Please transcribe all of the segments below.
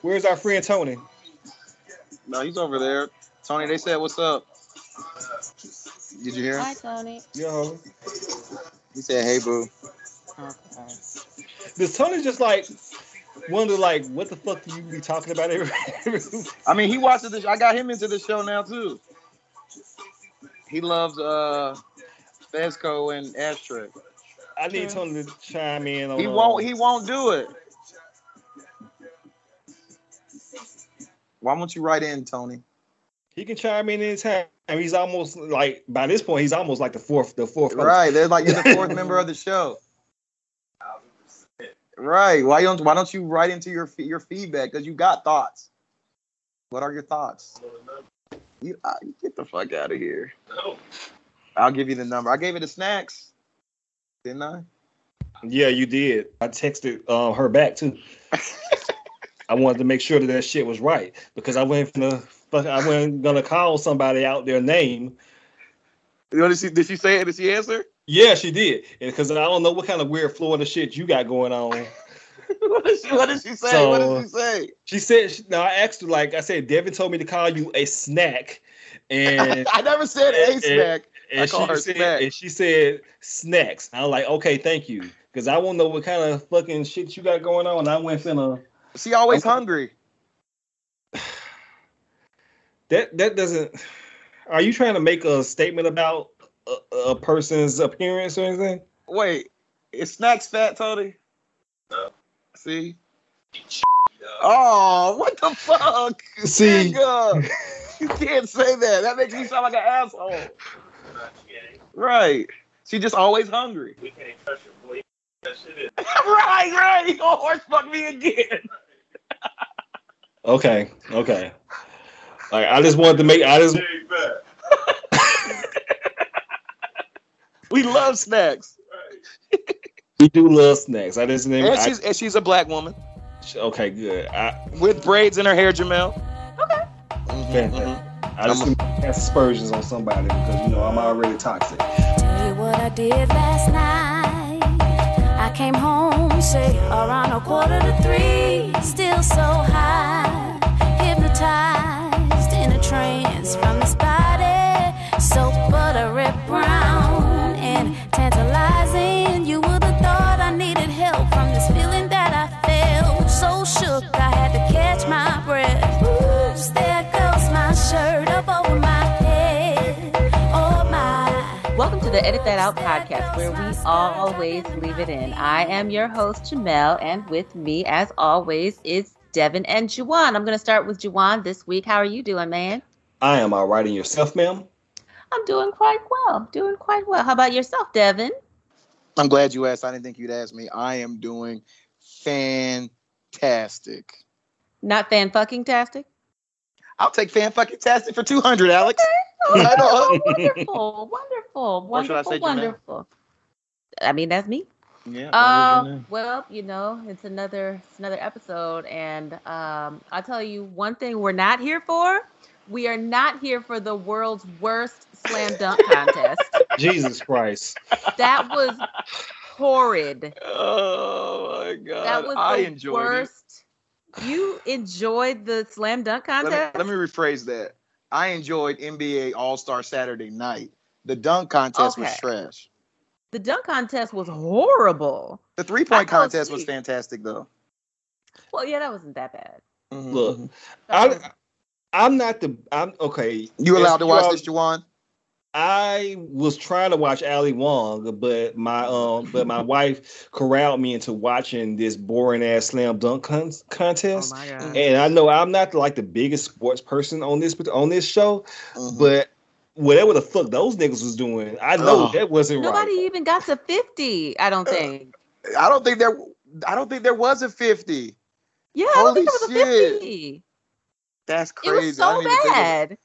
Where's our friend Tony? No, he's over there. Tony, they said, "What's up?" Did you hear him? Hi, Tony. Yo. He said, "Hey, boo." Okay. Does Tony just like wonder like what the fuck do you be talking about every, every I mean, he watches this. I got him into the show now too. He loves uh Fezco and Ashtray. I need Tony to chime in on He won't. He won't do it. Why won't you write in, Tony? he can chime in anytime. I mean, he's almost like by this point he's almost like the fourth the fourth Right, they're like you're the fourth member of the show. Right. Why don't Why don't you write into your your feedback? Because you got thoughts. What are your thoughts? You, uh, get the fuck out of here. No. I'll give you the number. I gave it to snacks, didn't I? Yeah, you did. I texted uh, her back too. I wanted to make sure that that shit was right because I went gonna fuck. I wasn't gonna call somebody out their name. You know, did she did she say it? Did she answer? Yeah, she did. Because I don't know what kind of weird Florida shit you got going on. what did she What did she say? what did she say? She said, she, "No, I asked her like I said. Devin told me to call you a snack, and I never said a and- snack. I and call she her said, snack. and she said snacks. I was like, okay, thank you, because I won't know what kind of fucking shit you got going on. I went finna. She always I'm- hungry. That that doesn't. Are you trying to make a statement about a, a person's appearance or anything? Wait, is snacks fat, Tony? No. See? Oh, what the fuck? See, Nigga, you can't say that. That makes me sound like an asshole. Right. She just always hungry. We can't trust your boy. That shit is. right, right. You gonna horse fuck me again. okay, okay. Like I just wanted to make. I just Very. We love snacks. we do love snacks. I just didn't. And I- she's and she's a black woman okay, good. I, with braids in her hair, Jamel. Okay. Mhm, Fantastic. mhm. I just didn't cast aspersions on somebody because you know I'm already toxic. Tell you what I did last night. Came home, say around a quarter to three. Still so high, hypnotized in a trance from this body. So buttery brown the Edit That Out podcast, where we always leave it in. I am your host, Jamel, and with me, as always, is Devin and Juwan. I'm going to start with Juwan this week. How are you doing, man? I am all right in yourself, ma'am. I'm doing quite well. Doing quite well. How about yourself, Devin? I'm glad you asked. I didn't think you'd ask me. I am doing fantastic. Not fan fucking tastic? I'll take fan fucking tastic for 200, Alex. Oh, Right wonderful, wonderful, I wonderful, wonderful. I mean, that's me. Yeah. Uh, well, you know, it's another it's another episode, and um, I'll tell you one thing: we're not here for. We are not here for the world's worst slam dunk contest. Jesus Christ. That was horrid. oh my god. That was I the enjoyed worst. You enjoyed the slam dunk it. Let contest? me, let me rephrase that. I enjoyed NBA All Star Saturday night. The dunk contest was trash. the dunk contest was horrible. The three point I fell contest was fantastic though. Well, yeah, that wasn't that bad. Mhm, Look, mhm. That was- I, I'm not the. I'm okay. you as allowed to watch all- this, Juwan? I was trying to watch Ali Wong, but my um, but my wife corralled me into watching this boring ass slam dunk con- oh contest. my god. And I know I'm not like the biggest sports person on this on this show, Mhm. but whatever the fuck those niggas was doing, I know Ugh. that wasn't Nobody right. even got to 50, I don't think. I don't think there. I don't think there was a fifty. Yeah, I don't think Holy it was a shit. 50. That's crazy. It crazy. was so didn't even think of- bad.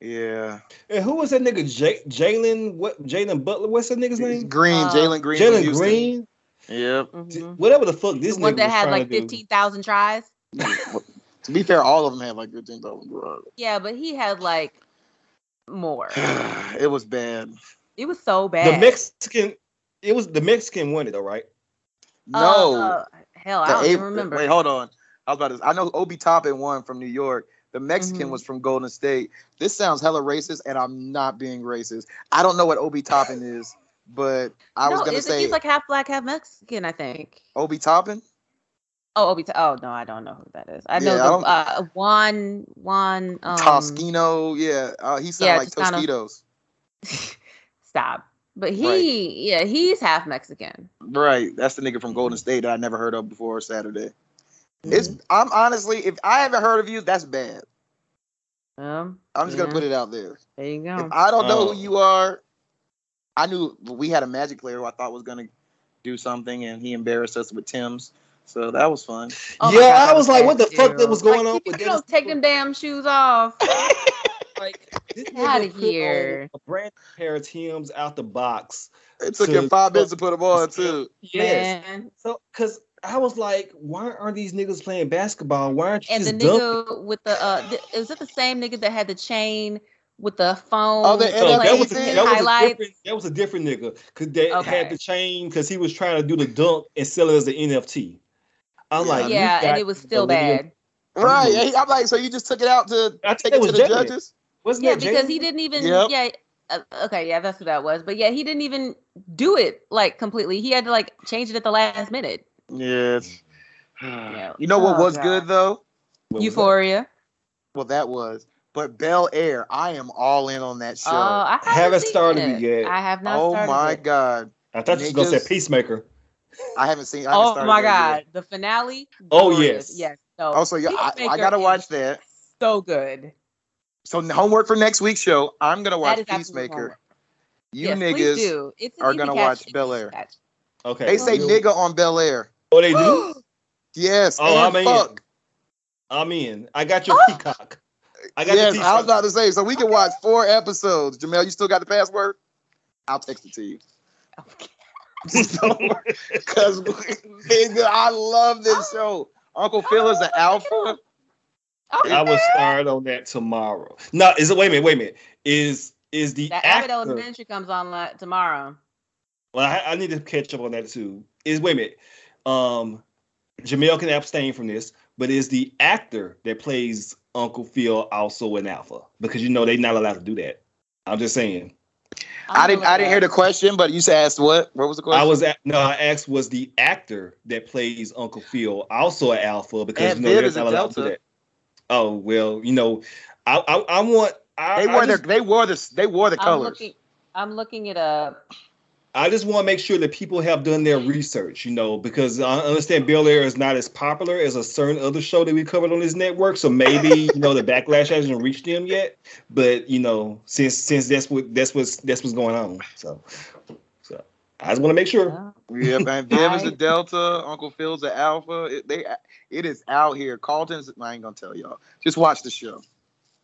Yeah, And who was that nigga? J- Jalen what? Jalen Butler? What's that nigga's name? Green, Uh, Jalen Green. from Jalen Houston. Green. Yep. Mhm. Whatever the fuck this The one that was had like to do. 15,000 tries. to be fair, all of them had like fifteen thousand. tries. Yeah, but he had like more. it was bad. It was so bad. The Mexican. It was the Mexican won it though, right? No, Uh, hell, I don't Ab- even remember. Wait, hold on. I was about to. I know Obi Toppin won from New York. The Mexican Mhm. was from Golden State. This sounds hella racist, and I'm not being racist. I don't know what Obi Toppin is, but I was gonna say he's like half black, half Mexican, I think. Obi Toppin. Oh, Obi. Oh no, I don't know who that is. I know Yeah, I the don't- uh, Juan Juan. Um, Toscano, yeah, uh, he sounds yeah, like Toscano. Tostitos. Stop. But he, yeah, he's half Mexican. Right, that's the nigga from Golden State that I never heard of before Saturday. Mm-hmm. It's I'm honestly, if I haven't heard of you, that's bad. Um, I'm just gonna put it out there. there you If go. I don't know Oh. who you are, I knew we had a Magic player who I thought was gonna do something, and he embarrassed us with Tim's. So that was fun. Oh yeah, God, I was like, what the fuck that was going Like, on You with don't take them damn shoes off. Like, this Get nigga outta put on here. A brand new pair of Tim's out the box. It took To- him five minutes to put them on too. Yes. Man. So, cause I was like, why aren't these niggas playing basketball? Why aren't you And the just dunking? nigga with the uh, th- is it the same nigga that had the chain with the phone? Oh, the No, that was, a, that, was a different, that was a different nigga. Cause they Okay. had the chain because he was trying to do the dunk and sell it as an NFT. I'm like, yeah, and it was still believe- bad. Right. and he- I'm like, so you just took it out to I think take it it was to the Jalen. judges? Wasn't Yeah, because Jalen? he didn't even. Yep. Yeah. Uh, okay, yeah, that's what that was. But yeah, he didn't even do it like completely. He had to like change it at the last minute. Yes. Mm. Yeah. You know what Oh, was God. good though? What was that? Euphoria. Well, that was. But Bel Air, I am all in on that show. Oh, I haven't, Haven't seen started it it yet. I have not oh started my it. god, I thought you were gonna say Peacemaker. I haven't seen. I haven't Oh my god, yet. the finale. Oh, glorious. yes. yes. No. Oh, so yeah, I, I gotta watch that. So good. So homework for next week's show. I'm gonna watch Peacemaker. You yes, niggas, do. Are gonna catch. watch It's Bel Air. Okay. they say We'll- nigga on Bel Air. Oh, they do. Yes. Oh, and I'm in. fuck. I'm in. I got your peacock. I got Yes, the I was about to say. So we can watch four episodes. Jamel, you still got the password? I'll text it to you. Because I love this show. Uncle Phil is an alpha. I will start on that tomorrow. No, is it? Wait a minute. Wait a minute. Is is the That Abbott? Elementary comes on like, tomorrow. Well, I, I need to catch up on that too. Is wait a minute. Um, Jamel can abstain from this, but is the actor that plays Uncle Phil also an alpha? Because you know they're not allowed to do that. I'm just saying. I didn't. I didn't hear the question, but you said asked what? What was the question? I was at no. I asked was the actor that plays Uncle Phil also an alpha because Aunt you know Viv they're not allowed to do that. Oh well, you know, I I, I want. I, They I wore just, the. They wore the. They wore the I'm colors. looking. I'm looking it up. I just want to make sure that people have done their research, you know, because I understand Bel Air is not as popular as a certain other show that we covered on this network. So maybe you know the backlash hasn't reached them yet. But you know, since since that's what that's what's that's what's going on. So so I just want to make sure. Yeah, man. Viv is a I- Delta. Uncle Phil's a Alpha. It, they. It is out here. Carlton's. I ain't gonna tell y'all. Just watch the show.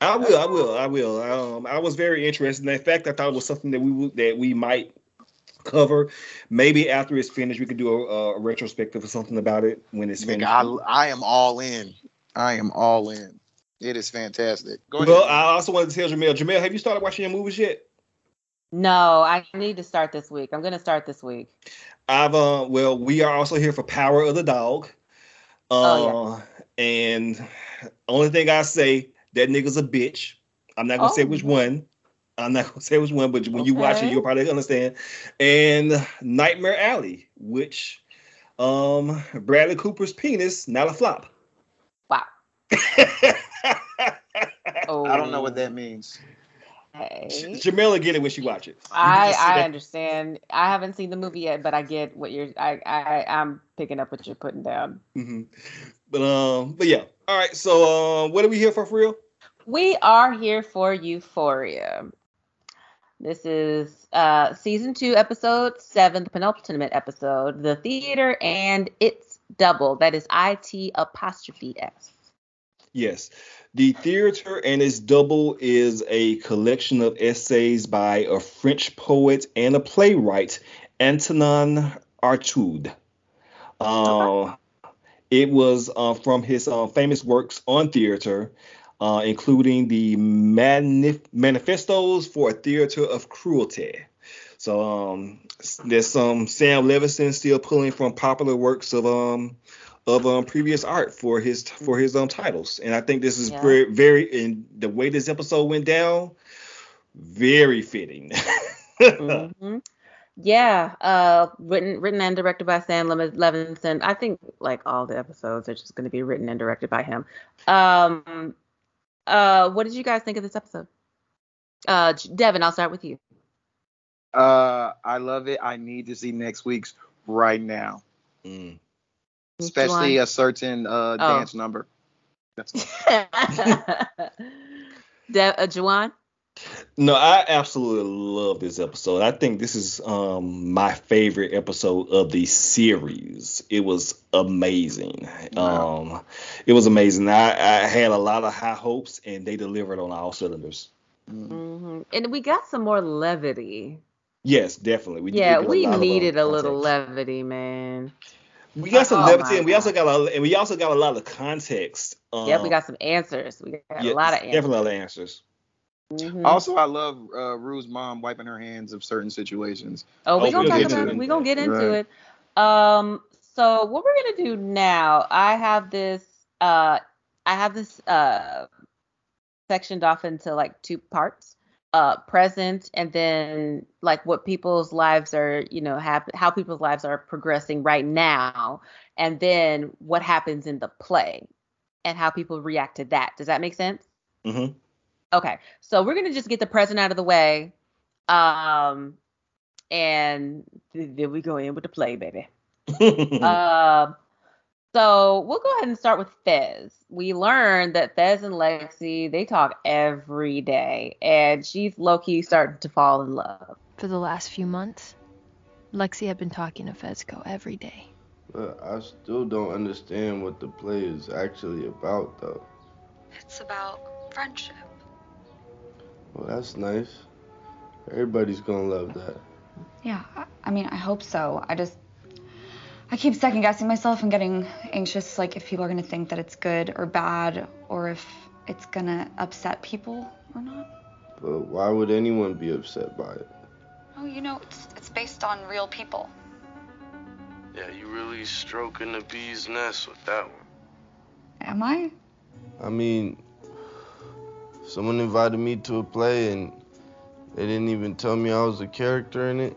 I will, I will, I will. Um, I was very interested. In fact, I thought it was something that we would, that we might cover. Maybe after it's finished, we could do a, a retrospective or something about it when it's finished. I, I am all in. I am all in. It is fantastic. Go ahead. well, I also wanted to tell Jamel. Jamel, have you started watching your movies yet? No, I need to start this week. I'm gonna start this week. I've uh well, we are also here for Power of the Dog. Uh Oh, and only thing I say, that nigga's a bitch. I'm not gonna say Oh. which one. I'm not gonna say which one, but when you watch it, you'll probably understand. And Nightmare Alley, which um Bradley Cooper's penis, not a flop. Wow. Oh, I don't know what that means. Okay. Jamila get it when she watches. it. I I understand. I haven't seen the movie yet, but I get what you're. I I I'm picking up what you're putting down. Mhm. But um, but yeah. All right. So um, what are we here for for real? We are here for Euphoria. This is uh season two, episode seven, the penultimate episode, the theater and its double. That is I T apostrophe S. Yes. The Theater and its Double is a collection of essays by a French poet and a playwright, Antonin Artaud. Uh, it was uh, from his uh, famous works on theater, uh, including the manif- manifestos for a theater of cruelty. So um, there's some Sam Levinson still pulling from popular works of um, of um previous art for his for his um titles, and I think this is Yeah. very very in the way this episode went down, very fitting. Mhm. Yeah, uh, written written and directed by Sam Levinson. I think like all the episodes are just going to be written and directed by him. Um, uh, what did you guys think of this episode? Uh, Devin, I'll start with you. Uh, I love it. I need to see next week's right now, Mm. especially a certain uh Oh. dance number. That's De- uh, Juwan? No, I absolutely love this episode. I think this is um my favorite episode of the series. It was amazing. Wow. Um it was amazing. I, I had a lot of high hopes and they delivered on all cylinders. Mm. hmm And we got some more levity. Yes, definitely. We yeah, get a we of, needed a little context. levity, man. We got some Oh levity and we also got a and we also got a lot of context. Um, yep, we got some answers. We got yeah, a lot of answers. Definitely a lot of answers. Mhm. Also, I love uh, Rue's mom wiping her hands of certain situations. Oh, we Oh, gonna we'll talk about it. it. We gonna get into Right. it. Um, so what we're gonna do now? I have this. Uh, I have this uh sectioned off into like two parts. Uh, present and then like what people's lives are, you know, hap- how people's lives are progressing right now, and then what happens in the play and how people react to that. Does that make sense? hmm Okay, so we're gonna just get the present out of the way, um, and th- then we go in with the play, baby. Um, so we'll go ahead and start with Fez. We learned that Fez and Lexi they talk every day, and she's low key starting to fall in love. For the last few months, Lexi had been talking to Fezco every day. But I still don't understand what the play is actually about, though. It's about friendship. Well, that's nice. Everybody's gonna love that. Yeah, I, I mean, I hope so. I just, I keep second guessing myself and getting anxious, like if people are gonna think that it's good or bad, or if it's gonna upset people or not. But why would anyone be upset by it? Oh, you know, it's it's based on real people. Yeah, you really stroking the bee's nest with that one. Am I? I mean, someone invited me to a play and they didn't even tell me I was a character in it.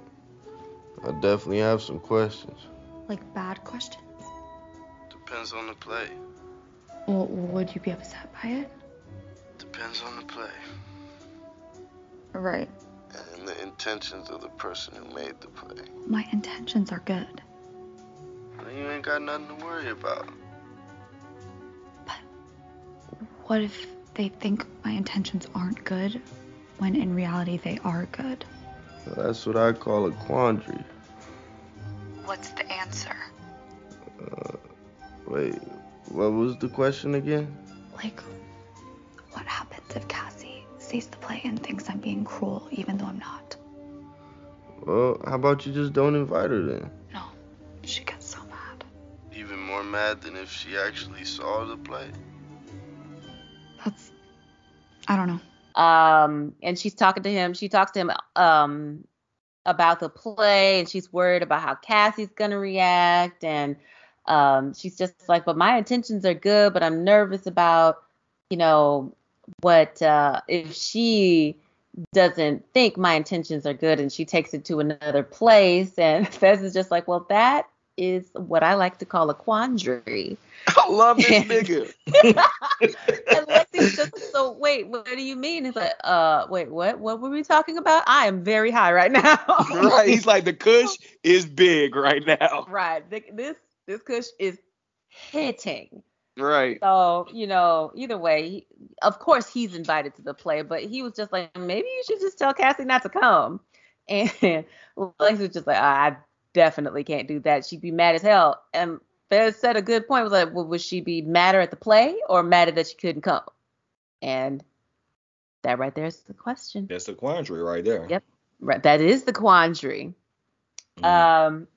I definitely have some questions. Like bad questions? Depends on the play. Well, would you be upset by it? Depends on the play. Right. And the intentions of the person who made the play. My intentions are good. Then you ain't got nothing to worry about. But What if they think my intentions aren't good, when in reality they are good? Well, that's what I call a quandary. What's the answer? Uh, wait, what was the question again? Like, what happens if Cassie sees the play and thinks I'm being cruel, even though I'm not? Well, how about you just don't invite her then? No, she gets so mad. Even more mad than if she actually saw the play? I don't know. Um, and she's talking to him. She talks to him um about the play, and she's worried about how Cassie's gonna react, and um, she's just like, but my intentions are good, but I'm nervous about, you know, what uh, if she doesn't think my intentions are good and she takes it to another place, and Fez is just like, well, that is what I like to call a quandary. I love this nigga. and Lexi's just like, so wait, what do you mean? It's like, uh, wait, what? What were we talking about? I am very high right now. right. He's like the Kush is big right now. right. Th- This this kush is hitting. Right. So you know, either way, he, of course he's invited to the play, but he was just like, maybe you should just tell Cassie not to come. And Lexi was just like, I definitely can't do that. She'd be mad as hell. And Fez said a good point. Was like, well, would she be madder at the play or madder that she couldn't come? And that right there is the question. That's the quandary right there. Yep. Right, that is the quandary. Mm. Um,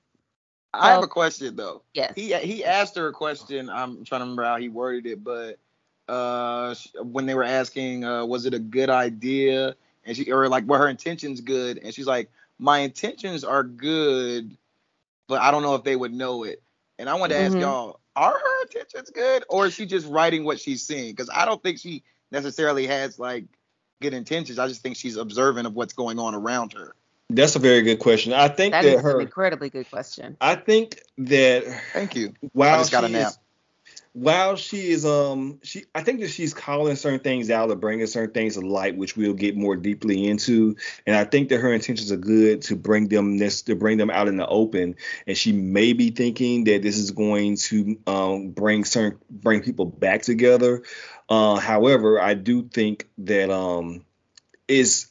I have a question though. yes. He he asked her a question. I'm trying to remember how he worded it, but uh, when they were asking, uh, was it a good idea? And she or like were her intentions good? And she's like, my intentions are good, but I don't know if they would know it. And I wanted to ask Mhm. y'all, are her intentions good, or is she just writing what she's seeing? Because I don't think she necessarily has like good intentions. I just think she's observant of what's going on around her. That's a very good question. I think That that, is an her. incredibly good question. I think that Thank you. Wow, I just got a nap. is, while she is um she I think that she's calling certain things out or bringing certain things to light, which we'll get more deeply into. And I think that her intentions are good to bring them this to bring them out in the open. And she may be thinking that this is going to um bring certain bring people back together. Uh, however, I do think that um is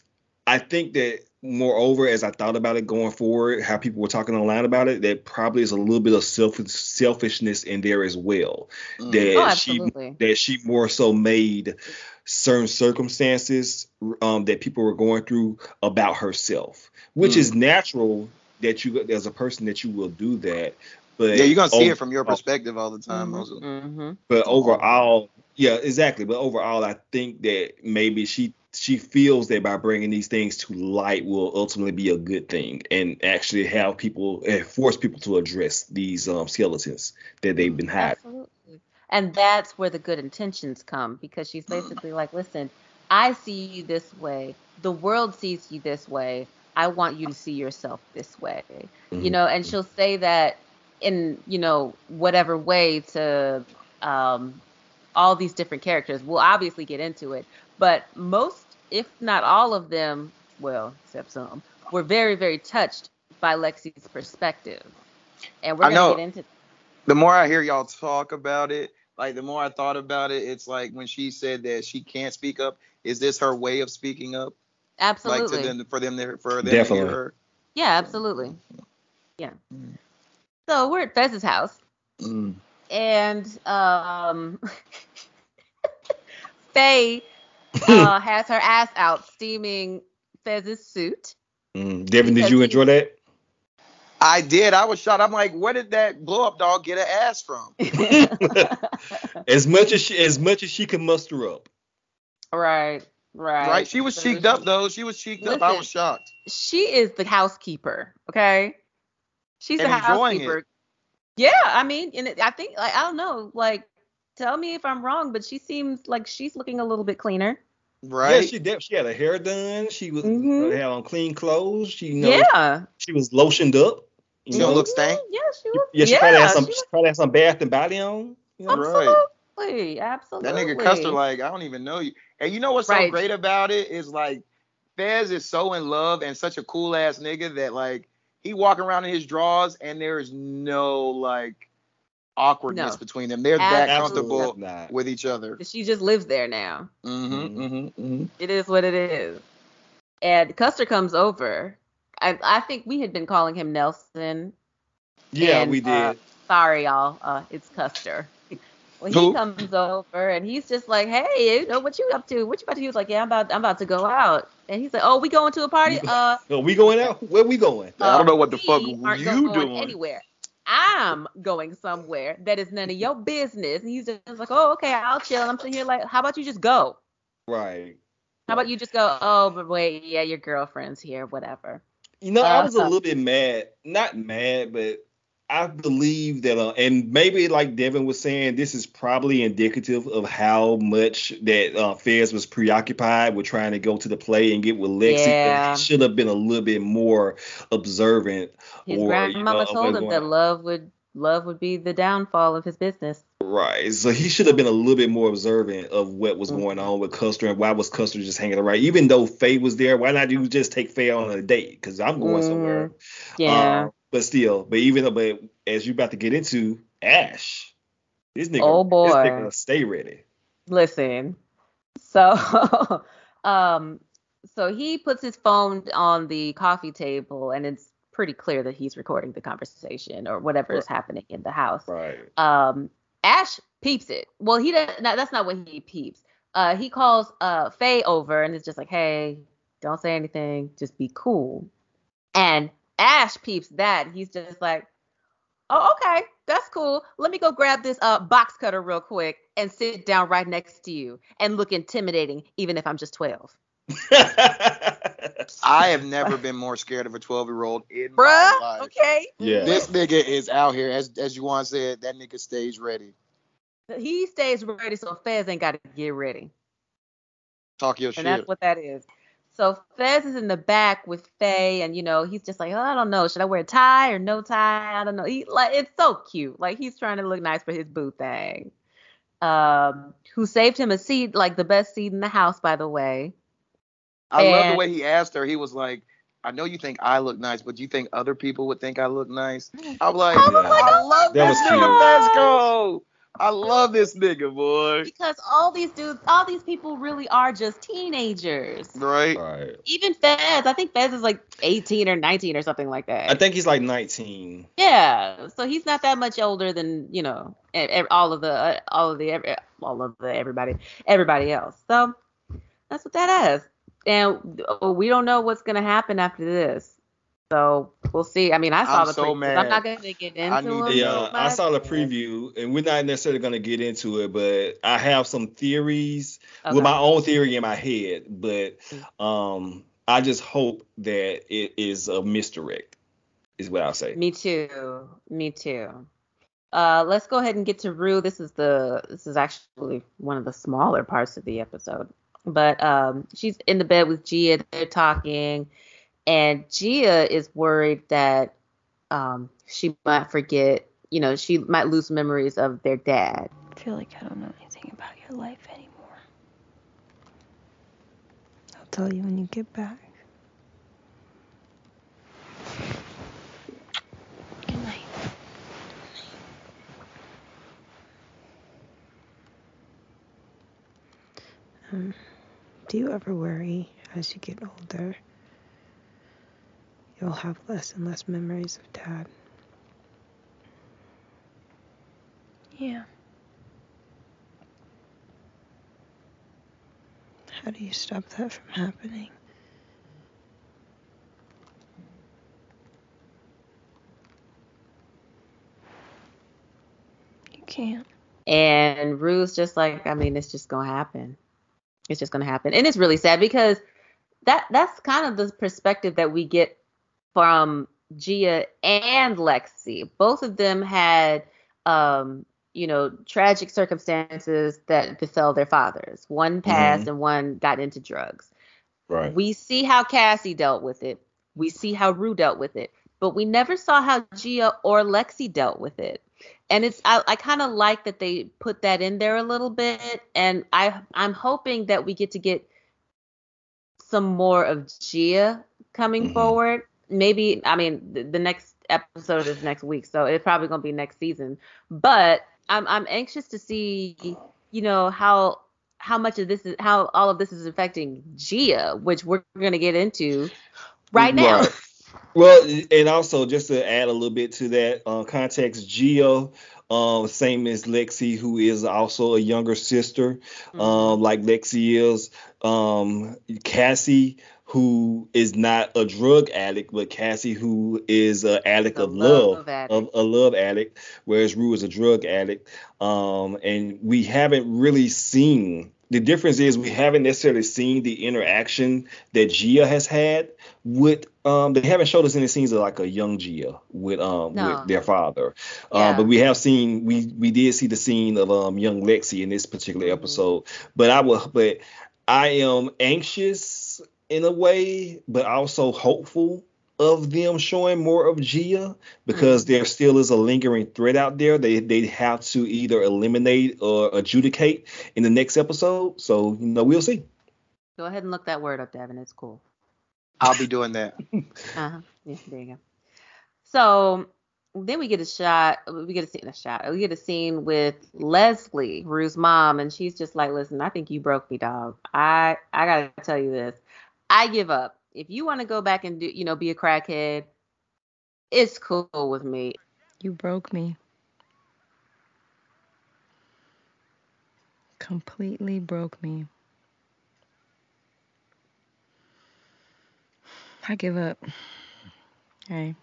I think that moreover, as I thought about it going forward, how people were talking online about it, that probably is a little bit of self selfishness in there as well. Mm. That Oh, she that she more so made certain circumstances um, that people were going through about herself, which Mm. is natural that you as a person that you will do that. But Yeah, you're gonna see oh, it from your perspective all the time. Mhm, also. mhm. but overall, yeah, exactly. But overall, I think that maybe she she feels that by bringing these things to light will ultimately be a good thing and actually have people and force people to address these um, skeletons that they've been hiding. Absolutely. And that's where the good intentions come because she's basically like, listen, I see you this way. The world sees you this way. I want you to see yourself this way. You Mhm. know, and she'll say that in, you know, whatever way to um, all these different characters. We'll obviously get into it. But most, if not all of them, well, except some, were very, very touched by Lexi's perspective. And we're I going know. to get into that. The more I hear y'all talk about it, like the more I thought about it, it's like when she said that she can't speak up. Is this her way of speaking up? Absolutely. Like to them for them to for them to Definitely. hear her. Yeah, absolutely. Yeah. So we're at Fez's house, Mm. and um, Faye uh, has her ass out steaming Fez's suit. Mm. Devin, did Because you he- enjoy that? I did. I was shocked. I'm like, where did that blow up dog get an ass from? as much as she as much as she can muster up. right, right. Right? She was So cheeked she- up though. She was cheeked up. I was shocked. She is the housekeeper. Okay, she's And the housekeeper. it. Yeah, I mean, and it, I think like I don't know, like tell me if I'm wrong, but she seems like she's looking a little bit cleaner. Right? Yeah, she did. She had her hair done. She was Mhm. had on clean clothes. She you know yeah. she was lotioned up. You She know, don't look stank. Yeah, she was. yeah, she yeah, probably had some. she She probably had some bath and body on. You know? Right. Absolutely, That absolutely. nigga Custer, like, I don't even know you. And you know what's so great about it is like Fez is so in love and such a cool ass nigga that like he walking around in his drawers and there is no like awkwardness No. between them. They're that comfortable not. with each other. she just lives there now. Mm-hmm, Mhm. mm-hmm, mm-hmm. It is what it is. And Custer comes over. I, I think we had been calling him Nelson. Yeah, and, we did. uh, sorry, y'all. Uh, it's Custer. Well, he Who? comes over and he's just like, "Hey, you know what you up to? What you about to do?" He was like, "Yeah, I'm about, I'm about to go out." And he's like, "Oh, we going to a party? Uh, Are we going out? Where we going? I don't know what the fuck you doing. Anywhere. I'm going somewhere that is none of your business. And he's just like, "Oh, okay, I'll chill." And I'm sitting here like, "How about you just go? Right. How about you just go? Oh, but wait, yeah, your girlfriend's here, whatever." You know, I was a Uh, little bit mad. Not mad, but I believe that, uh, and maybe like Devin was saying, this is probably indicative of how much that uh, Fez was preoccupied with trying to go to the play and get with Lexi. Yeah. Should have been a little bit more observant. His or, you know, told him that love would love would be the downfall of his business. Right. So he should have been a little bit more observant of what was Mm-hmm. going on with Custer and why was Custer just hanging around. Even though Faye was there, why not you just take Faye on a date? Because I'm going somewhere. Yeah. Um, but still, but even though, but as you about to get into Ash, this nigga, Oh, boy. this nigga stay ready. Listen. So um so he puts his phone on the coffee table and it's pretty clear that he's recording the conversation or whatever is happening in the house. Right. Um Ash peeps it. Well, he does no, that's not what he peeps. Uh he calls uh Faye over and is just like, "Hey, don't say anything, just be cool." And Ash peeps that. He's just like, Oh, okay, that's cool. Let me go grab this uh box cutter real quick and sit down right next to you and look intimidating, even if I'm just 12. I have never been more scared of a 12 year old in my Bruh, life. okay. yeah. This nigga is out here, as as Juwan said. That nigga stays ready. He stays ready, so Fez ain't got to get ready. Talk your and shit. And that's what that is. So Fez is in the back with Faye, and you know he's just like, oh, I don't know, should I wear a tie or no tie? I don't know. He like it's so cute. Like he's trying to look nice for his boo thing. Um, who saved him a seat, like the best seat in the house, by the way. I love the way he asked her. He was like, I know you think I look nice, but do you think other people would think I look nice? I'm like, I was Yeah. like, I oh love That this was nigga cute. Fezco. I love this nigga, boy. because all these dudes, all these people really are just teenagers. Right? Right. Even Fez, I think Fez is like 18 or 19 or something like that. I think he's like 19. Yeah, so he's not that much older than you know all of the uh, all of the all of the everybody everybody else. So that's what that is, and uh, we don't know what's gonna happen after this. So we'll see. I mean, I saw I'm the so previews. mad. I'm not gonna get into I need them to Yeah, I saw the preview, and we're not necessarily going to get into it, but I have some theories Okay. with my own theory in my head. But um, I just hope that it is a misdirect, is what I'll say. Me too. Me too. Uh, let's go ahead and get to Rue. This is the this is actually one of the smaller parts of the episode. But um, she's in the bed with Gia. They're talking, and Gia is worried that um, she might forget. You know, she might lose memories of their dad. I feel like I don't know anything about your life anymore. I'll tell you when you get back. Good night. Um, do you ever worry as you get older? You'll have less and less memories of dad. Yeah. How do you stop that from happening? You can't. And Rue's just like, I mean, it's just gonna happen. It's just gonna happen, and it's really sad because that that's kind of the perspective that we get from Gia and Lexi. Both of them had, um, you know, tragic circumstances that befell their fathers. One passed, and one got into drugs. Right. We see how Cassie dealt with it. We see how Rue dealt with it, but we never saw how Gia or Lexi dealt with it. And it's I, I kind of like that they put that in there a little bit, and I I'm hoping that we get to get some more of Gia coming Mhm. forward. Maybe I mean the, the next episode is next week, so it's probably gonna be next season. But I'm I'm anxious to see you know how how much of this is how all of this is affecting Gia, which we're gonna get into right now. Right. Well, and also just to add a little bit to that uh, context, Gio, um, same as Lexi, who is also a younger sister, Mm-hmm. um, like Lexi is. Um, Cassie, who is not a drug addict, but Cassie, who is an addict A of love, love addict. of a love addict, whereas Rue is a drug addict. Um, and we haven't really seen. The difference is we haven't necessarily seen the interaction that Gia has had with um they haven't showed us any scenes of like a young Gia with um No. with their father. Yeah. Um but we have seen we we did see the scene of um young Lexi in this particular Mhm. episode. But I will but I am anxious in a way, but also hopeful of them showing more of Gia because there still is a lingering threat out there. They they have to either eliminate or adjudicate in the next episode. So you know we'll see. Go ahead and look that word up, Devin. It's cool. I'll be doing that. Uh-huh. Yeah, there you go. So then we get a shot. We get a scene. A shot. We get a scene with Leslie, Rue's mom, and she's just like, "Listen, I think you broke me, dog. I I gotta tell you this. I give up. If you want to go back and do, you know, be a crackhead, it's cool with me. You broke me. Completely broke me. I give up. Hey.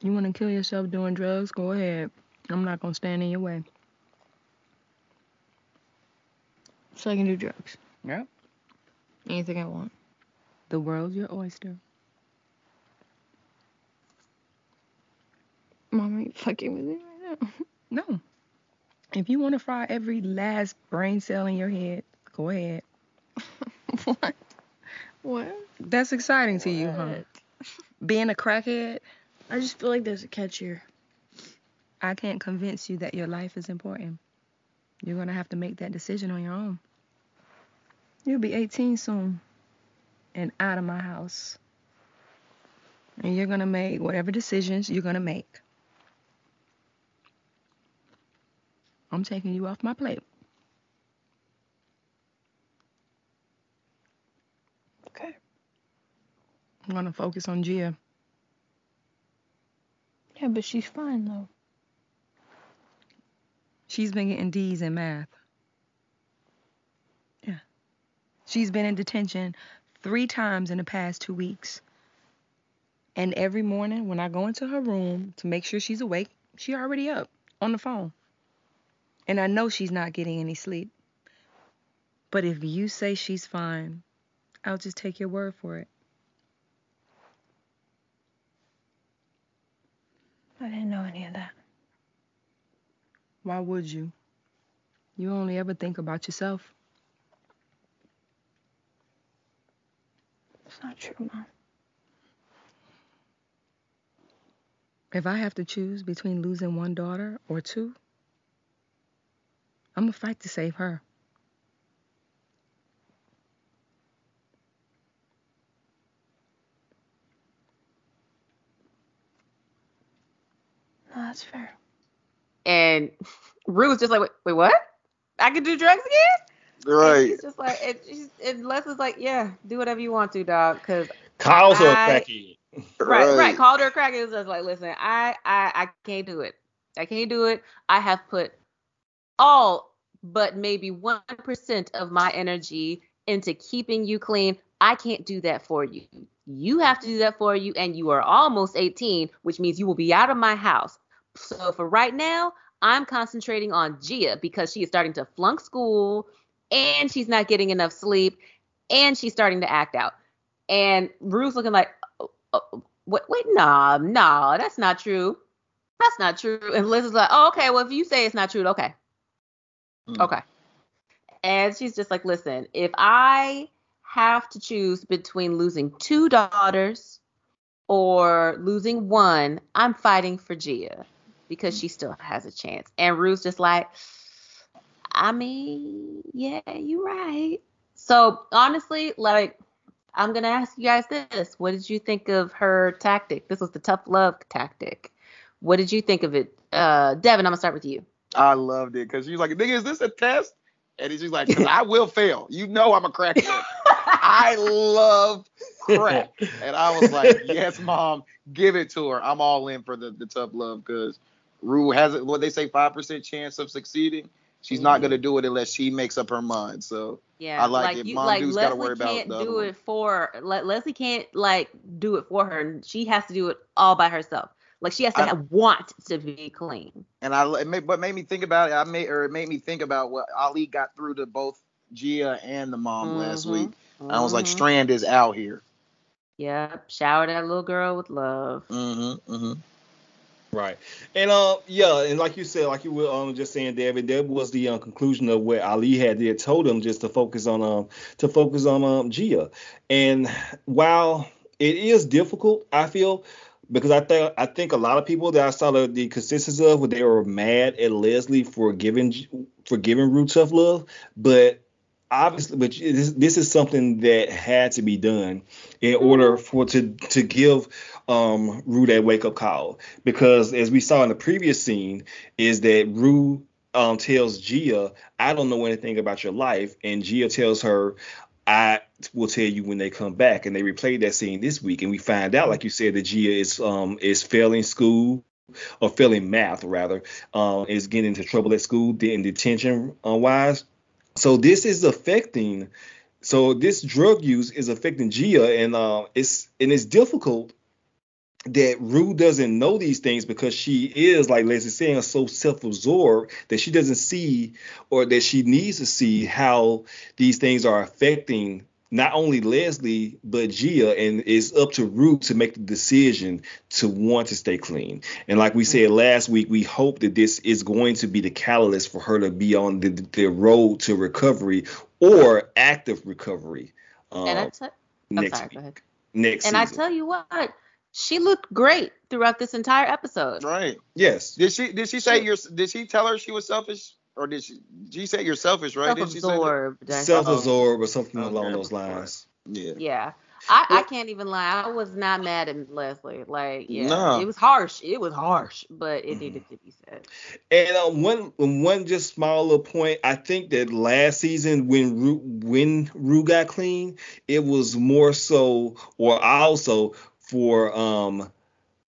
You want to kill yourself doing drugs? Go ahead. I'm not going to stand in your way. So I can do drugs. Yeah. Anything I want. The world's your oyster. Mama, you fucking with me right now? No. If you want to fry every last brain cell in your head, go ahead. what? What? That's exciting to you, huh? Being a crackhead, I just feel like there's a catch here. I can't convince you that your life is important. You're going to have to make that decision on your own. You'll be 18 soon and out of my house. And you're going to make whatever decisions you're going to make. I'm taking you off my plate. Okay. I'm going to focus on Gia. Yeah, but she's fine though. She's been getting D's in math. Yeah. She's been in detention three times in the past two weeks. And every morning when I go into her room to make sure she's awake, she already up on the phone. And I know she's not getting any sleep. But if you say she's fine, I'll just take your word for it. I didn't know any of that. Why would you? You only ever think about yourself. It's not true, Mom. If I have to choose between losing one daughter or two, I'm going to fight to save her. No, that's fair. And Rue was just like, wait, wait, what? I can do drugs again? And Right. she's just like, and, she's, and Leslie's like, yeah, do whatever you want to, dog. Because Kyle's a I- crackhead. right, right, called her a crackhead. It was just like, listen, I, I, I can't do it. I can't do it. I have put all but maybe one percent of my energy into keeping you clean. I can't do that for you. You have to do that for you, and you are almost 18, which means you will be out of my house. So for right now, I'm concentrating on Gia because she is starting to flunk school, and she's not getting enough sleep, and she's starting to act out. And Rue's looking like, oh, oh, wait, wait, nah, nah, that's not true. That's not true. And Liz is like, oh, okay, well, if you say it's not true, okay. Mm. Okay. And she's just like, listen, if I have to choose between losing two daughters or losing one, I'm fighting for Gia because she still has a chance. And Rue's just like, I mean, yeah, you're right. So honestly, like, I'm gonna ask you guys this: What did you think of her tactic? This was the tough love tactic. What did you think of it, uh, Devin? I'm gonna start with you. I loved it because she's like, nigga, is this a test? And he's just like, because I will fail. You know I'm a crackhead. I love crack. And I was like, yes, mom, give it to her. I'm all in for the, the tough love because Rue has it, what they say, 5% chance of succeeding. She's not going to do it unless she makes up her mind. So Yeah, I like it. Mom like Leslie gotta worry about can't do it for Le- Leslie can't like do it for her. She has to do it all by herself. Like she has to I- have, want to be clean. And I, it made, what made me think about it, I made, or it made me think about what Ali got through to both Gia and the mom last Mhm, week. I was like, mhm. Strand is out here. Yep, shower that little girl with love. Mm-hmm, mm-hmm. Right. And uh yeah, and like you said, like you were um just saying, David, that was the uh, conclusion of what Ali had there told him just to focus on um to focus on um Gia. And while it is difficult, I feel because I think I think a lot of people that I saw the, the consensus of they were mad at Leslie for giving for giving Rue tough love, but obviously, but this, this is something that had to be done in order for to to give um Rue that wake up call. Because as we saw in the previous scene is that Rue um tells Gia I don't know anything about your life and Gia tells her I will tell you when they come back and they replayed that scene this week and we find out like you said that Gia is um is failing school or failing math rather um is getting into trouble at school in detention uh, wise so this is affecting so this drug use is affecting Gia and uh it's and it's difficult that Rue doesn't know these things because she is, like Leslie saying, so self-absorbed that she doesn't see or that she needs to see how these things are affecting not only Leslie but Gia, and it's up to Rue to make the decision to want to stay clean. And like we said last week, we hope that this is going to be the catalyst for her to be on the, the road to recovery or active recovery. Um, and I t- I'm next sorry, go week, ahead. next And I tell you what, she looked great throughout this entire episode. Right. yes, Did she did she say you're did she tell her she was selfish or did she Did she say you're selfish right? Did she say? Self-absorbed. I- self-absorbed or something Okay. along those lines. Yeah. Yeah. I, I can't even lie. I was not mad at Leslie. Like, yeah, No. it was harsh. It was harsh, but Mm-hmm. it needed to be said. And um, one one just small little point. I think that last season when Rue, when Rue got clean, it was more so, or also for um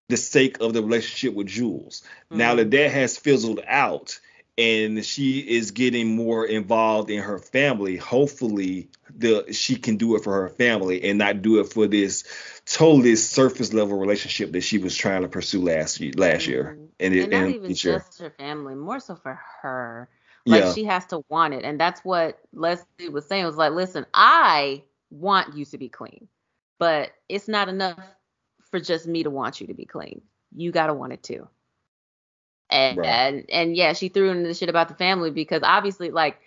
the sake of the relationship with Jules. Now that that has fizzled out, and she is getting more involved in her family, hopefully the she can do it for her family and not do it for this totally surface level relationship that she was trying to pursue last year. Last year, mm-hmm. and, it, and not and even year. just her family, more so for her. Like Yeah. she has to want it, and that's what Leslie was saying. It Was like, listen, I want you to be clean, but it's not enough for just me to want you to be clean. You gotta want it too. And Right. and, and yeah, she threw in the shit about the family because obviously, like,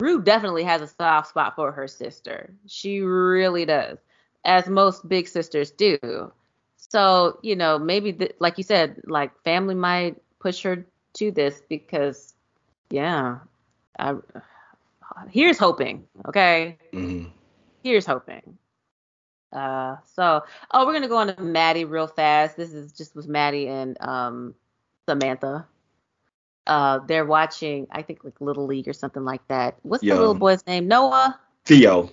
Rue definitely has a soft spot for her sister. She really does, as most big sisters do. So, you know, maybe, th- like you said, like family might push her to this because, yeah, I, here's hoping, okay? Mhm. Here's hoping. Uh, so, oh, we're gonna go on to Maddie real fast. This is just with Maddie and um Samantha. Uh, they're watching, I think, like Little League or something like that. What's Yeah. the little boy's name? Noah. Theo.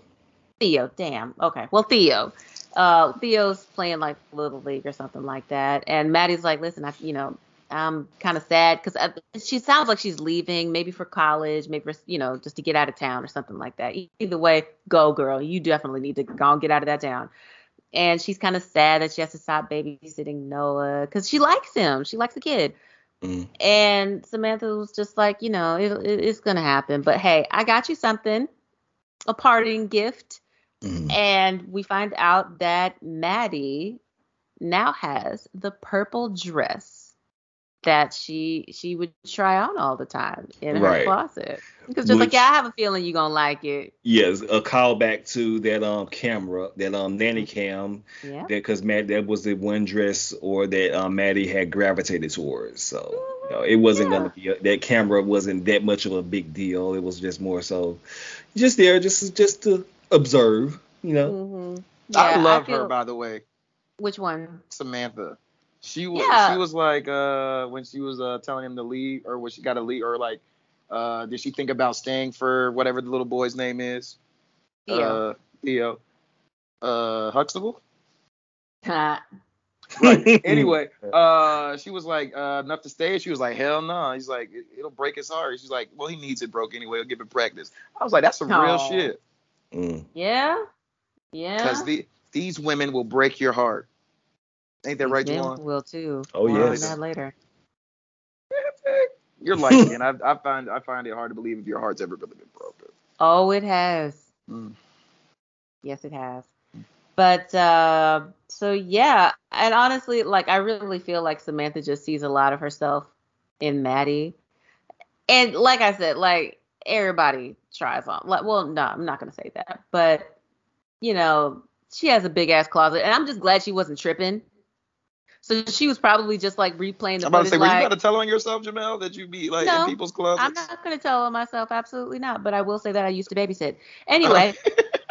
Theo, damn. Okay. Well, Theo. Uh, Theo's playing like Little League or something like that. And Maddie's like, listen, I, you know, I'm kind of sad because she sounds like she's leaving, maybe for college, maybe for, you know, just to get out of town or something like that. Either way, go, girl. You definitely need to go and get out of that town. And she's kind of sad that she has to stop babysitting Noah because she likes him. She likes the kid. Mhm. And Samantha was just like, you know, it, it, it's going to happen. But hey, I got you something, a parting gift. Mhm. And we find out that Maddie now has the purple dress that she she would try on all the time in her Right. closet. Because just like, yeah, I have a feeling you're gonna like it. Yes, a callback to that um camera, that um nanny cam, Yeah. that because Matt that was the one dress or that um Maddie had gravitated towards. So you know, it wasn't Yeah. gonna be a, that camera wasn't that much of a big deal. It was just more so just there, just just to observe. You know, hmm I love feel, her by the way, Which one? Samantha. She was Yeah. she was like uh when she was uh telling him to leave or when she got to leave or like uh did she think about staying for whatever the little boy's name is? Theo. Uh Theo. Uh Huxtable? Ha. Right. anyway, uh, she was like, uh, enough to stay. She was like, hell no. He's like, it, it'll break his heart. She's like, well, he needs it broke anyway. He'll give it practice. I was like, that's some real shit. Mm. yeah. Yeah. Because the, these women will break your heart. Ain't that These right, men Juwan? will too. Oh, More on yes. that later. You're like me, and I, I find I find it hard to believe if your heart's ever really been broken. Oh, it has. Mm. Yes, it has. But uh, so yeah, and honestly, like I really feel like Samantha just sees a lot of herself in Maddie, and like I said, like everybody tries on. Like, well, no, I'm not gonna say that, but you know, she has a big ass closet, and I'm just glad she wasn't tripping. So she was probably just like replaying the I'm about to say, were you like, about to tell on yourself, Jamel, that you be like No, in people's closets? I'm not gonna tell on myself, absolutely not. But I will say that I used to babysit. Anyway,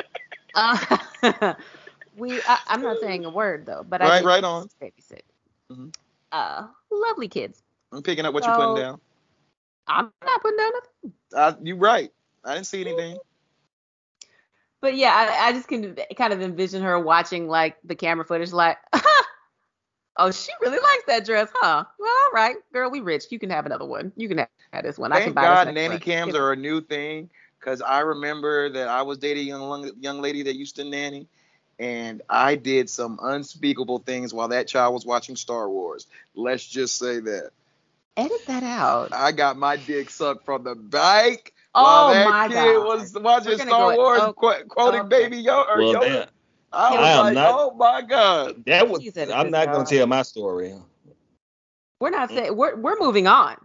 uh, we. I, I'm not saying a word though, but I Right, did right on. babysit. Mhm. Uh, lovely kids. I'm picking up what you're putting down. I'm not putting down nothing. Uh, you right. I didn't see anything. But yeah, I, I just can kind of envision her watching like the camera footage, like, oh, she really likes that dress, huh? Well, all right, girl, we rich. You can have another one. You can have, have this one. I can Thank buy God this nanny one. cams are a new thing because I remember that I was dating a young young lady that used to nanny, and I did some unspeakable things while that child was watching Star Wars. Let's just say that edit that out. I got my dick sucked from the back Oh While that my kid god. was watching Star go- Wars, oh, qu- quoting okay. Baby Yoda. Or Well, Yoda. that, I was I am like, not- oh my god. that was. She said a I'm good not gonna tell my story. We're not mm. saying we're we're moving on.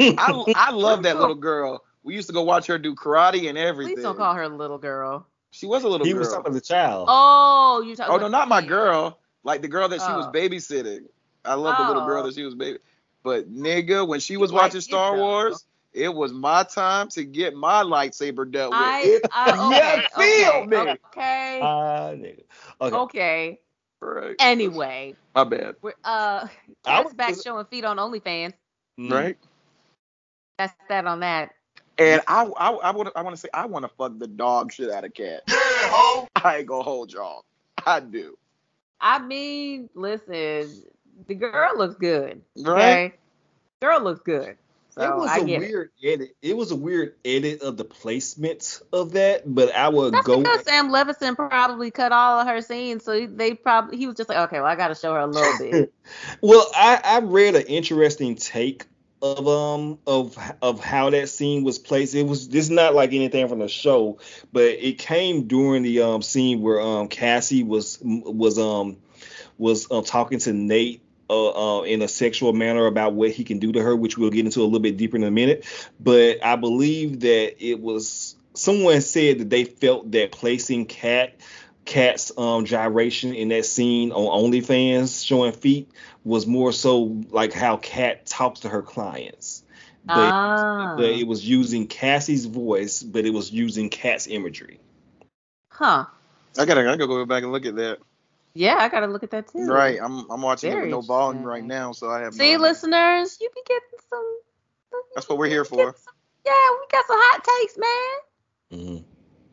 I I love that little girl. We used to go watch her do karate and everything. Please don't call her little girl. She was a little he girl. was talking to the child. Oh, you talking oh no, not my girl. Like the girl that she was Oh. babysitting. I love the little girl Oh. that she was baby. But nigga, when she was like watching it, Star though. Wars, it was my time to get my lightsaber dealt with. I, It- I okay, you feel okay, me? Okay. Nigga. Okay. okay. Right. Anyway, My bad. we're uh I Kat's was back showing feet on OnlyFans. Mm. Right. That's that on that. And I I I want I want to say I want to fuck the dog shit out of Kat. Yeah, I ain't gonna hold y'all. I do. I mean, listen, the girl looks good. Right. Okay? Girl looks good. So it was I a get it. weird edit. It was a weird edit of the placement of that, but I would That's go. because Sam Levinson probably cut all of her scenes, so they probably he was just like, okay, well, I got to show her a little bit. Well, I, I read an interesting take of um of of how that scene was placed. It was this is not like anything from the show, but it came during the um scene where um Cassie was was um was um, talking to Nate. Uh, uh, in a sexual manner about what he can do to her, which we'll get into a little bit deeper in a minute. But I believe that it was someone said that they felt that placing Kat Kat's um, gyration in that scene on OnlyFans showing feet was more so like how Kat talks to her clients. But, ah, but it was using Cassie's voice, but it was using Kat's imagery. huh? I gotta I gotta go back and look at that. Yeah, I gotta look at that too. Right. I'm I'm watching it with no volume right now, so I have. no See, idea. listeners, you be getting some. That's what we're here for. some- yeah, we got some hot takes, man. Mhm.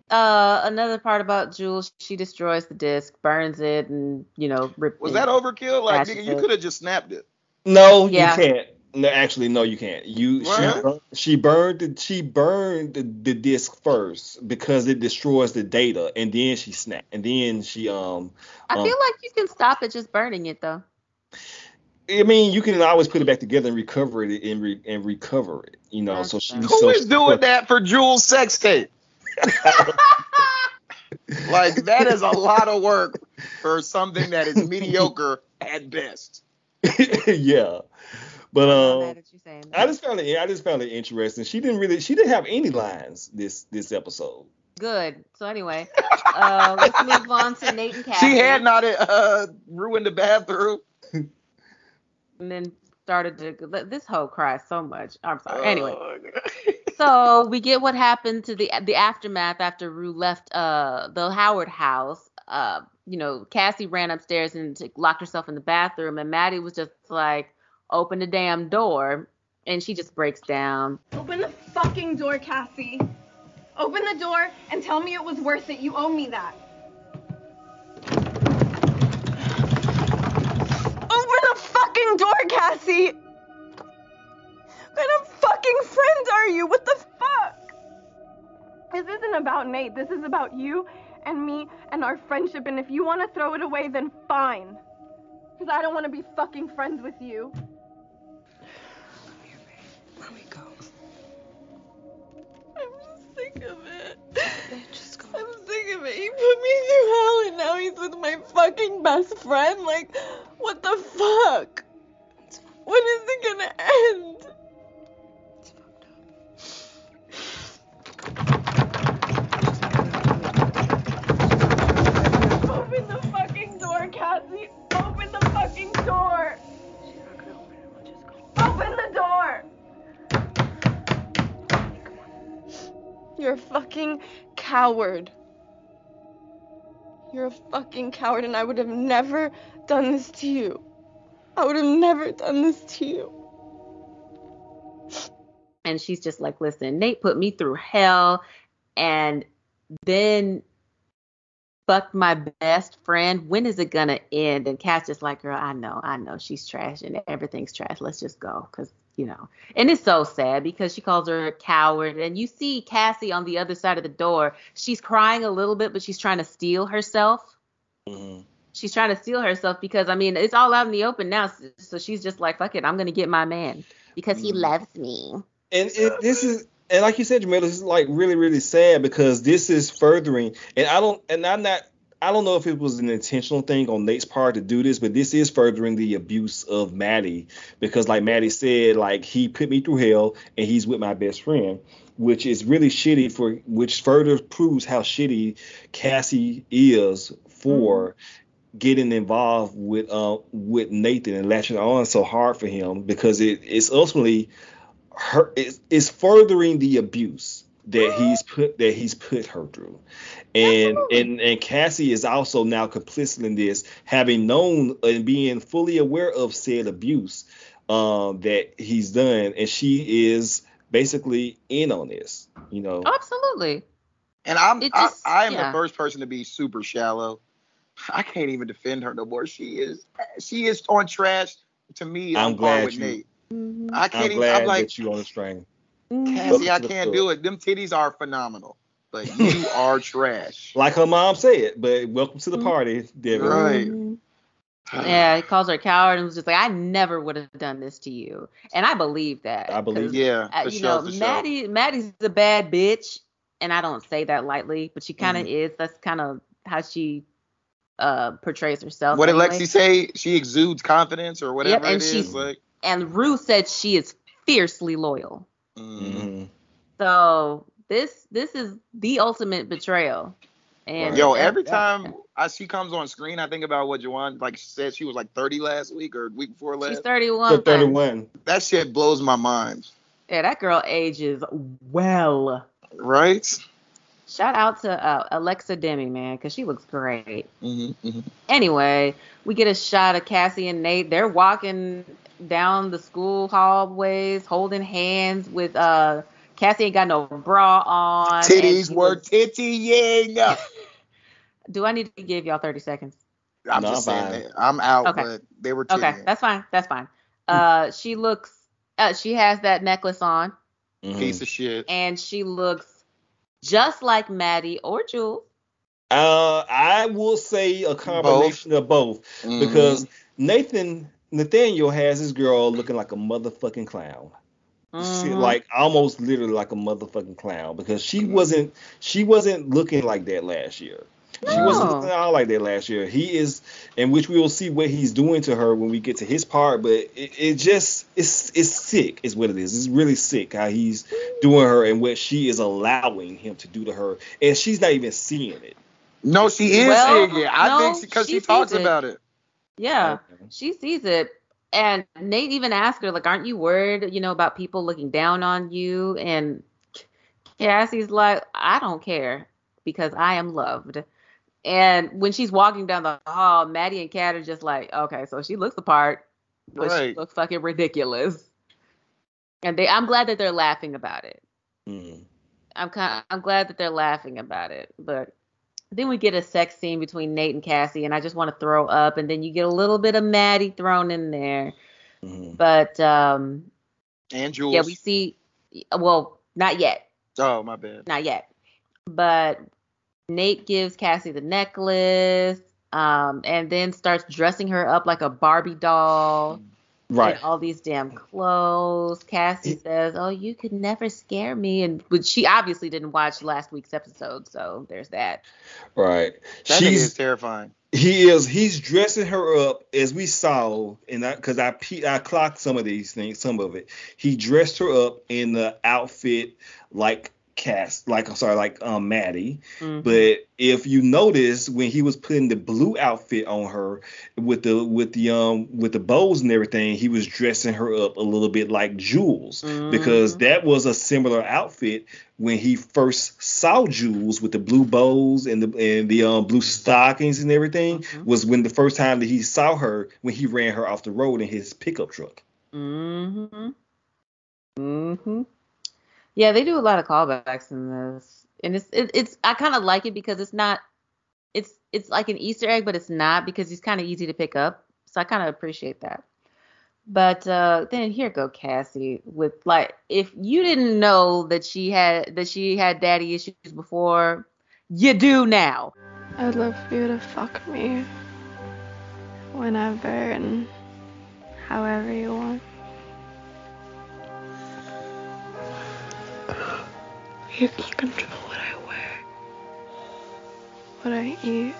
Uh, another part about Jules, she destroys the disc, burns it, and you know, rip. Was and- that overkill? Like nigga, you could have just snapped it. No, Yeah. you can't. No, actually, no, you can't. You she What? bur- she burned the, she burned the, the disc first because it destroys the data, and then she snapped, and then she um. I um, feel like you can stop it just burning it though. I mean, you can always put it back together and recover it and re- and recover it. You know, That's so she true. Who so is doing that for Jules sex tape? Like that is a lot of work for something that is mediocre at best. yeah, but um, mad at you saying I just found it. I just found it interesting. She didn't really. She didn't have any lines this this episode. Good. So anyway, uh, let's move on to Nate and Cassie. She had not uh, ruined the bathroom. and then started to. This hoe cries so much. I'm sorry. Anyway, Oh, so we get what happened to the the aftermath after Rue left uh the Howard house. Uh, you know, Cassie ran upstairs and t- locked herself in the bathroom, and Maddie was just like, "Open the damn door," and she just breaks down. Open the fucking door, Cassie. Open the door and tell me it was worth it. You owe me that. Open the fucking door, Cassie. What kind of fucking friends are you? What the fuck? This isn't about Nate. This is about you and me and our friendship. And if you want to throw it away, then fine. Because I don't want to be fucking friends with you. Sick of it. I'm sick of it. He put me through hell and now he's with my fucking best friend. Like, what the fuck? When is it gonna end? Open the fucking door, Cassie. Open the fucking door. You're a fucking coward. You're a fucking coward, and I would have never done this to you. I would have never done this to you. and she's just like, listen, Nate put me through hell and then fucked my best friend. When is it gonna end? And Kat's just like, girl, I know, I know she's trash and everything's trash. Let's just go, cause you know. And it's so sad because she calls her a coward, and you see Cassie on the other side of the door. She's crying a little bit, but she's trying to steel herself. Mhm. She's trying to steel herself because I mean it's all out in the open now. So she's just like, fuck it, I'm gonna get my man because he Mhm. loves me. And it, this is and like you said, Jamila, this is like really, really sad because this is furthering, and I don't, and I'm not, I don't know if it was an intentional thing on Nate's part to do this, but this is furthering the abuse of Maddie. Because, like Maddie said, like he put me through hell, and he's with my best friend, which is really shitty for, which further proves how shitty Cassie is for getting involved with uh with Nathan and latching on so hard for him. Because it, it's ultimately her it's, it's furthering the abuse that he's put that he's put her through and and and Cassie is also now complicit in this having known and being fully aware of said abuse um that he's done and she is basically in on this you know Absolutely. And I'm It I, I am yeah. the first person to be super shallow. I can't even defend her no more. She is she is on trash to me I'm on glad with you- Nate. Mhm. I can't I'm even glad I'm like that you on the train Cassie, I Welcome to the can't do it. Them titties are phenomenal. But you are trash. like her mom said but welcome to the Mhm. party Devin. Right. Mhm. Yeah, he calls her a coward and was just like, I never would have done this to you. And I believe that. I believe Yeah, uh, you sure, know, for sure. Maddie Maddie's a bad bitch, and I don't say that lightly, but she kind of is. That's kind of how she uh portrays herself. What did anyway. Lexi say? She exudes confidence or whatever and it is. she's- Like, And Rue said she is fiercely loyal. Mm, Mhm. So this this is the ultimate betrayal. And yo, every that- time I, she comes on screen, I think about what Juwan like she said she was like 30 last week or week before last. she's last. 31. So 31 That shit blows my mind. Yeah, that girl ages well. Right? Shout out to uh, Alexa Demie, man, because she looks great. hmm hmm Anyway, we get a shot of Cassie and Nate. They're walking down the school hallways, holding hands with uh Cassie ain't got no bra on. Titties were was- tittying. Do I need to give y'all 30 seconds? I'm No, just I'm saying fine. I'm out, Okay. but they were Okay, that's fine. That's fine. Uh, she looks. Uh, she has that necklace on, Mhm. Piece of shit. and she looks just like Maddie or Jules. Uh, I will say a combination of both Mhm. because Nathan Nathaniel has his girl looking like a motherfucking clown. She, Mhm. like almost literally like a motherfucking clown because she Mhm. wasn't she wasn't looking like that last year. She wasn't looking all like that last year. He is, in which we will see what he's doing to her when we get to his part. But it, it just it's it's sick, is what it is. It's really sick how he's doing her and what she is allowing him to do to her, and she's not even seeing it. No, she is Well, seeing it. I no, think because she she, talks it. about it. Yeah, Okay. she sees it. And Nate even asked her, like, aren't you worried, you know, about people looking down on you? And Cassie's like, I don't care because I am loved. And when she's walking down the hall, Maddie and Kat are just like, okay, so she looks the part, but she Right. looks fucking ridiculous. And they, I'm glad that they're laughing about it. Mm. I'm kind, I'm glad that they're laughing about it. But then we get a sex scene between Nate and Cassie, and I just want to throw up. And then you get a little bit of Maddie thrown in there. Mhm. But um, And Jules. yeah, we see. Well, not yet, oh, my bad. not yet. But Nate gives Cassie the necklace, um, and then starts dressing her up like a Barbie doll. Right. in all these damn clothes. Cassie says, "Oh, you could never scare me," and but she obviously didn't watch last week's episode, so there's that. Right. That nigga is She's terrifying. he is he's dressing her up as we saw and I because I pe- I clocked some of these things some of it he dressed her up in the outfit like Cass like I'm sorry like um Maddie Mhm. but if you notice when he was putting the blue outfit on her with the with the um with the bows and everything he was dressing her up a little bit like Jules because Mhm. that was a similar outfit when he first saw Jules with the blue bows and the and the um blue stockings and everything Mhm. was when the first time that he saw her when he ran her off the road in his pickup truck. Mhm. Mhm. Yeah, they do a lot of callbacks in this, and it's it, it's I kind of like it because it's not it's it's like an Easter egg, but it's not because it's kind of easy to pick up. So I kind of appreciate that. But uh, then here go Cassie with like if you didn't know that she had that she had daddy issues before, you do now. I'd love for you to fuck me whenever and however you want. You can control what I wear, what I eat.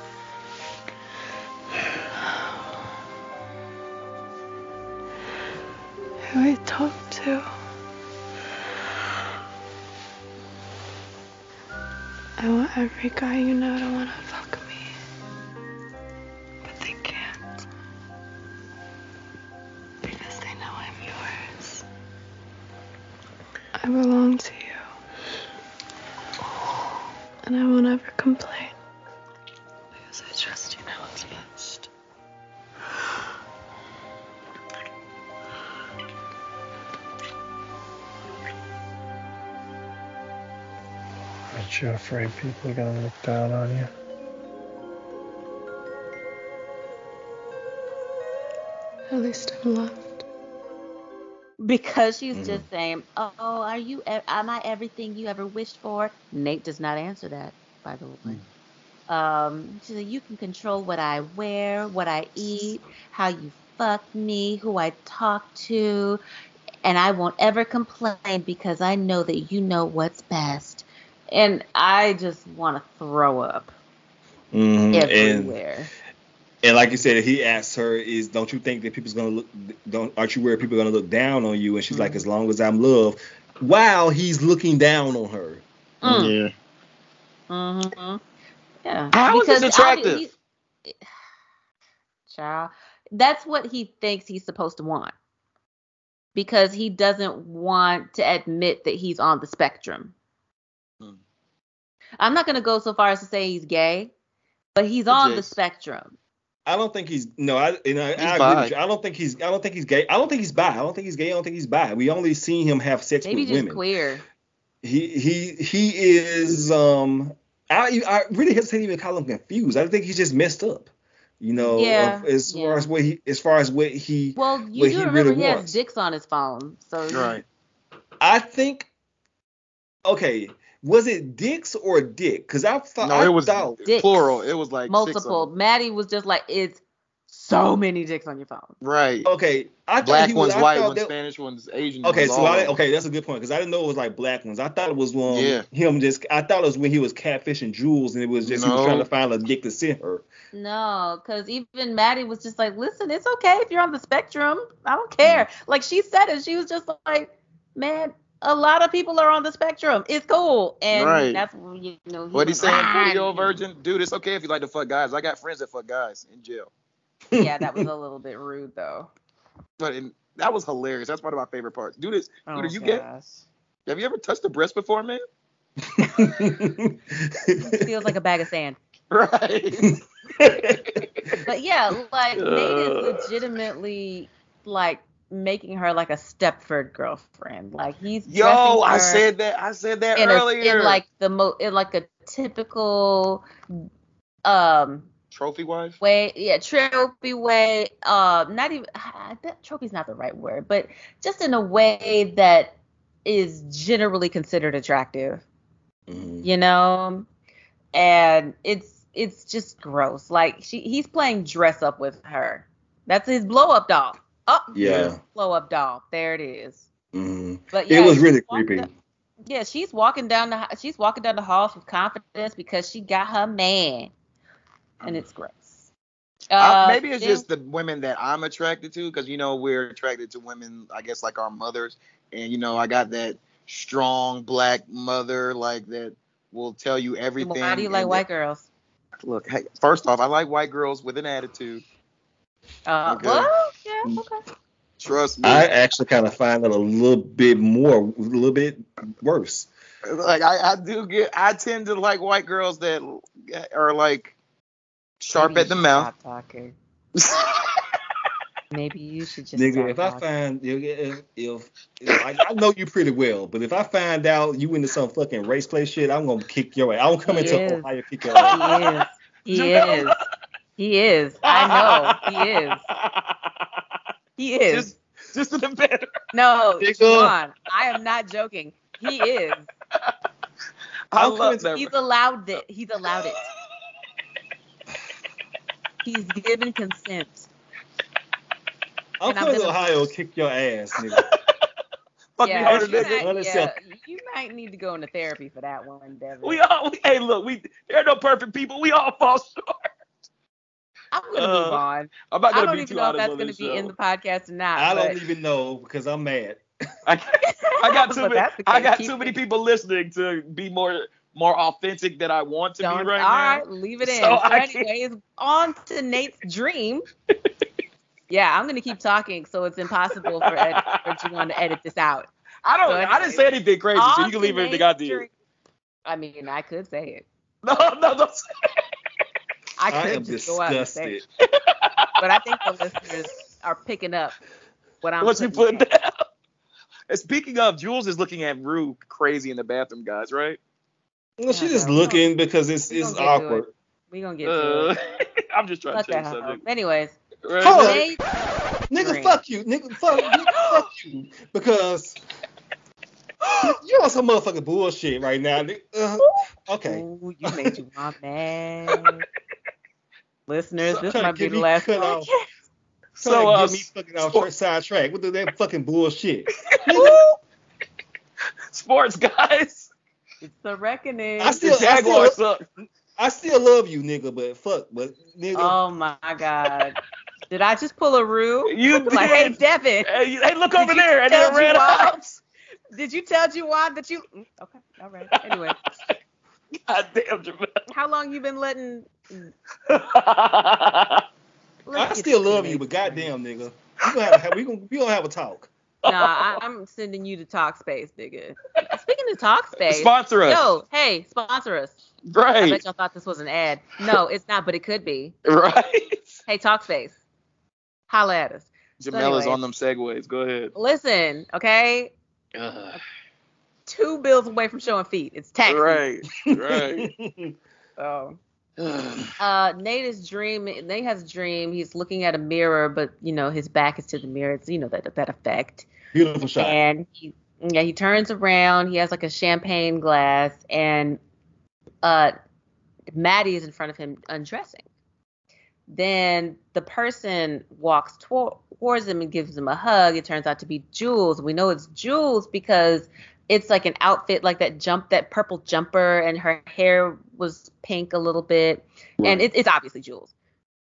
Who I talk to. I want every guy you know to want to afraid people are gonna look down on you? At least I'm loved. because she's Mhm. just saying, "Oh, are you? e- Am I everything you ever wished for?" Nate does not answer that, by the way. Um, she said, "You can control what I wear, what I eat, how you fuck me, who I talk to, and I won't ever complain because I know that you know what's best." And I just want to throw up Mhm. And everywhere. and like you said, he asked her, "Is don't you think that people's gonna look? Don't aren't you worried people are gonna look down on you?" And she's like, "As long as I'm loved." While he's looking down on her. Mm. Yeah. hmm Yeah. How is this attractive? obvi- he- Child, that's what he thinks he's supposed to want. Because he doesn't want to admit that he's on the spectrum. I'm not gonna go so far as to say he's gay, but he's But on the spectrum. I don't think he's no. I you know, I agree bi. with you. I don't think he's. I don't think he's gay. I don't think he's bi. I don't think he's gay. I don't think he's bi. We only seen him have sex Maybe with just women. queer. He he he is. Um, I I really hesitate to even call him confused. I think he's just messed up. You know, Yeah, of- as far as what he as far as what he Well, you what do he remember really he has wants. dicks on his phone, so Right. I think. Okay, was it dicks or dick? Because I thought No, it was thought Dicks. plural. It was like multiple. them. Maddie was just like, it's so many dicks on your phone. Right. okay. I thought Black he was, ones, I white thought ones, that- Spanish ones, Asian Okay, ones. so I of didn't- them. okay, that's a good point because I didn't know it was like black ones. I thought it was um Yeah. him just. I thought it was when he was catfishing Jules and it was just he was trying to find a dick to send her. No, because even Maddie was just like, listen, it's okay if you're on the spectrum. I don't care. Mm. Like she said it. She was just like, man, a lot of people are on the spectrum. It's cool. And Right. that's you know. What he's saying? like, Pretty old virgin, dude. It's okay if you like to fuck guys. I got friends that fuck guys in jail. Yeah, that was a little bit rude though. But in, that was hilarious. That's one of my favorite parts. Dude, is Oh, dude, are you gay? Have you ever touched a breast before, man? Feels like a bag of sand. Right. But yeah, like Nate Uh. is legitimately like making her like a Stepford girlfriend. Like he's Yo, I said that. I said that in, a, earlier. in like the mo in like a typical um trophy wife. way yeah trophy way uh not even I bet trophy's not the right word but just in a way that is generally considered attractive Mhm. you know and it's it's just gross like she he's playing dress up with her that's his blow up doll oh Yeah. blow up doll there it is Mhm. but It was really creepy. down- yeah she's walking down the she's walking down the halls with confidence because she got her man and it's gross Uh, Uh, maybe it's then- just the women that I'm attracted to, because you know we're attracted to women, I guess like our mothers, and you know I got that strong black mother like that will tell you everything. Why do you like white that- girls? Look, hey, first off, I like white girls with an attitude. Uh, Okay. Well, yeah, okay. Trust me. I actually kind of find it a little bit more, a little bit worse. like I, I do get I tend to like white girls that are like sharp Maybe at the mouth. Stop talking. Maybe you should just Nigga, stop if I find if, if, if I, I know you pretty well, but if I find out you into some fucking race play shit, I'm gonna kick your ass. I'm gonna come He into is. Ohio kick your ass. He is. He is. I know. He is. He is. Just just in the better. no. Sean, I am not joking. He is. I love that. He's allowed it. He's allowed it. He's given consent. I'm And to Ohio kick your ass, nigga. Fuck me yeah, harder, you nigga. might, yeah, you might need to go into therapy for that one, Devin. We all, we, hey, look, we there are no perfect people. We all fall short. I'm gonna move uh, on. I'm not gonna don't be even know if that's gonna this be show. in the podcast or not. I don't even know because I'm mad. I, I got too many. I got Keep too many people listening to be more more authentic than I want to Don't, be right all now. right, leave it in. So So, anyways, on to Nate's dream. yeah, I'm gonna keep talking, so it's impossible for Ed, for Juwan to edit this out. I don't. So I didn't say anything crazy, so you can leave everything Nate's I did. I mean, I could say it. No, no, don't say I I could am just go out and say disgusted. it. But I think the listeners are picking up what I'm what you putting put down. down. And speaking of, Jules is looking at Rue crazy in the bathroom, guys. Right? No, she's Yeah, just looking because it's we it's gonna awkward. We gonna get Uh. I'm just trying Fuck to change that the hoe. Anyways, Right? Hold on. Nigga, Dream. fuck you. Nigga, fuck, nigga, fuck you. Because you're on some motherfucking bullshit right now. nigga. Uh, okay. Ooh, you made you want mad. Listeners, Stop this might be the last cut one. off. So, So uh, get me fucking off sport- sidetrack. What the that fucking bullshit? Sports guys. It's the reckoning. I The still, I still, suck. I still love you, nigga. But fuck, but nigga. Oh my god. Did I just pull a rue? You Like, hey. Devin, Hey, you- hey, look Did over you there, and tell then ran out. did you tell you Juwan that you? Mm, Okay, all right. Anyway, God damn, Jamel. how long you been letting? Mm. I still love you, but dream. goddamn, nigga, we gonna have, we gonna we gonna have a talk. Nah, I, I'm sending you to Talkspace, nigga. Speaking of Talkspace, Sponsor us. yo, hey, sponsor us. Right. I bet y'all thought this was an ad. No, it's not, but it could be. Right. Hey, Talkspace, holla at us. So Jamel is on them segues. Go ahead. Listen, okay, Ugh. two bills away from showing feet. It's taxi. right. Right. So, Ugh. uh, Nate is dreaming. Nate has a dream. He's looking at a mirror, but you know his back is to the mirror. It's you know that that effect. Beautiful shot. And he, yeah, he turns around. He has like a champagne glass, and uh, Maddie is in front of him undressing. Then the person walks towards him and gives him a hug. It turns out to be Jules. We know it's Jules because it's like an outfit, like that jump, that purple jumper, and her hair was pink a little bit, and it, it's obviously Jules.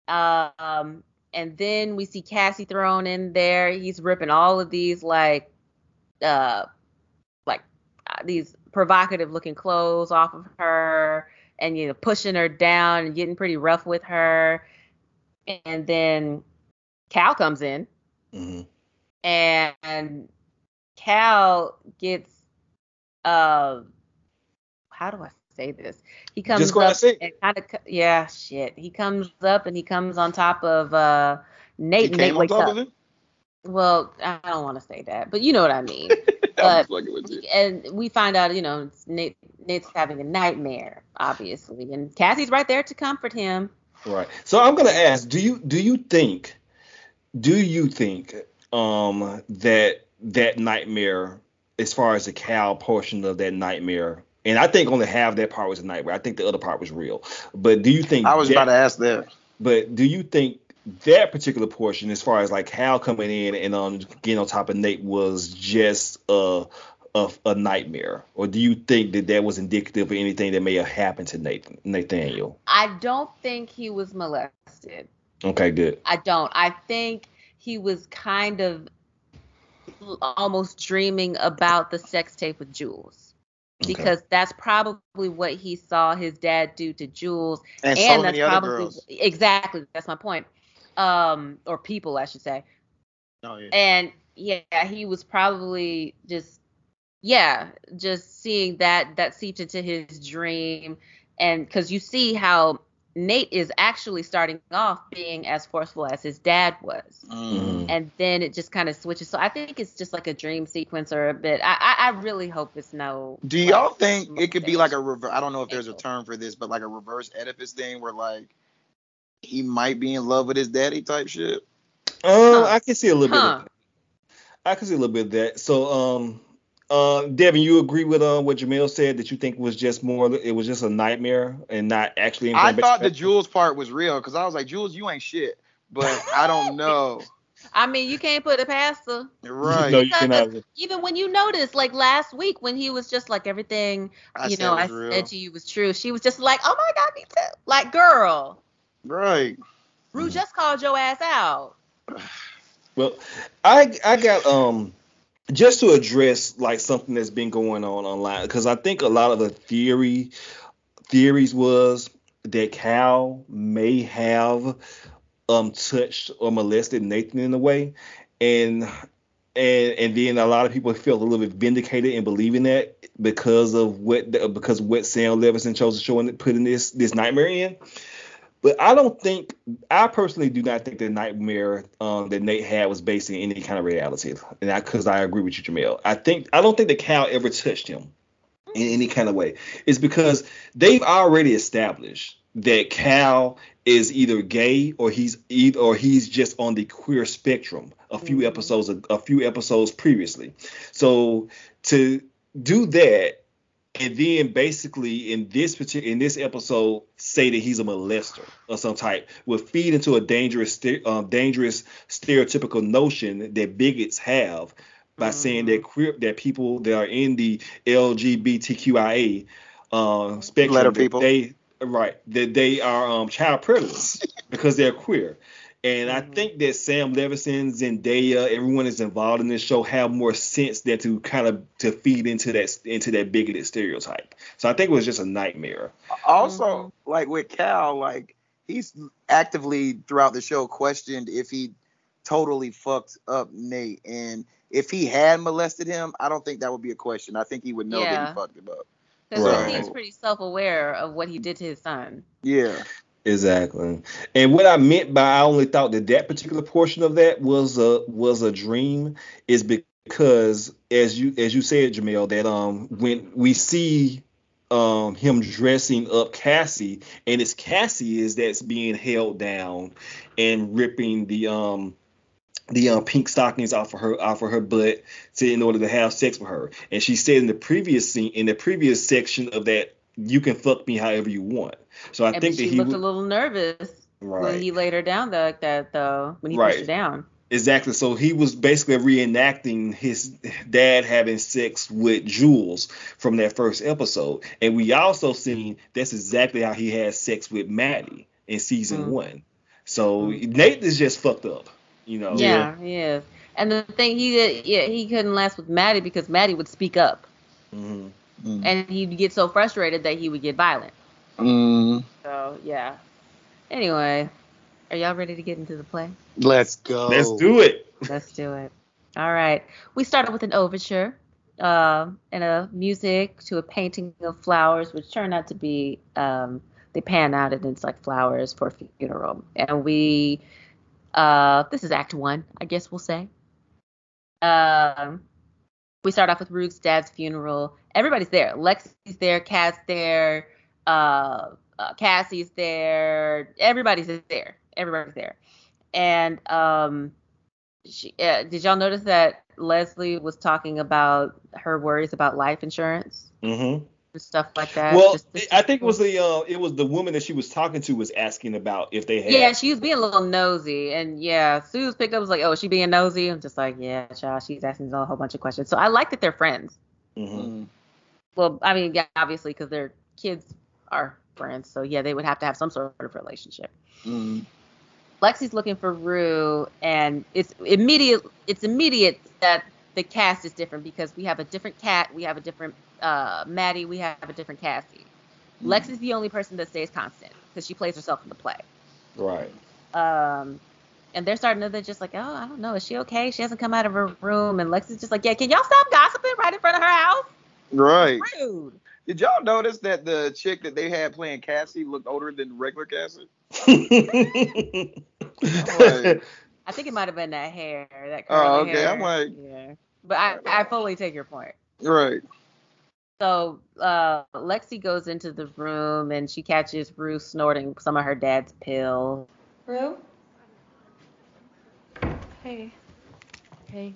Um, and then we see Cassie thrown in there. He's ripping all of these like, uh, like uh, these provocative looking clothes off of her, and you know pushing her down and getting pretty rough with her. And then Cal comes in, Mhm. and Cal gets uh how do I say this? He comes Just up and say it. and kind of yeah, shit. He comes up and he comes on top of uh Nate. He Nate wakes top up. Well, I don't want to say that, but you know what I mean. But- just fucking with you. and we find out, you know, it's Nate Nate's having a nightmare, obviously, and Cassie's right there to comfort him. Right. So I'm gonna ask, do you do you think do you think um that that nightmare as far as the Cal portion of that nightmare and I think only half that part was a nightmare. I think the other part was real. But do you think I was that, about to ask that. but do you think that particular portion as far as like Cal coming in and um getting on top of Nate was just a a, a nightmare or do you think that that was indicative of anything that may have happened to Nathan Nathaniel? I don't think he was molested. Okay, good. I don't. I think he was kind of almost dreaming about the sex tape with Jules. Okay. Because that's probably what he saw his dad do to Jules. And, so that's probably exactly that's my point. Um or people I should say. Oh, yeah. And yeah, he was probably just yeah, just seeing that that seeped into his dream and cuz you see how Nate is actually starting off being as forceful as his dad was. Mm. And then it just kind of switches. So I think it's just like a dream sequence or a bit. I I, I really hope it's no. Do y'all think it could be like a molestation. reverse? I don't know if there's a term for this, but like a reverse Oedipus thing where like he might be in love with his daddy type shit. Uh, Huh. I can see a little bit. Of that. I can see a little bit of that. So, um, uh, Devin, you agree with um what Jamil said that you think was just more, it was just a nightmare and not actually. I but- thought the Jules part was real because I was like, Jules, you ain't shit. But I don't know. I mean, you can't put it past her. Right. No, you cannot. even when you noticed, like last week when he was just like everything, I you know, I real. said to you was true. She was just like, oh my god, me too. Like, girl, Right. Rue just called your ass out. Well, I I got um just to address like something that's been going on online because I think a lot of the theory theories was that Cal may have um touched or molested Nathan in a way, and and and then a lot of people felt a little bit vindicated in believing that because of what the, because what Sam Levinson chose to show and put in this this nightmare in. But I don't think I personally do not think the nightmare um, that Nate had was based in any kind of reality, and I because I, agree with you, Jamel. I think I don't think the Cal ever touched him in any kind of way. It's because they've already established that Cal is either gay or he's either or he's just on the queer spectrum. A few episodes a few episodes previously, so to do that and then basically in this particular in this episode say that he's a molester of some type would feed into a dangerous ste- um, dangerous stereotypical notion that bigots have by saying that queer that people that are in the LGBTQIA uh, spectrum Letter people. they right that they are um, child predators because they're queer. And I mm-hmm. think that Sam Levinson, Zendaya, everyone is involved in this show have more sense than to kind of to feed into that into that bigoted stereotype. So I think it was just a nightmare. Also, mm-hmm. like with Cal, like he's actively throughout the show questioned if he totally fucked up Nate, and if he had molested him, I don't think that would be a question. I think he would know that he fucked him up. Because Right. he seems pretty self-aware of what he did to his son. Yeah. Exactly. And what I meant by I only thought that that particular portion of that was a was a dream is because as you as you said, Jamel, that um when we see um him dressing up Cassie and it's Cassie is that's being held down and ripping the um the um, pink stockings off of her off of her butt to in order to have sex with her. And she said in the previous scene in the previous section of that you can fuck me however you want. So I and think she that he looked would- a little nervous when he laid her down like that, though. When he Right. pushed her down. Exactly. So he was basically reenacting his dad having sex with Jules from that first episode. And we also seen that's exactly how he had sex with Maddie in season Mm. one. So Nate is just fucked up, you know. Yeah, he is. And the thing he did, yeah, he couldn't last with Maddie because Maddie would speak up, hmm and he'd get so frustrated that he would get violent. Mm, So yeah. Anyway, are y'all ready to get into the play? let's go. Let's do it. Let's do it. All right. We started with an overture uh, and a music to a painting of flowers, which turned out to be um, they pan out and it's like flowers for a funeral. And we uh, this is Act One, I guess we'll say. Um, we start off with Ruth's dad's funeral. Everybody's there. Lexi's there. Kat's there. Uh, uh, Cassie's there. Everybody's there. Everybody's there. And um, she, uh, did y'all notice that Leslie was talking about her worries about life insurance hmm and stuff like that? Well, Just- just- I think it was the uh, it was the woman that she was talking to was asking about if they had. yeah, she was being a little nosy, and yeah, Sue's picked up was like, "Oh, is she being nosy?" I'm just like, "Yeah, child, she's asking a whole bunch of questions." So I like that they're friends. Mhm. Well, I mean, yeah, obviously because their kids are friends, so yeah, they would have to have some sort of relationship. Mm. Lexi's looking for Rue, and it's immediate. It's immediate that the cast is different because we have a different Kat, we have a different uh, Maddie, we have a different Cassie. Lexi's is the only person that stays constant because she plays herself in the play. Right. Um, and they're starting to they're just like, oh, I don't know, is she okay? She hasn't come out of her room, and Lexi's is just like, yeah, can y'all stop gossiping right in front of her house? Right. Rude. Did y'all notice that the chick that they had playing Cassie looked older than regular Cassie? Like, I think it might have been that hair, that Oh, curly okay. hair. I'm like- yeah. But I, I fully take your point. right. So uh, Lexi goes into the room and she catches Rue snorting some of her dad's pills. Rue? Hey. Hey.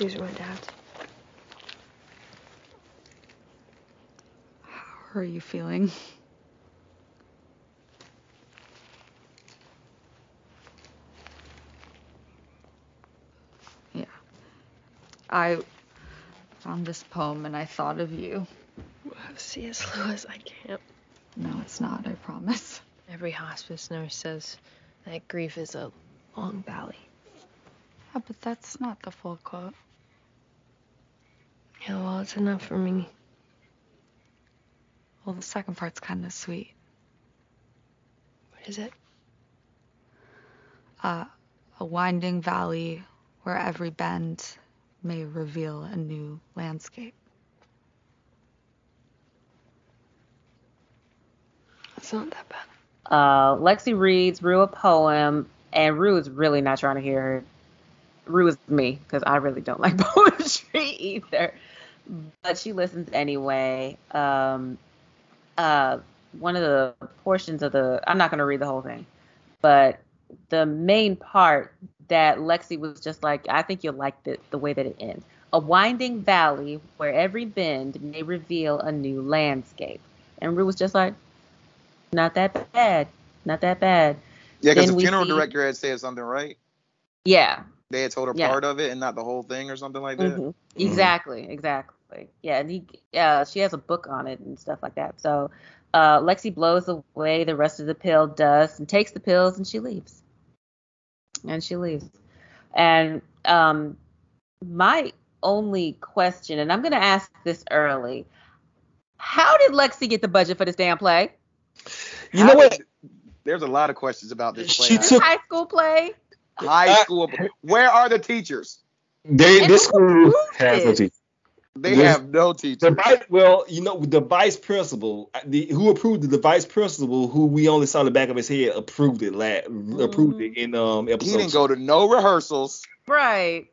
These are my dad's. How are you feeling? Yeah. I found this poem and I thought of you. C.S. Lewis, I can't. No, it's not, I promise. Every hospice nurse says that grief is a long valley. Yeah, but that's not the full quote. Yeah, well, it's enough for me. Well, the second part's kind of sweet. What is it? Uh, a winding valley where every bend may reveal a new landscape. It's not that bad. Uh, Lexi reads Rue a poem, and Rue is really not trying to hear her. Rue is me because I really don't like poetry either, but she listens anyway. Um, uh, one of the portions of the I'm not going to read the whole thing, but the main part that Lexi was just like, I think you'll like the, the way that it ends. A winding valley where every bend may reveal a new landscape. And Rue was just like, not that bad, not that bad. Yeah, because the funeral see- director had said something, right? Yeah, They had told her Yeah. part of it and not the whole thing or something like that. Mhm. Exactly, exactly. Yeah, and he, uh, she has a book on it and stuff like that. So uh, Lexi blows away the rest of the pill dust and takes the pills and she leaves. And she leaves. And um, my only question, and I'm going to ask this early, how did Lexi get the budget for this damn play? You know what? There's a lot of questions about this play. She took high school play? high school. Where are the teachers? they, And this school has no it? Teacher. They This- have no teacher. The vice, well, you know, the vice principal, the who approved it, the vice principal, who we only saw the back of his head, approved it. La, approved it in um He didn't go to no rehearsals. Right.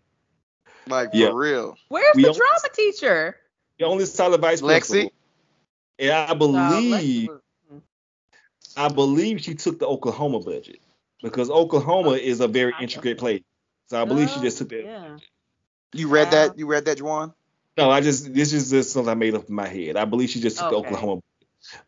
Like Yeah. for real. Where's We the only- drama teacher? The only saw the vice Lexi? principal. And I Uh, believe, Lexi was- I believe she took the Oklahoma budget because Oklahoma is a very intricate place. So I believe she just took that. Yeah. You read Wow. that? You read that, Juwan? No, I just this is just something I made up in my head. I believe she just took Okay. Oklahoma.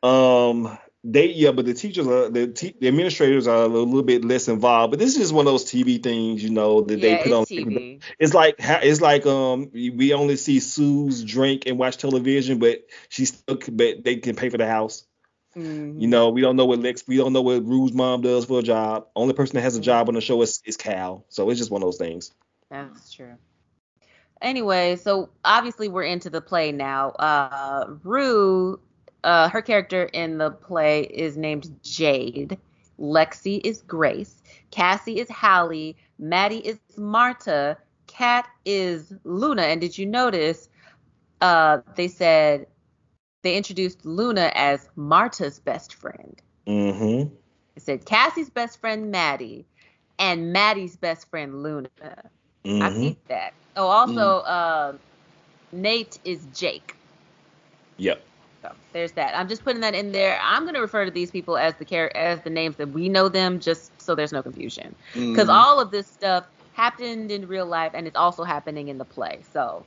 Um, they yeah, but the teachers are the te- the administrators are a little bit less involved. But this is just one of those TV things, you know, that Yeah, they put on. TV. It's like it's like um we only see Suze drink and watch television, but she's still but they can pay for the house. Mhm. You know, we don't know what Lex, we don't know what Rue's mom does for a job. Only person that has a job on the show is, is Cal. So it's just one of those things. That's true. Anyway, so obviously we're into the play now. Uh, Rue, uh, her character in the play is named Jade. Lexi is Grace. Cassie is Hallie. Maddie is Marta. Kat is Luna. And did you notice uh, they said they introduced Luna as Marta's best friend? Mm-hmm. It said Cassie's best friend Maddie and Maddie's best friend Luna. I Mm-hmm. see that. Oh, also, uh, Nate is Jake. Yep. So there's that. I'm just putting that in there. I'm gonna refer to these people as the char- as the names that we know them, just so there's no confusion. Because Mhm. all of this stuff happened in real life, and it's also happening in the play. So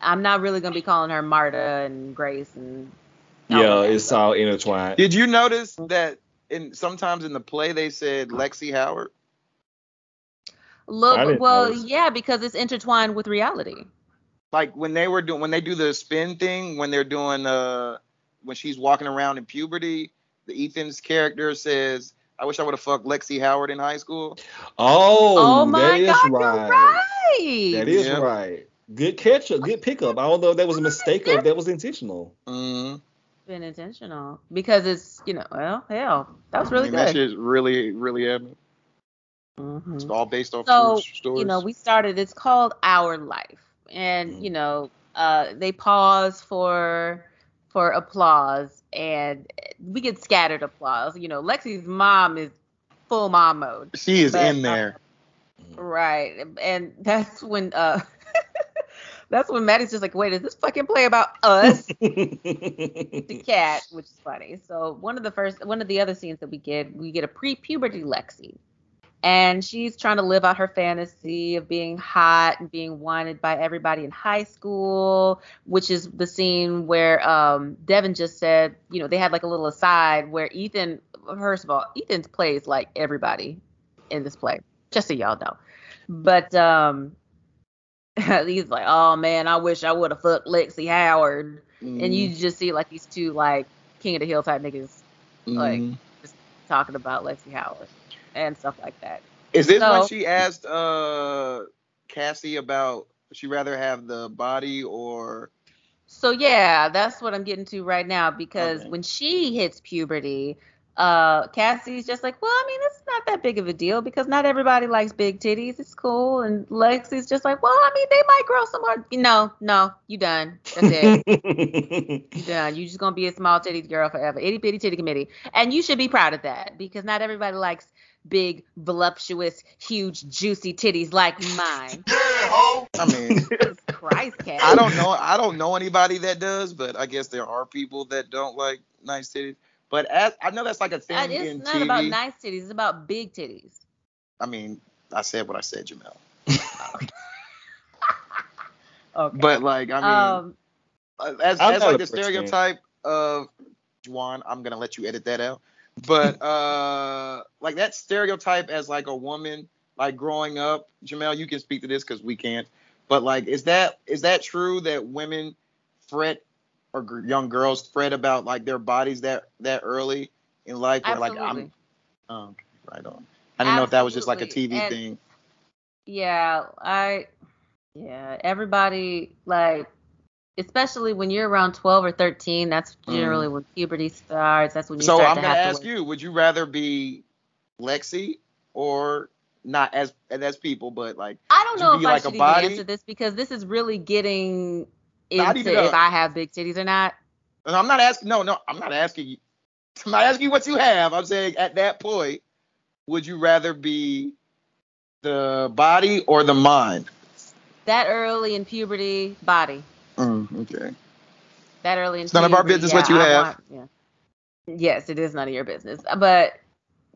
I'm not really gonna be calling her Marta and Grace and. Yeah, it's stuff. all intertwined. Did you notice that in sometimes in the play they said Lexi Howard? I Look, well, notice. yeah, because it's intertwined with reality. Like when they were doing when they do the spin thing, when they're doing uh when she's walking around in puberty, the Ethan's character says, I wish I would have fucked Lexi Howard in high school. Oh, Oh my that is God, right. you're right. That is Yeah. right. Good catch up, good pickup. I don't know if that was a mistake or if that was intentional. Mm-hmm. been intentional because it's you know well hell that was I really mean, that good. shit's really, really happened. Mhm. It's all based off So true stories. you know we started. It's called Our Life, and Mm. you know uh, they pause for for applause, and we get scattered applause. You know Lexi's mom is full mom mode. she is but, in there. Right, and that's when uh. That's when Maddie's just like, wait, is this fucking play about us? the cat, which is funny. So one of the first, one of the other scenes that we get, we get a pre-puberty Lexi, and she's trying to live out her fantasy of being hot and being wanted by everybody in high school, which is the scene where um, Devin just said, you know, they had like a little aside where Ethan, first of all, Ethan plays like everybody in this play, just so y'all know. But um, he's like, oh man, I wish I would have fucked Lexi Howard, and Mm. you just see like these two like King of the Hill type niggas like Mhm. just talking about Lexi Howard and stuff like that. Is this when she asked uh Cassie about she rather have the body or So yeah, that's what I'm getting to right now because Okay. when she hits puberty, uh Cassie's just like, well, I mean, it's not that big of a deal because not everybody likes big titties. It's cool. And Lexi's just like, well, I mean, they might grow some more. No, no, you done. That's it. you done. You just gonna be a small titty girl forever. Itty bitty titty committee. And you should be proud of that because not everybody likes big, voluptuous, huge, juicy titties like mine. I mean Christ, Cassie. I don't know I don't know anybody that does, but I guess there are people that don't like nice titties. But as I know that's like a thing And it's in not TV. about nice titties. It's about big titties. I mean, I said what I said, Jamel. Okay. But like, I mean, um, as, as like the Prince fan. stereotype of Juwan, I'm gonna let you edit that out. But uh, like that stereotype as like a woman, like growing up, Jamel, you can speak to this because we can't. But like, is that is that true that women fret or young girls fret about like their bodies that that early in life? Where like I'm, okay, right on. I didn't know if that was just like a TV And- thing. yeah, I, yeah, everybody like, especially when you're around 12 or 13, that's generally when puberty starts. That's when you Mm. So start I'm to gonna ask to. you: Would you rather be Lexi or not as as people, but like I don't know if I should even body? answer this because this is really getting into even if I have big titties or not. I'm not asking. No, no, I'm not asking you. I'm not asking you what you have. I'm saying at that point, would you rather be the body or the mind? That early in puberty, body. Mm, okay. that early in It's none of our business yeah, what you I have. want- yeah. Yes, it is none of your business. But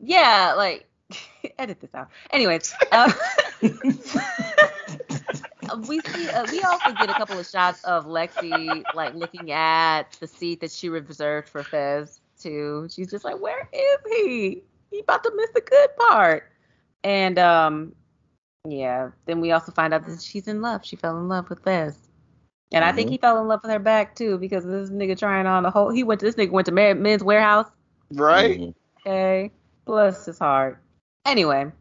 yeah, like edit this out. Anyways, uh, we see uh, we also get a couple of shots of Lexi like looking at the seat that she reserved for Fez too. She's just like, where is he? He about to miss the good part. And um, yeah. Then we also find out that she's in love. She fell in love with Fez. And I think Mhm. he fell in love with her back too because this nigga trying on the whole. He went to this nigga went to Mar- Men's Wearhouse. Right. Okay, bless his heart. Anyway,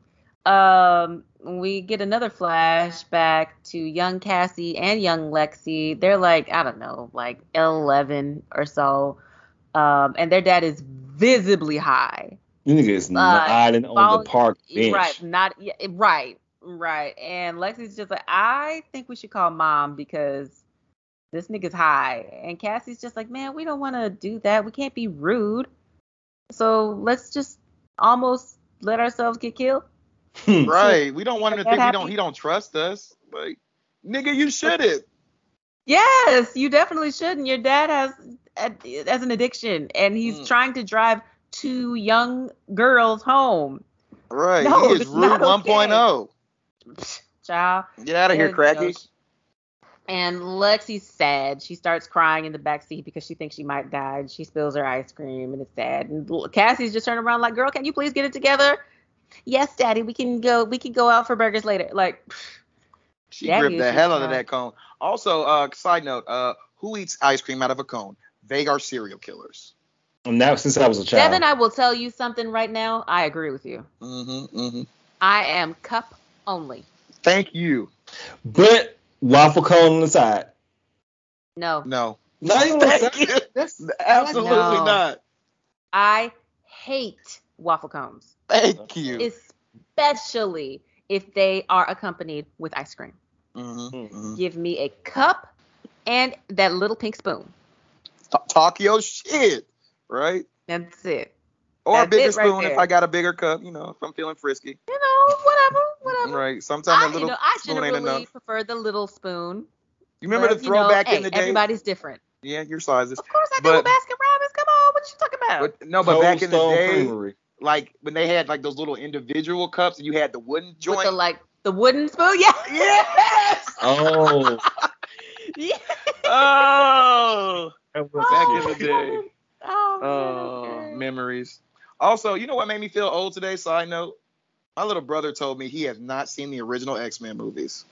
um, we get another flashback to young Cassie and young Lexi. They're like I don't know, like eleven or so, um, and their dad is visibly high. This nigga is nodding on the park bench. Right, not yeah, right, right. And Lexi's just like, I think we should call mom because this nigga's high. And Cassie's just like, man, we don't want to do that. We can't be rude. So let's just almost let ourselves get killed. Right. We don't want him to That think we don't he don't trust us. Like, nigga, you shouldn't. Yes, you definitely shouldn't. Your dad has as an addiction, and he's Mm. trying to drive two young girls home. Right. No, he is it's rude not 1.0. Child. Get out of here, And, cracky. you And Lexi's sad. She starts crying in the back seat because she thinks she might die. And she spills her ice cream, and it's sad. And Cassie's just turning around like, "Girl, can you please get it together?" Yes, Daddy. We can go. We can go out for burgers later. Like, She Daddy gripped the hell out of that cone. Also, uh, side note, uh, who eats ice cream out of a cone? They are serial killers. Now since I was a child. Devin, I will tell you something right now. I agree with you. Mm-hmm, mm-hmm. I am cup only. Thank you. but waffle cone on the side. No, No. Not even Thank you. That's Absolutely No. not. I hate waffle cones, Thank you. especially if they are accompanied with ice cream. Mm-hmm, mm-hmm. Give me a cup and that little pink spoon. Talk your shit, right? That's it. Or a bigger right spoon if. I got a bigger cup, you know, if I'm feeling frisky. You know, whatever, whatever. Right. Sometimes I, a you little know, I spoon ain't generally enough. prefer the little spoon. You remember but, the you know, throwback hey, in the day? Everybody's different. Yeah, your sizes. Of course, I do But- with Baskin Robbins. Come on, what you talking about? But no, but Cold back in the Stone day, Creamery. Like when they had like those little individual cups and you had the wooden joint. With the like the wooden spoon. Yeah. yes. Oh, yeah. Oh, that was oh, back shit. in the day. Oh, Oh, memories. Also, you know what made me feel old today? Side note. My little brother told me he has not seen the original X Men movies.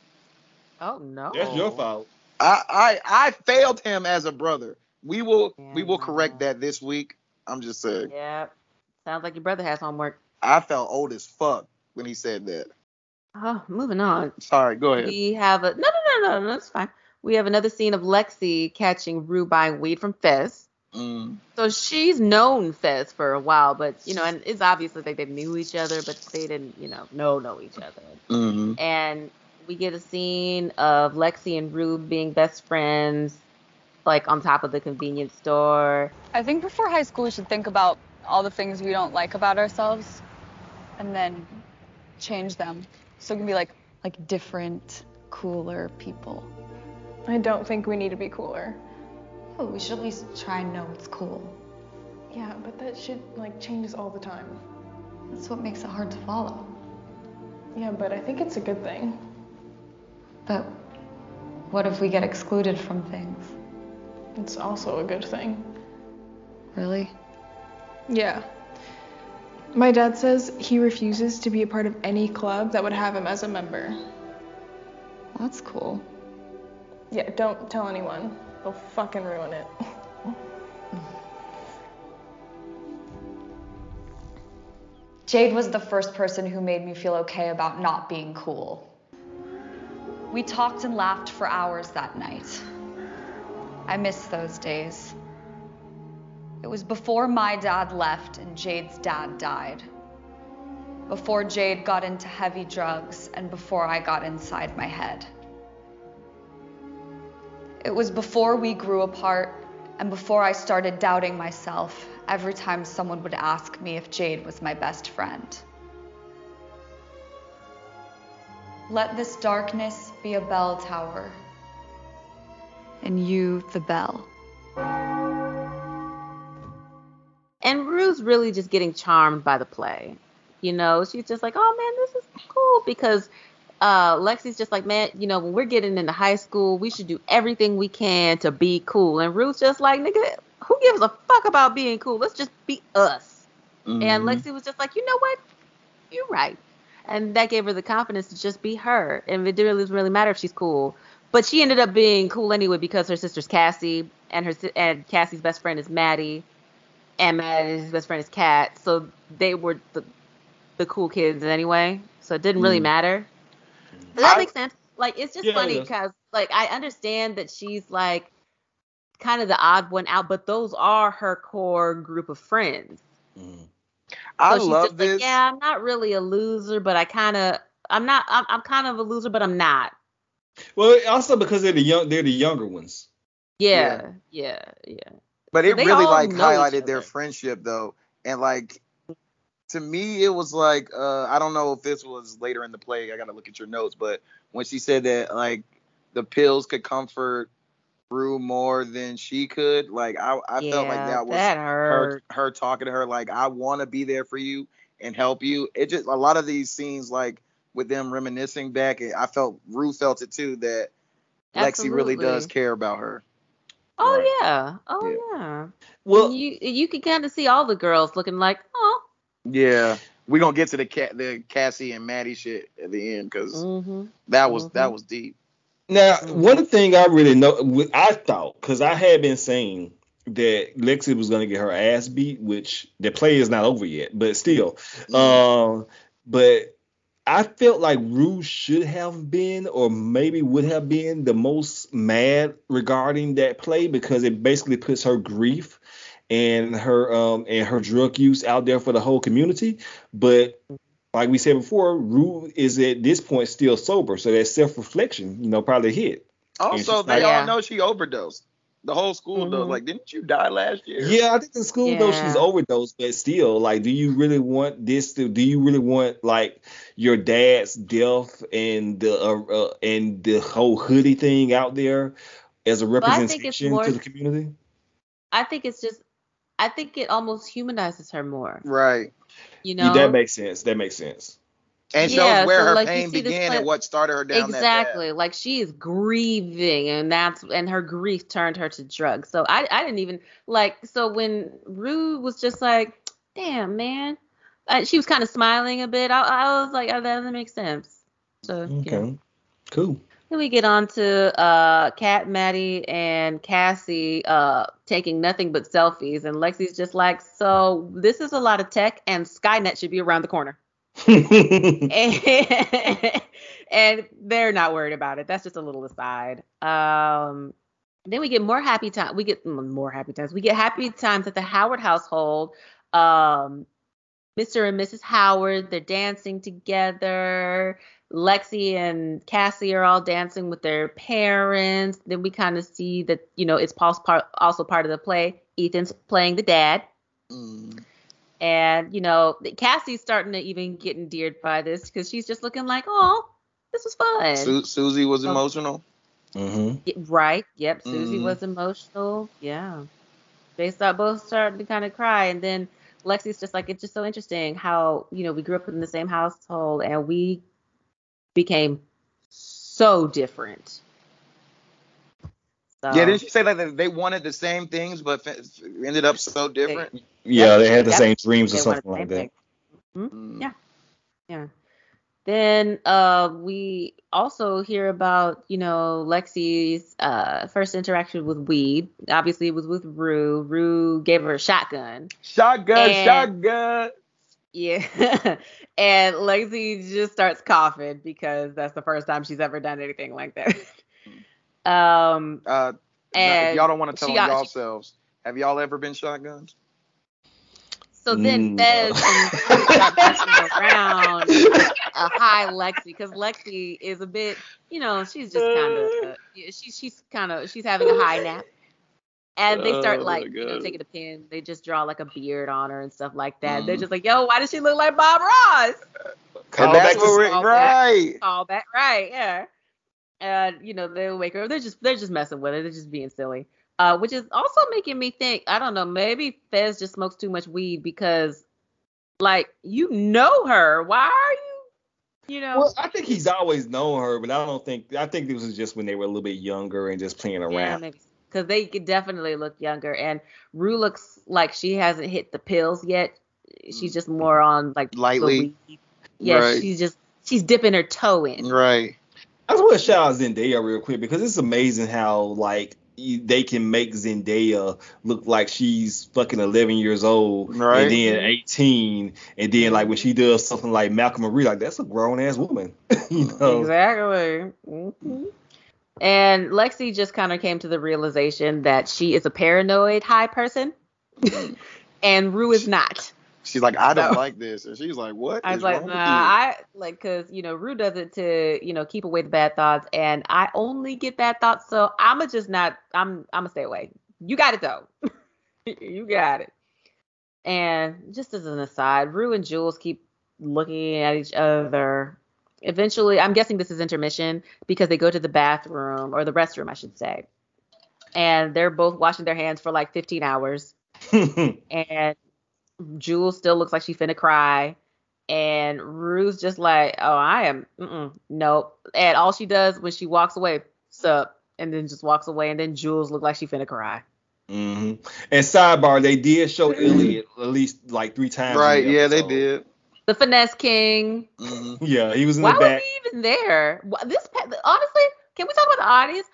Oh no. That's your fault. I, I I failed him as a brother. We will we will correct that this week. I'm just saying. Yeah. Sounds like your brother has homework. I felt old as fuck when he said that. Oh, moving on. Sorry, go ahead. We have a no, no, no, no, no, that's fine. We have another scene of Lexi catching Rue buying weed from Fez. Mm. So she's known Fez for a while, but you know, and it's obvious that they, they knew each other, but they didn't, you know, know know each other. hmm And we get a scene of Lexi and Rue being best friends, like on top of the convenience store. I think before high school, we should think about all the things we don't like about ourselves, and then change them, so we can be like like different, cooler people. I don't think we need to be cooler. Oh, we should at least try and know what's cool. Yeah, but that shit like changes all the time. That's what makes it hard to follow. Yeah, but I think it's a good thing. But what if we get excluded from things? It's also a good thing. Really? Yeah. My dad says he refuses to be a part of any club that would have him as a member. That's cool. Yeah, don't tell anyone. They'll fucking ruin it. Jade was the first person who made me feel okay about not being cool. We talked and laughed for hours that night. I miss those days. It was before my dad left and Jade's dad died. Before Jade got into heavy drugs and before I got inside my head. It was before we grew apart and before I started doubting myself every time someone would ask me if Jade was my best friend. Let this darkness be a bell tower, and you the bell. And Rue's really just getting charmed by the play. You know, she's just like, oh man, this is cool because uh, Lexi's just like, man, you know, when we're getting into high school, we should do everything we can to be cool. And Rue's just like, nigga, who gives a fuck about being cool? Let's just be us. And Mhm. Lexi was just like, you know what? You're right. And that gave her the confidence to just be her. And it didn't really, really matter if she's cool. But she ended up being cool anyway because her sister's Cassie and her and Cassie's best friend is Maddie, and Maddie's best friend is Kat. So they were the the cool kids anyway. So it didn't really Mm. matter. Does that I- make sense? Like it's just Yeah, funny does. because like I understand that she's like kind of the odd one out, but those are her core group of friends. Mhm. I So she's love just this. Like, yeah, I'm not really a loser, but I kind of, I'm not, I'm, I'm kind of a loser, but I'm not. Well, also because they're the young, they're the younger ones. Yeah, yeah, yeah. But it they really like highlighted their friendship though, and like to me it was like uh, I don't know if this was later in the play. I gotta look at your notes, but when she said that like the pills could comfort Rue more than she could, like I, I yeah, felt like that was that her her talking to her like I want to be there for you and help you. It just a lot of these scenes like with them reminiscing back, I felt Rue felt it too that Lexi really does care about her. Oh Right. yeah, oh Yeah. yeah. Well, And you, you can kind of see all the girls looking like, oh. Yeah, we're gonna get to the cat, the Cassie and Maddie shit at the end because Mm-hmm. that was that Mhm. was deep. Now, Mhm. one thing I really know, I thought, because I had been saying that Lexi was going to get her ass beat, which the play is not over yet, but still. Um, but I felt like Rue should have been, or maybe would have been, the most mad regarding that play because it basically puts her grief and her um and her drug use out there for the whole community. But like we said before, Rue is at this point still sober, so that self reflection, you know, probably hit. Also, she's they like- all Yeah. know she overdosed. The whole school though, Mhm. like, didn't you die last year? Yeah, I think the school knows she's overdosed, but still, like, do you really want this to? Do you really want like your dad's death and the uh, uh, and the whole hoodie thing out there as a representation more- to the community? I think it's just, I think it almost humanizes her more. Right. You Yeah, know, that makes sense. That makes sense. And Yeah, shows where so, her like, you pain see this began and what started her down exactly. Like she is grieving and that's and her grief turned her to drugs. So i i didn't even like so when rue was just like damn man uh, she was kind of smiling a bit. I, I was like oh, that doesn't make sense. So you know. Okay. Cool. then we get on to uh kat maddie and cassie uh taking nothing but selfies. And lexi's just like so this is a lot of tech and skynet should be around the corner and, they're not worried about it. That's just a little aside. Um, then we get more happy time. We get mm, more happy times. We get happy times at the Howard household. Um, Mr. and Mrs. Howard, they're dancing together. Lexi and Cassie are all dancing with their parents. Then we kind of see that, you know, it's also part, also part of the play. Ethan's playing the dad. Mm. And, you know, Cassie's starting to even get endeared by this because she's just looking like, oh, this was fun. Su- Susie was Oh. emotional. Mm-hmm. Right. Yep. Susie Mhm. was emotional. Yeah. They start both starting to kind of cry. And then Lexi's just like, it's just so interesting how, you know, we grew up in the same household and we became so different. So, Yeah, didn't she say that they- they wanted the same things but f- f- ended up so different? Yeah, they had the Yep. same dreams or They something like that. thing. Mm. Yeah. Yeah. Then uh, we also hear about, you know, Lexi's uh, first interaction with weed. Obviously, it was with Rue. Rue gave her a shotgun. Shotgun, And- shotgun. Yeah. and Lexi just starts coughing because that's the first time she's ever done anything like that. um, Uh, and y'all don't want to tell she on got- yourselves, have y'all ever been shotguns? So then Mm. Fez and Sue messing around a high Lexi because Lexi is a bit, you know, she's just kind of, uh, yeah, she's she's kind of she's having a high nap, and they start Oh, like you know taking a pin, they just draw like a beard on her and stuff like that. They're Mhm. just like, yo, why does she look like Bob Ross? Call back to what we're Small right. All that right, yeah. And you know they'll wake her. up. They're just they're just messing with her. They're just being silly. Uh, which is also making me think. I don't know. Maybe Fez just smokes too much weed because, like, you know her. Why are you? You know. Well, I think he's always known her, but I don't think I think this was just when they were a little bit younger and just playing around. maybe because they could definitely look younger. And Rue looks like she hasn't hit the pills yet. She's just more on like Lightly. Yeah, Right. she's just she's dipping her toe in. Right. I just want to shout out Zendaya real quick because it's amazing how like they can make Zendaya look like she's fucking 11 years old Right. and then 18 and then like when she does something like Malcolm Marie like that's a grown ass woman you know Exactly. hmm And Lexi just kind of came to the realization that she is a paranoid high person, and Rue is not. She's like, I don't So- like this, and she's like, What I is was like, wrong nah. I like, cause you know, Rue does it to you know keep away the bad thoughts, and I only get bad thoughts, so I'ma just not. I'm I'ma stay away. You got it though. you got it. And just as an aside, Rue and Jules keep looking at each other. Eventually, I'm guessing this is intermission because they go to the bathroom or the restroom, I should say. And they're both washing their hands for like 15 hours. And Jules still looks like she finna cry. And Rue's just like, oh, I am, nope. And all she does when she walks away, sup, and then just walks away. And then Jules look like she finna cry. Mm-hmm. and sidebar they did show Elliot at least like three times right? the Yeah, they did. The finesse king. hmm yeah he was in Why the back. Why was back he even there? This honestly, can we talk about the audience?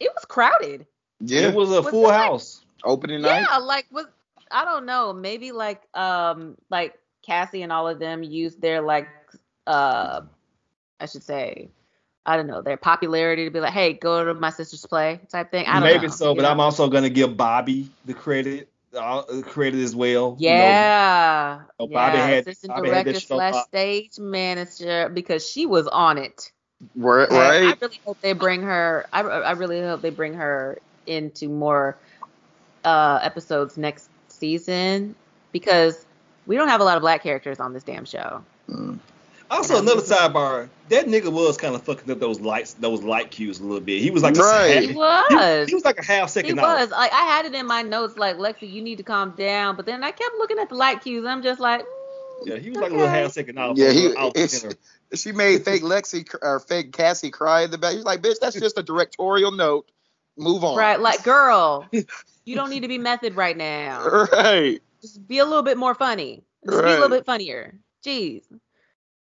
It was crowded. Yeah. it was a Was full it like- house Opening night. Yeah, like was I don't know, maybe like um like Cassie and all of them used their like uh I should say I don't know their popularity to be like, hey, go to my sister's play type thing. I don't know. maybe know, so but know? I'm also gonna give Bobby the credit uh, credit as well you know. yeah, Oh, Bobby yeah, had- assistant Bobby director that show slash up. stage manager because she was on it. Right. And I really hope they bring her. I, I really hope they bring her into more uh, episodes next season because we don't have a lot of black characters on this damn show. Mm. Also, another sidebar. That nigga was kind of fucking up those lights, those light cues a little bit. He was like, a Right. half- He he, was. he was like a half second. He second was. Like I had it in my notes, like Lexi, you need to calm down. But then I kept looking at the light cues. I'm just like, mm, Yeah, he was like a little half second off. Yeah, he. little out it's- center. she made fake Lexi or fake Cassie cry in the back. He's like, bitch, that's just a directorial note. Move on. Right, like girl, you don't need to be method right now. Right. Just be a little bit more funny. Just be a little bit funnier. Jeez.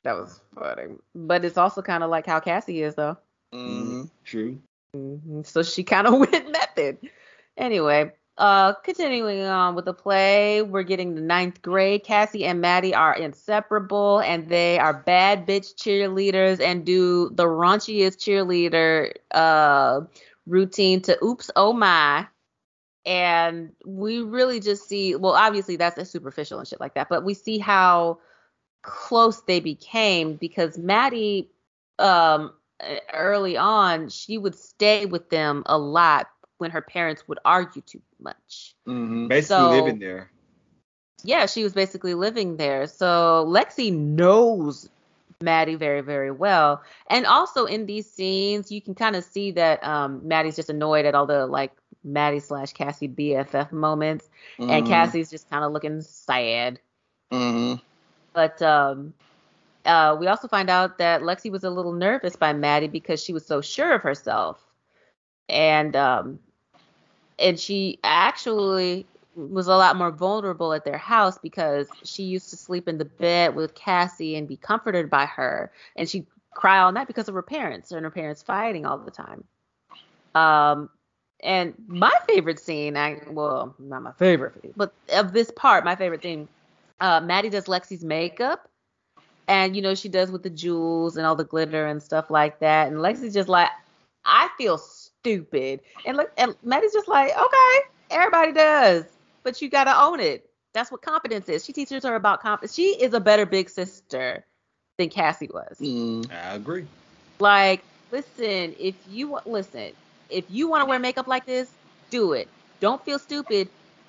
That was funny. But it's also kind of like how Cassie is though. Mm-hmm. True. hmm So she kind of went method. Anyway, uh, continuing on with the play, we're getting the ninth grade. Cassie and Maddie are inseparable, and they are bad bitch cheerleaders and do the raunchiest cheerleader uh routine to "Oops, oh my." And we really just see, well, obviously that's a superficial and shit like that, but we see how close they became because Maddie um uh, early on she would stay with them a lot when her parents would argue too much. Mm-hmm. Basically So- living there. Yeah, she was basically living there. So Lexi knows Maddie very, very well. And also in these scenes, you can kind of see that um, Maddie's just annoyed at all the like Maddie slash Cassie BFF moments, and Mhm. Cassie's just kind of looking sad. Mm-hmm. But um, uh, we also find out that Lexi was a little nervous by Maddie because she was so sure of herself, and um, and she actually was a lot more vulnerable at their house because she used to sleep in the bed with Cassie and be comforted by her, and she'd cry all night because of her parents and her parents fighting all the time. Um, and my favorite scene, I well, not my favorite, but of this part, my favorite scene, uh, Maddie does Lexi's makeup, and you know she does with the jewels and all the glitter and stuff like that, and Lexi's just like, I feel stupid, and like, and Maddie's just like, okay, everybody does, but you gotta own it. That's what confidence is. She teaches her about confidence. She is a better big sister than Cassie was. Mm-hmm. I agree. Like, listen, if you listen, if you want to wear makeup like this, do it. Don't feel stupid.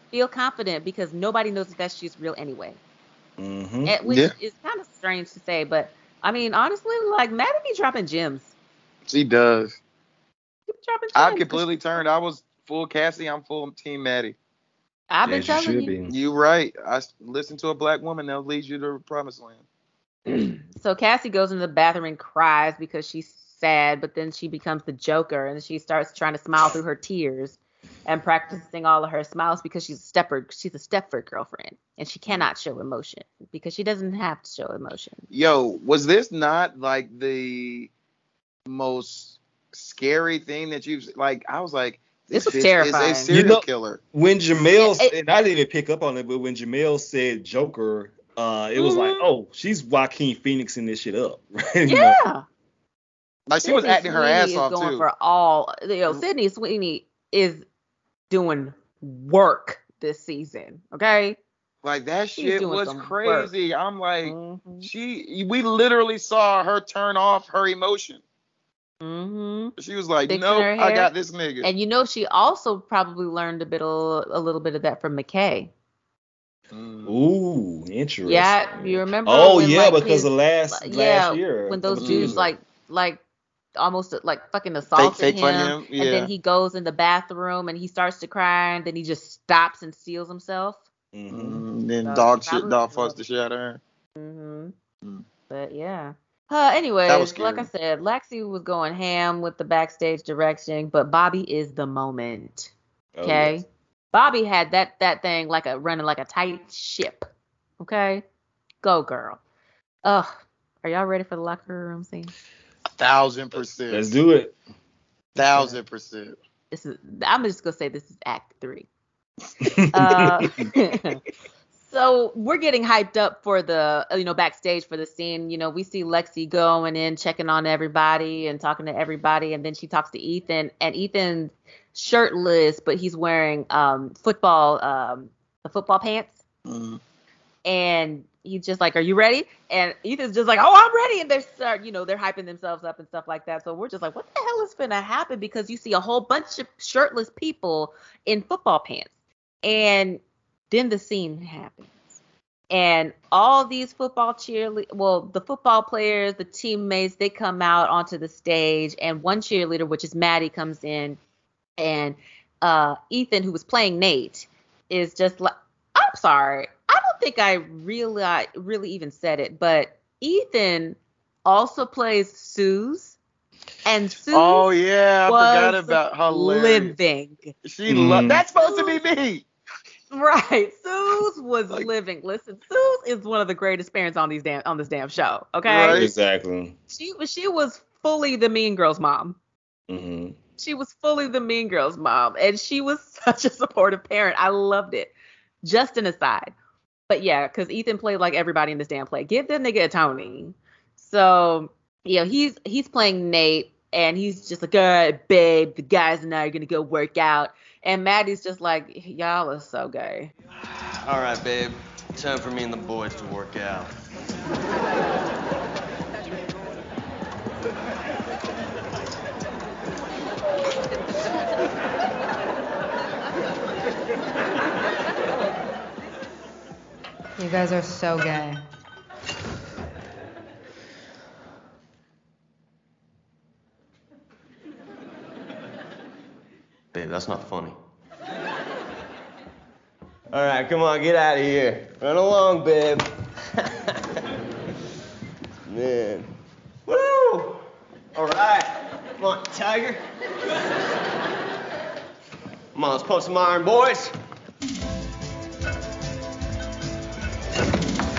Feel confident because nobody knows if that shit's real anyway. Mm-hmm. And- which Yeah. is kind of strange to say, but I mean, honestly, like Maddie be dropping gems. She does. She be dropping gems. I completely turned. I was full Cassie. I'm full Team Maddie. I've been As you telling you. You right. I listen to a black woman that leads you to the promised land. So Cassie goes in the bathroom and cries because she's sad, but then she becomes the Joker and she starts trying to smile through her tears and practicing all of her smiles because she's a Stepford she's a Stepford girlfriend and she cannot show emotion because she doesn't have to show emotion. Yo, was this not like the most scary thing that you've like? I was like, This this was terrifying. is a serial You know- killer. When Jamel, Yeah, it- and I didn't even pick up on it, but when Jamel said Joker, uh, it was like, Mhm. oh, she's Joaquin Phoenixing this shit up. Right? You know? Yeah. Like she was acting her Sweeney ass is off going too. for all you know, Sydney Sweeney is doing work this season. Okay? Like that She's shit was some work. crazy. I'm like, Mhm. she, we literally saw her turn off her emotion. Mhm. She was like, Fixing nope, I got this nigga. And you know, she also probably learned a bit, a, a little bit of that from McKay. Mm. Ooh, interesting. Yeah, you remember? Oh when, yeah, like, because his- of last yeah, last year. when those dudes years like, like, almost like fucking assaulted fake him, fun him, and then he goes in the bathroom and he starts to cry, and then he just stops and seals himself. Mhm. Mm, then So, dog probably- shit, dog fucks the shit out of her. hmm Mm. But yeah. Uh, anyways, like I said, Lexi was going ham with the backstage direction, but Bobby is the moment. Oh, Okay. yes. Bobby had that that thing like a running like a tight ship. Okay. Go girl. Ugh. Are y'all ready for the locker room scene? A Thousand percent. Let's do it. Thousand percent. This is I'm just gonna say this is act three. Uh, so we're getting hyped up for the you know backstage for the scene. You know, we see Lexi going in, checking on everybody and talking to everybody, and then she talks to Ethan, and Ethan's shirtless, but he's wearing um football um the football pants, Mm. and he's just like, "Are you ready?" And Ethan's just like, "Oh, I'm ready," and they're start you know they're hyping themselves up and stuff like that. So we're just like, "What the hell is gonna happen?" Because you see a whole bunch of shirtless people in football pants. And then the scene happens. And all these football cheerleaders, well, the football players, the teammates, they come out onto the stage, and one cheerleader, which is Maddie, comes in, and uh, Ethan, who was playing Nate, is just like, I'm sorry. I don't think I really, I really even said it, but Ethan also plays Suze, and Suze Oh yeah, I forgot about her living. She lo- Mhm. That's supposed to be me. Right, Suze was living. Listen, Suze is one of the greatest parents on these damn on this damn show. Okay, Right. Exactly. she was she was fully the Mean Girls mom. hmm She was fully the Mean Girls mom, and she was such a supportive parent. I loved it. Just an aside, but yeah, because Ethan played like everybody in this damn play. Give them nigga a Tony. So yeah, he's he's playing Nate, and he's just like, all right, babe, the guys and I are gonna go work out. And Maddie's just like, y'all are so gay. All right, babe. Time for me and the boys to work out. You guys are so gay. Babe, that's not funny. All right, come on, get out of here. Run along, babe. Man. Woo! All right. Come on, Tiger. Come on, let's pump some iron, boys.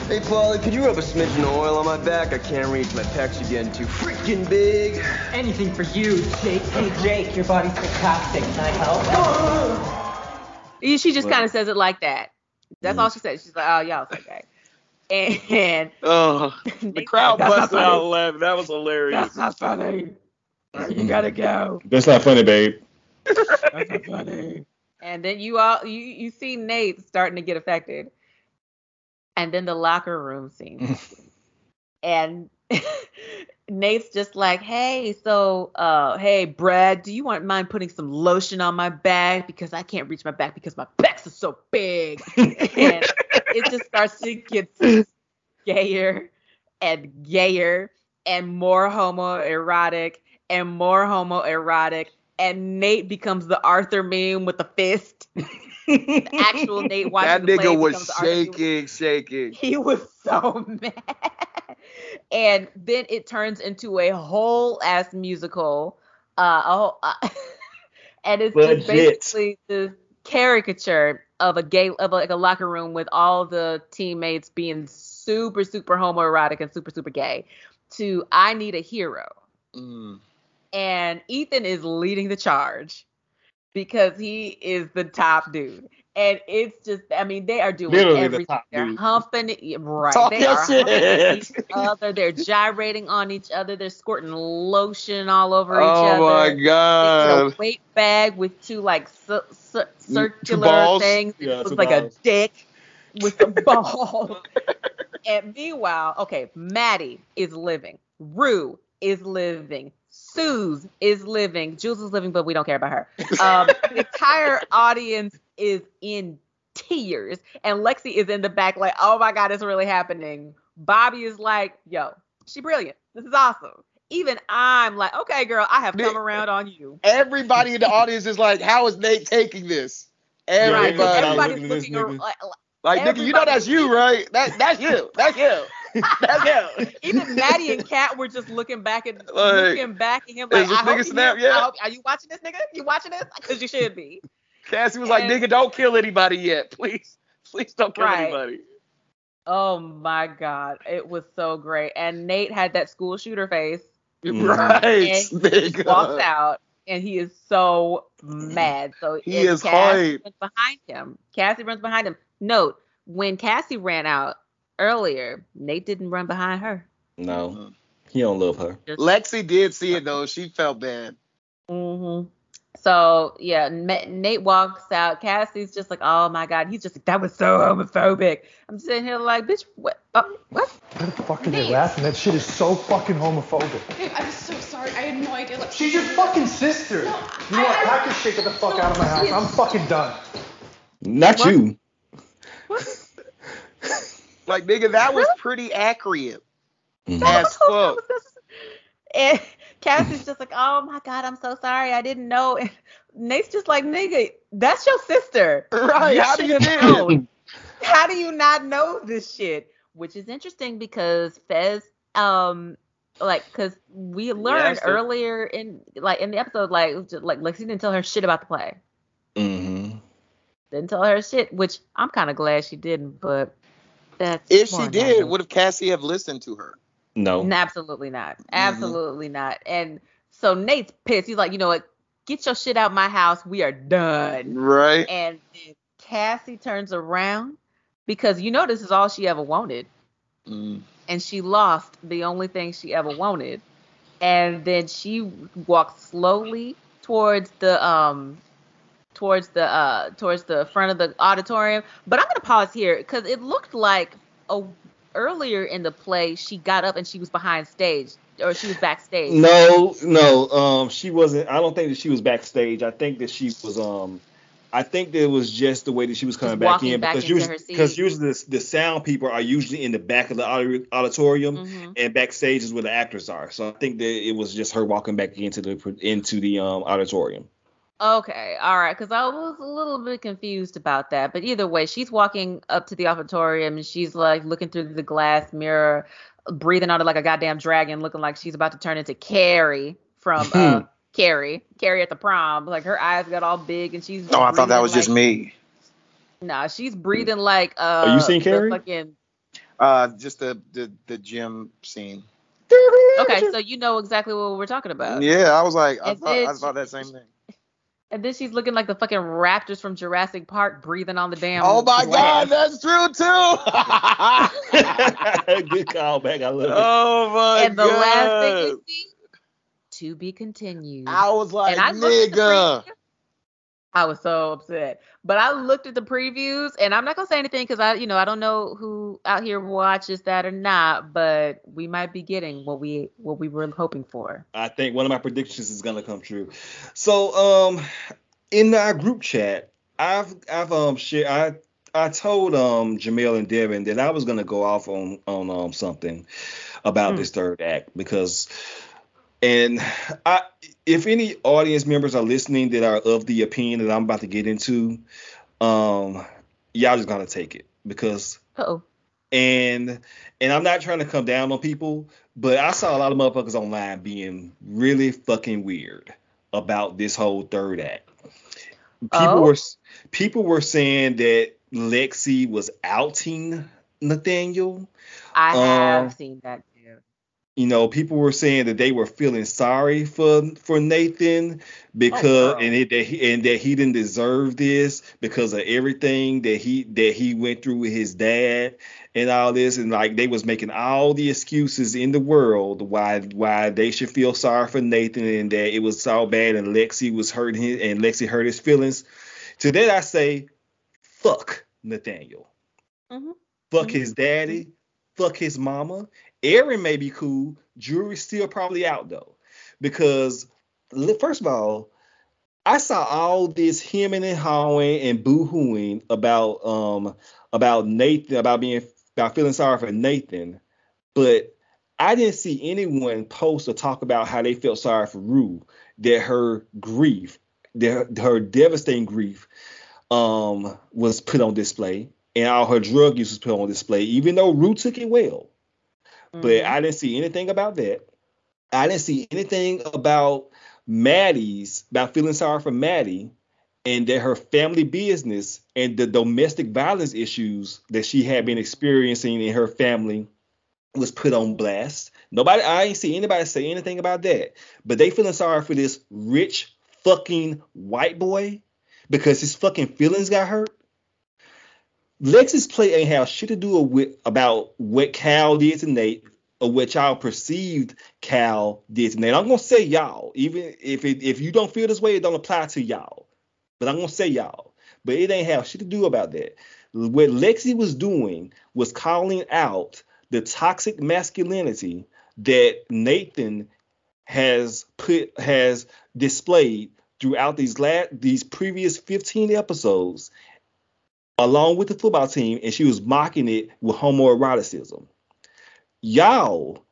Hey, Paulie, could you rub a smidgen of oil on my back? I can't reach. My pecs are getting too freaking big. Anything for you, Jake. Hey, Jake, your body's fantastic. Can I help? Yeah, She just kind of says it like that. That's mm. all she said. She's like, oh, y'all so gay. And Oh, the crowd That's not busted funny. out laughing. That was hilarious. That's not funny. You gotta go. That's not funny, babe. That's not funny. And then you all you you see Nate starting to get affected. And then the locker room scene. and Nate's just like, hey, so uh hey Brad, do you want mind putting some lotion on my back? Because I can't reach my back because my pecs are so big. and it just starts to get gayer and gayer and more homoerotic and more homoerotic. And Nate becomes the Arthur meme with the fist. the actual Nate watching That the play nigga was becomes Arthur shaking, shaking. he was so mad. And then it turns into a whole ass musical. Uh, a whole, uh and it's just basically the caricature of a gay of like a locker room with all the teammates being super super homoerotic and super super gay. To I need a hero, Mm. and Ethan is leading the charge because he is the top dude. And it's just, I mean, they are doing Literally everything. top They're dude. humping right? Talk they are humping shit. each other. They're gyrating on each other. They're squirting lotion all over each other. Oh my They get a god. weight bag with two like cir- cir- circular balls? things. Yeah, looks like a dick with some balls. and meanwhile, okay, Maddie is living. Rue is living. Suze is living. Jules is living, but we don't care about her. Um, the entire audience is in tears, and Lexi is in the back, like, "Oh my god, it's really happening." Bobby is like, "Yo, she brilliant. This is awesome." Even I'm like, "Okay, girl, I have come around on you." Everybody in the audience is like, how is Nate taking this? Everybody. Right, Everybody's looking at this looking ar- nigga. like, Like, nigga, you know that's you, right? That, that's you. That's you. That's you. even Maddie and Kat were just looking back at Like, looking back at him like, I hope nigga you snap hear- yet? I hope- are you watching this, nigga? You watching this? Because you should be. Cassie was like, nigga, don't kill anybody yet. Please. Please don't kill Right. anybody. Oh my god, it was so great. And Nate had that school shooter face. Right. Mm-hmm. And he walks out, and he is so mad. So He is Cassie hype. runs behind him. Cassie runs behind him. Note when Cassie ran out earlier, Nate didn't run behind her. No, he don't love her. Lexi did see it though. She felt bad. hmm So yeah, Nate walks out. Cassie's just like, oh my god, he's just like, that was so homophobic. I'm sitting here like, bitch, what? Oh, what? Why the fuck are they laughing? That shit is so fucking homophobic. Babe, I'm so sorry. I had no idea. Like, She's your fucking sister. you know what? Pack your shit, get the fuck out of my house. I'm fucking done. Not you. Like, nigga, that was pretty accurate. Mhm. As fuck. And Cassie's just like, oh my god, I'm so sorry, I didn't know. And Nate's just like, nigga, that's your sister. Right, You how do you know? How do you not know this shit? Which is interesting because Fez, um, like, cause we learned Yes, it- earlier in like in the episode, like, just, like Lexi didn't tell her shit about the play. Mm-hmm. Didn't tell her shit, which I'm kind of glad she didn't. But that's If she did, would have Cassie have listened to her? No. Absolutely not. Absolutely not. And so Nate's pissed. He's like, you know what? Get your shit out my house. We are done. Right. And then Cassie turns around because you know this is all she ever wanted. Mm. And she lost the only thing she ever wanted. And then she walks slowly towards the um towards the uh towards the front of the auditorium. But I'm gonna pause here because it looked like a earlier in the play she got up and she was behind stage or she was backstage. No, no. Um, she wasn't. I don't think that she was backstage. I think that she was. Um, I think that it was just the way that she was coming back in back because usually because usually the, the sound people are usually in the back of the audi- auditorium Mhm. and backstage is where the actors are. So I think that it was just her walking back into the into the um auditorium. Okay, all right, because I was a little bit confused about that. But either way, she's walking up to the auditorium and she's like looking through the glass mirror, breathing out like a goddamn dragon, looking like she's about to turn into Carrie from uh, Carrie, Carrie at the prom. Like her eyes got all big and she's. Oh, I thought that breathing was just me. Nah, she's breathing like uh. you seeing Carrie? Fucking, Uh, just the the the gym scene. okay, so you know exactly what we're talking about. Yeah, I was like, I And thought I then thought that same thing. And then she's looking like the fucking raptors from Jurassic Park, breathing on the damn. Oh my glass. God, that's true too. Good call back. I love it. oh my and the last thing you see, to be continued. I was like, And I looked at the nigga. I was so upset. But I looked at the previews, and I'm not gonna say anything because I, you know, I don't know who out here watches that or not. But we might be getting what we what we were hoping for. I think one of my predictions is gonna come true. So um in our group chat, I've I've um shared I I told um Jamel and Devin that I was gonna go off on on um something about this third act because and I if any audience members are listening that are of the opinion that I'm about to get into, um y'all just gotta take it because Oh, and and I'm not trying to come down on people, but I saw a lot of motherfuckers online being really fucking weird about this whole third act. People Oh? were people were saying that Lexi was outing Nathaniel. I have Um, seen that. You know, people were saying that they were feeling sorry for for Nathan because girl. and it, that he and that he didn't deserve this because of everything that he that he went through with his dad and all this and like they was making all the excuses in the world why why they should feel sorry for Nathan and that it was so bad and Lexi was hurting his and Lexi hurt his feelings. To that I say, fuck Nathaniel. Mhm. Fuck his daddy. Fuck his mama. Aaron may be cool. Jury's still probably out though. Because first of all, I saw all this hemming and hawing and boo-hooing about um about Nathan about being about feeling sorry for Nathan, but I didn't see anyone post or talk about how they felt sorry for Rue, that her grief, that her devastating grief, um, was put on display, and all her drug use was put on display, even though Rue took it well. But mm-hmm. I didn't see anything about that. I didn't see anything about Maddie's about feeling sorry for Maddie and that her family business and the domestic violence issues that she had been experiencing in her family was put on blast. Nobody, I ain't see anybody say anything about that. But they feeling sorry for this rich fucking white boy because his fucking feelings got hurt. Lexi's play ain't have shit to do with about what Cal did to Nate or what y'all perceived Cal did to Nate. I'm gonna say y'all, even if it, if you don't feel this way, it don't apply to y'all. But I'm gonna say y'all. But it ain't have shit to do about that. What Lexi was doing was calling out the toxic masculinity that Nathan has put has displayed throughout these last these previous 15 episodes along with the football team and she was mocking it with homoeroticism. Y'all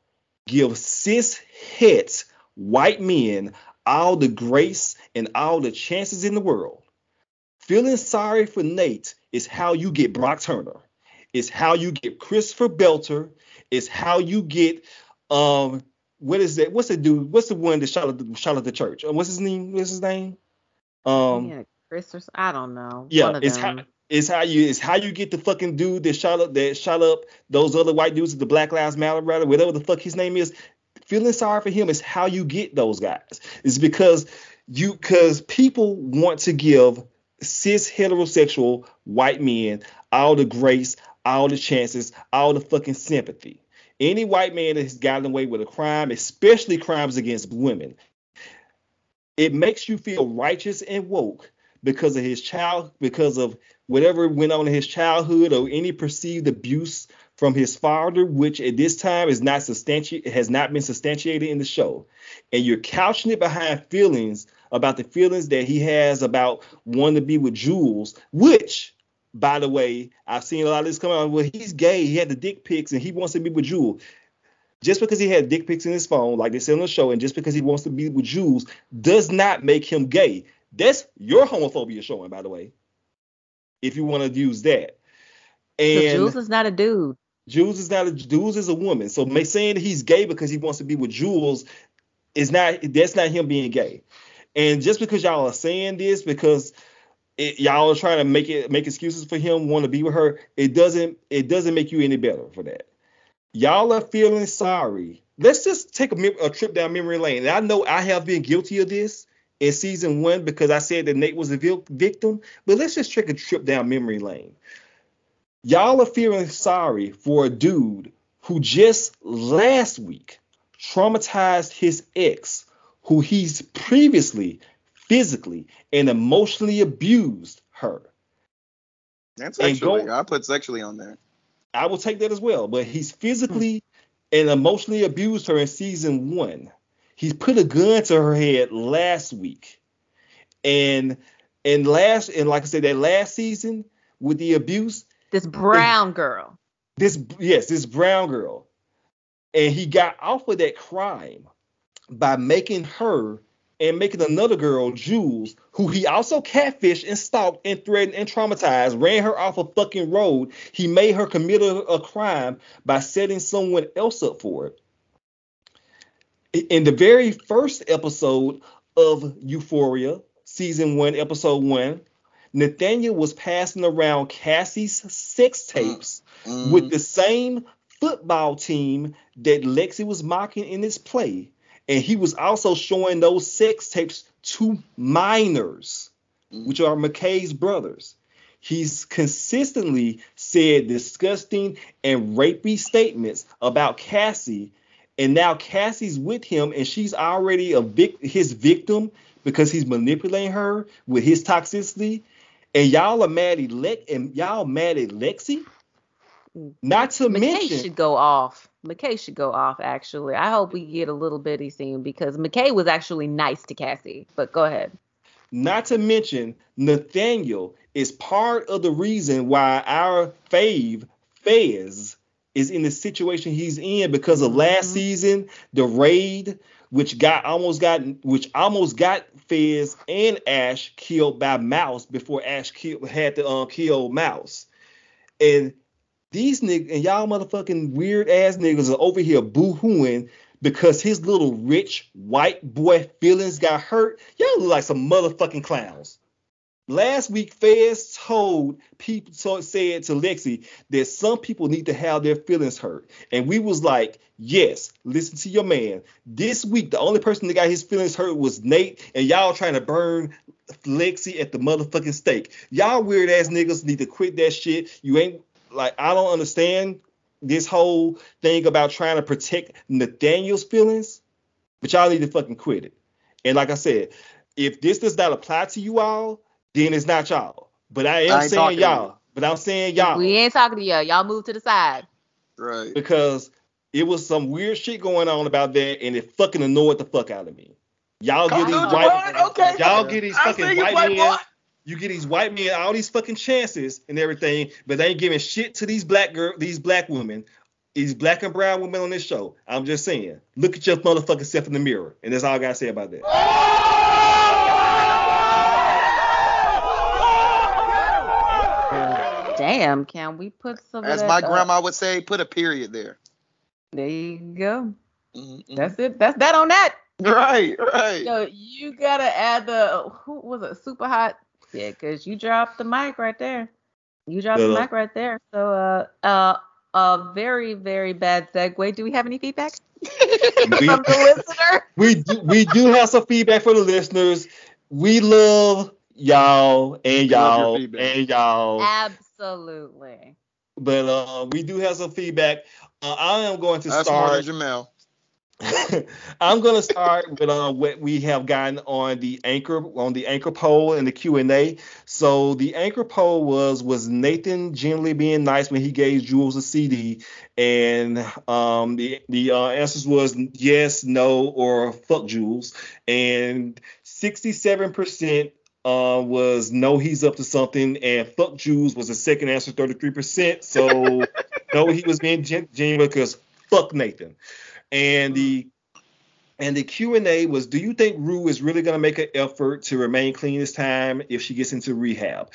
give cis het white men all the grace and all the chances in the world. Feeling sorry for Nate is how you get Brock Turner. It's how you get Christopher Belter. It's how you get um what is that? What's the dude? What's the one that shot at the, shot at the church? Uh, what's his name? What's his name? Um, yeah, Chris or I don't know. yeah, it's how it's how you it's how you get the fucking dude that shot up that shot up those other white dudes at the Black Lives Matter rally, whatever the fuck his name is. Feeling sorry for him is how you get those guys. It's because you because people want to give cis heterosexual white men all the grace, all the chances, all the fucking sympathy. Any white man that has gotten away with a crime, especially crimes against women, it makes you feel righteous and woke because of his child, because of whatever went on in his childhood or any perceived abuse from his father, which at this time is not substanti- has not been substantiated in the show. And you're couching it behind feelings about the feelings that he has about wanting to be with Jules, which by the way, I've seen a lot of this come out. Well, he's gay. He had the dick pics and he wants to be with Jules. Just because he had dick pics in his phone, like they said on the show, and just because he wants to be with Jules, does not make him gay. That's your homophobia showing, by the way. If you want to use that. And Jules is not a dude. Jules is not a Jules is a woman. So ma- saying that he's gay because he wants to be with Jules is not that's not him being gay. And just because y'all are saying this because it, y'all are trying to make it make excuses for him want to be with her, it doesn't it doesn't make you any better for that. Y'all are feeling sorry. Let's just take a, a trip down memory lane. And I know I have been guilty of this in season one because I said that Nate was a victim, but let's just take a trip down memory lane. Y'all are feeling sorry for a dude who just last week traumatized his ex, who he's previously physically and emotionally abused her. That's And sexually. go- I put sexually on there. I will take that as well, but he's hmm. physically and emotionally abused her in season one. He's put a gun to her head last week. And and last and like I said, that last season with the abuse, This brown girl. this yes, this brown girl. And he got off of that crime by making her and making another girl, Jules, who he also catfished and stalked and threatened and traumatized, ran her off a fucking road. He made her commit a, a crime by setting someone else up for it. In the very first episode of Euphoria, season one, episode one, Nathaniel was passing around Cassie's sex tapes mm-hmm. with the same football team that Lexi was mocking in his play. And he was also showing those sex tapes to minors, mm-hmm. which are McKay's brothers. He's consistently said disgusting and rapey statements about Cassie, and now Cassie's with him, and she's already a vic- his victim because he's manipulating her with his toxicity. And y'all are mad at Lex, and y'all mad at Lexi. Not to McKay mention, should go off. McKay should go off. Actually, I hope we get a little bitty scene because McKay was actually nice to Cassie. But go ahead. Not to mention, Nathaniel is part of the reason why our fave, Fez, is in the situation he's in because of last season, the raid, which got almost got which almost got Fez and Ash killed by Mouse before Ash killed, had to um, kill Mouse. And these niggas and y'all motherfucking weird ass niggas are over here boo-hooing because his little rich white boy feelings got hurt. Y'all look like some motherfucking clowns. Last week, Fez told people, so said to Lexi that some people need to have their feelings hurt, and we was like, yes, listen to your man. This week, the only person that got his feelings hurt was Nate, and y'all trying to burn Lexi at the motherfucking stake. Y'all weird ass niggas need to quit that shit. You ain't like I don't understand this whole thing about trying to protect Nathaniel's feelings, but y'all need to fucking quit it. And like I said, if this does not apply to you all, then it's not y'all. But I am I saying y'all. But I'm saying y'all We ain't talking to y'all. Y'all move to the side. Right. because it was some weird shit going on about that, and it fucking annoyed the fuck out of me. Y'all get these Calm white, down, okay. y'all get these fucking see white Playboy. men. You get these white men all these fucking chances and everything, but they ain't giving shit to these black girl, these black women, these black and brown women on this show. I'm just saying, look at your motherfucking self in the mirror, and that's all I gotta say about that. Damn, can we put some As my up? grandma would say, put a period there. There you go. Mm-hmm. That's it. That's that on that. Right, right. So you gotta add the who was it? Super hot. Yeah, cause you dropped the mic right there. You dropped the mic right there. So uh uh a very very bad segue. Do we have any feedback We, from the listener? we do we do have some feedback for the listeners. We love y'all and We love your y'all and y'all. Absolutely. But uh, we do have some feedback. Uh, I am going to That's more than start. Jamel. I'm going to start with uh, what we have gotten on the anchor on the anchor poll and the Q and A. So the anchor poll was was Nathan generally being nice when he gave Jules a CD, and um, the the uh, answers was yes, no, or fuck Jules, and 67% uh, was no, he's up to something, and fuck Jules was the second answer, 33%. So no, he was being gen- genuine because fuck Nathan. And the and the Q and A was, do you think Rue is really gonna make an effort to remain clean this time if she gets into rehab?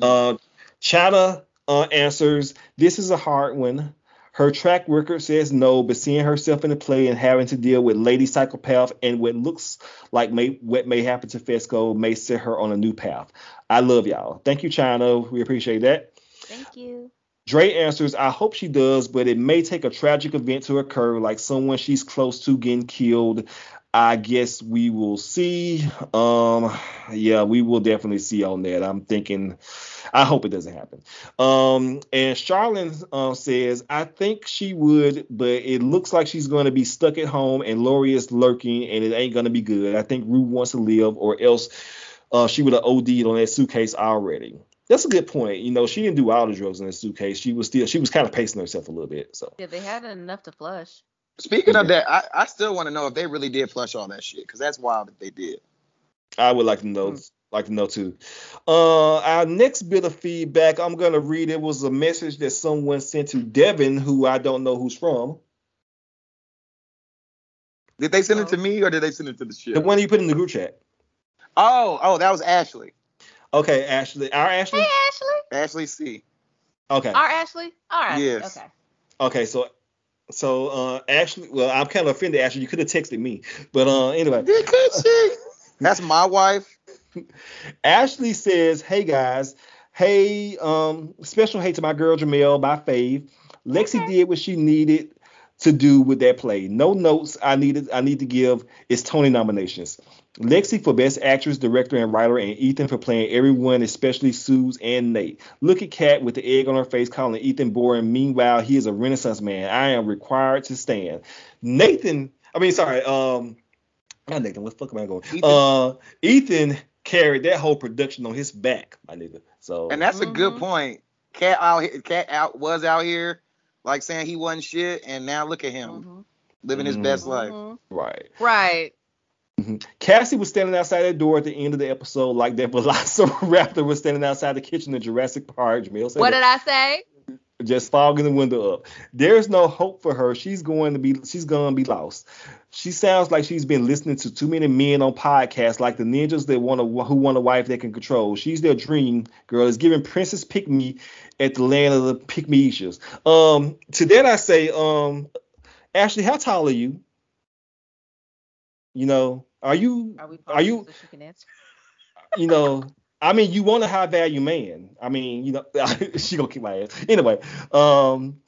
Uh, China uh, answers, this is a hard one. Her track record says no, but seeing herself in the play and having to deal with Lady Psychopath and what looks like may, what may happen to Fezco may set her on a new path. I love y'all. Thank you, China. We appreciate that. Thank you. Dre answers, I hope she does, but it may take a tragic event to occur, like someone she's close to getting killed. I guess we will see. Um, yeah, we will definitely see on that. I'm thinking, I hope it doesn't happen. Um, and Charlene uh, says, I think she would, but it looks like she's going to be stuck at home, and Lori is lurking, and it ain't going to be good. I think Rue wants to live, or else uh, she would have OD'd on that suitcase already. That's a good point. You know, she didn't do all the drugs in that suitcase. She was still, she was kind of pacing herself a little bit. So Yeah, they had enough to flush. Speaking of that, I, I still want to know if they really did flush all that shit, because that's wild that they did. I would like to know, like to know too. Uh, our next bit of feedback, I'm gonna read. It was a message that someone sent to Devin, who I don't know who's from. Did they send it to me or did they send it to the ship? The one you put in the group chat. Oh, oh, that was Ashley. Okay, Ashley. Our Ashley. Hey Ashley. Ashley C. Okay. Our Ashley. All right. Yes. Okay. Okay, so so uh Ashley, well, I'm kind of offended. Ashley, you could have texted me, but uh anyway. That's my wife. Ashley says, "Hey guys, hey, um, special hey to my girl Jamel by Fave. Lexi did what she needed to do with that play. No notes I needed. I need to give is Tony nominations. Lexi for best actress, director, and writer, and Ethan for playing everyone, especially Suze and Nate. Look at Kat with the egg on her face, calling Ethan boring. Meanwhile, he is a Renaissance man. I am required to stand. Nathan, I mean, sorry, um, not Nathan. What the fuck am I going? Ethan. Uh, Ethan carried that whole production on his back, my nigga. So And that's a good point. Kat out here, Kat out was out here, like saying he wasn't shit, and now look at him living his Mhm. best life. right. Right. Cassie was standing outside that door at the end of the episode, like that Velociraptor was standing outside the kitchen in Jurassic Park. Jamil said What did I say? just fogging the window up. There's no hope for her. She's going to be she's going to be lost. She sounds like she's been listening to too many men on podcasts like the ninjas that want a who want a wife they can control. She's their dream girl. Is giving Princess Pick Me at the land of the Ishas. Um to that I say, um Ashley, how tall are you? You know, are you Are we are you so she can answer? you know, I mean, you want a high value man. I mean, you know, she gonna kick my ass. Anyway, um,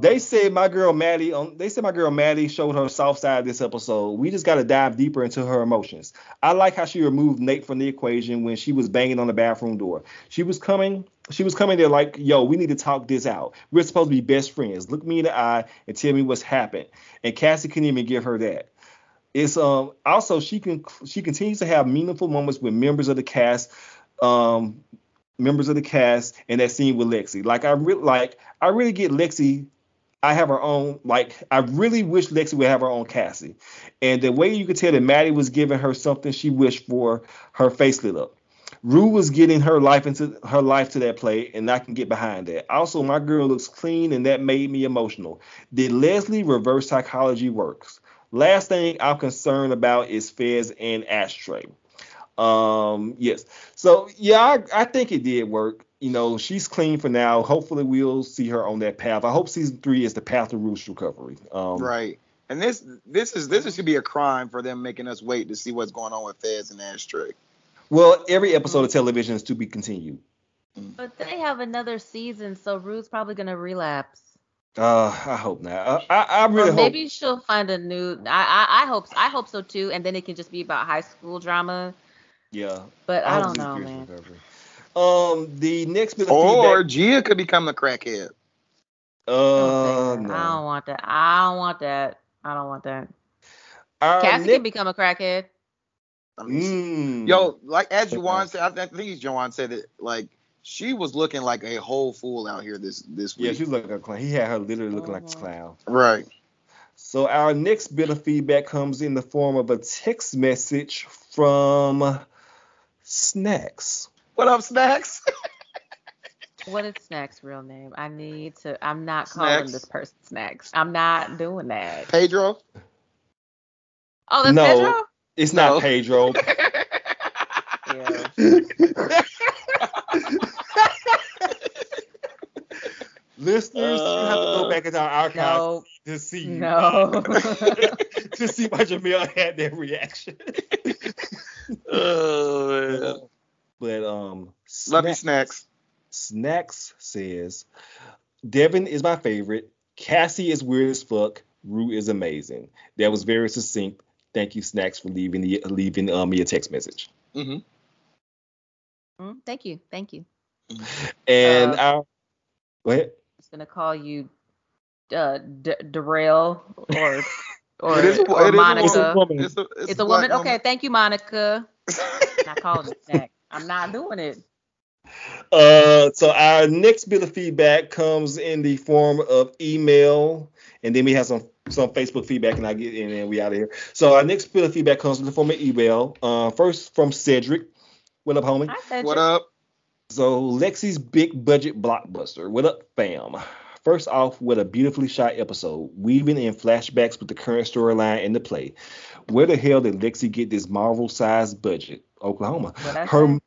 they said my girl Maddie, um, they said my girl Maddie showed her soft side this episode. We just got to dive deeper into her emotions. I like how she removed Nate from the equation when she was banging on the bathroom door. She was coming, she was coming there like, yo, we need to talk this out. We're supposed to be best friends. Look me in the eye and tell me what's happened. And Cassie couldn't even give her that it's um also she can she continues to have meaningful moments with members of the cast um members of the cast and that scene with Lexi like I really like I really get Lexi I have her own like I really wish Lexi would have her own Cassie and the way you could tell that Maddie was giving her something she wished for her face lit up Rue was getting her life into her life to that play, and I can get behind that. Also, my girl looks clean, and that made me emotional. Did Leslie reverse psychology works? Last thing I'm concerned about is Fez and Ashtray. Um, yes. So yeah, I, I think it did work. you know, she's clean for now. Hopefully, we'll see her on that path. I hope season three is the path to Rue's recovery. Um, right. And this this is this is should be a crime for them making us wait to see what's going on with Fez and Ashtray. Well, every episode of television is to be continued. But they have another season, so Rue's probably gonna relapse. Uh, I hope not. I, I, I really or hope. maybe she'll find a new. I, I I hope I hope so too, and then it can just be about high school drama. Yeah. But I hope don't know, man. recovery. Um, the next bit of Or feedback. Gia could become a crackhead. Uh, I don't want that. I don't want that. I don't want that. Our Cassie next- can become a crackhead. Mm. Yo, like as Juwan said, I th- I think it's Juwan said it. Like she was looking like a whole fool out here this this week. Yeah, week. she looked like a clown. He had her literally looking like a uh-huh. clown. right. So our next bit of feedback comes in the form of a text message from Snacks. What up, Snacks? What is Snacks' real name? I need to. I'm not calling Snacks? this person Snacks. I'm not doing that. Pedro. Oh, that's no, Pedro. it's No. not Pedro. Yeah. Listeners, you have to go back into our archives No. to see No. to see why Jamil had that reaction. Oh man. But um, Love you, Snacks. Snacks says, Devin is my favorite. Cassie is weird as fuck. Rue is amazing. That was very succinct. Thank you, Snacks, for leaving the, leaving um, me a text message. Mm-hmm. Mm, Thank you. Thank you. And Uh, our go ahead. Just gonna call you uh, D- Darrell or or, It is a- or it is a Monica. It's a woman. It's a, it's It's a black woman. Okay, thank you, Monica. not calling it Snacks. I'm not doing it. Uh, so our next bit of feedback comes in the form of email, and then we have some some Facebook feedback, and I get and then we out of here. So our next bit of feedback comes in the form of email. Uh, first from Cedric. What up, homie? Hi, Cedric. What up? So Lexi's big budget blockbuster. What up, fam? First off, with a beautifully shot episode, weaving in flashbacks with the current storyline in the play. Where the hell did Lexi get this Marvel-sized budget? Oklahoma. Her?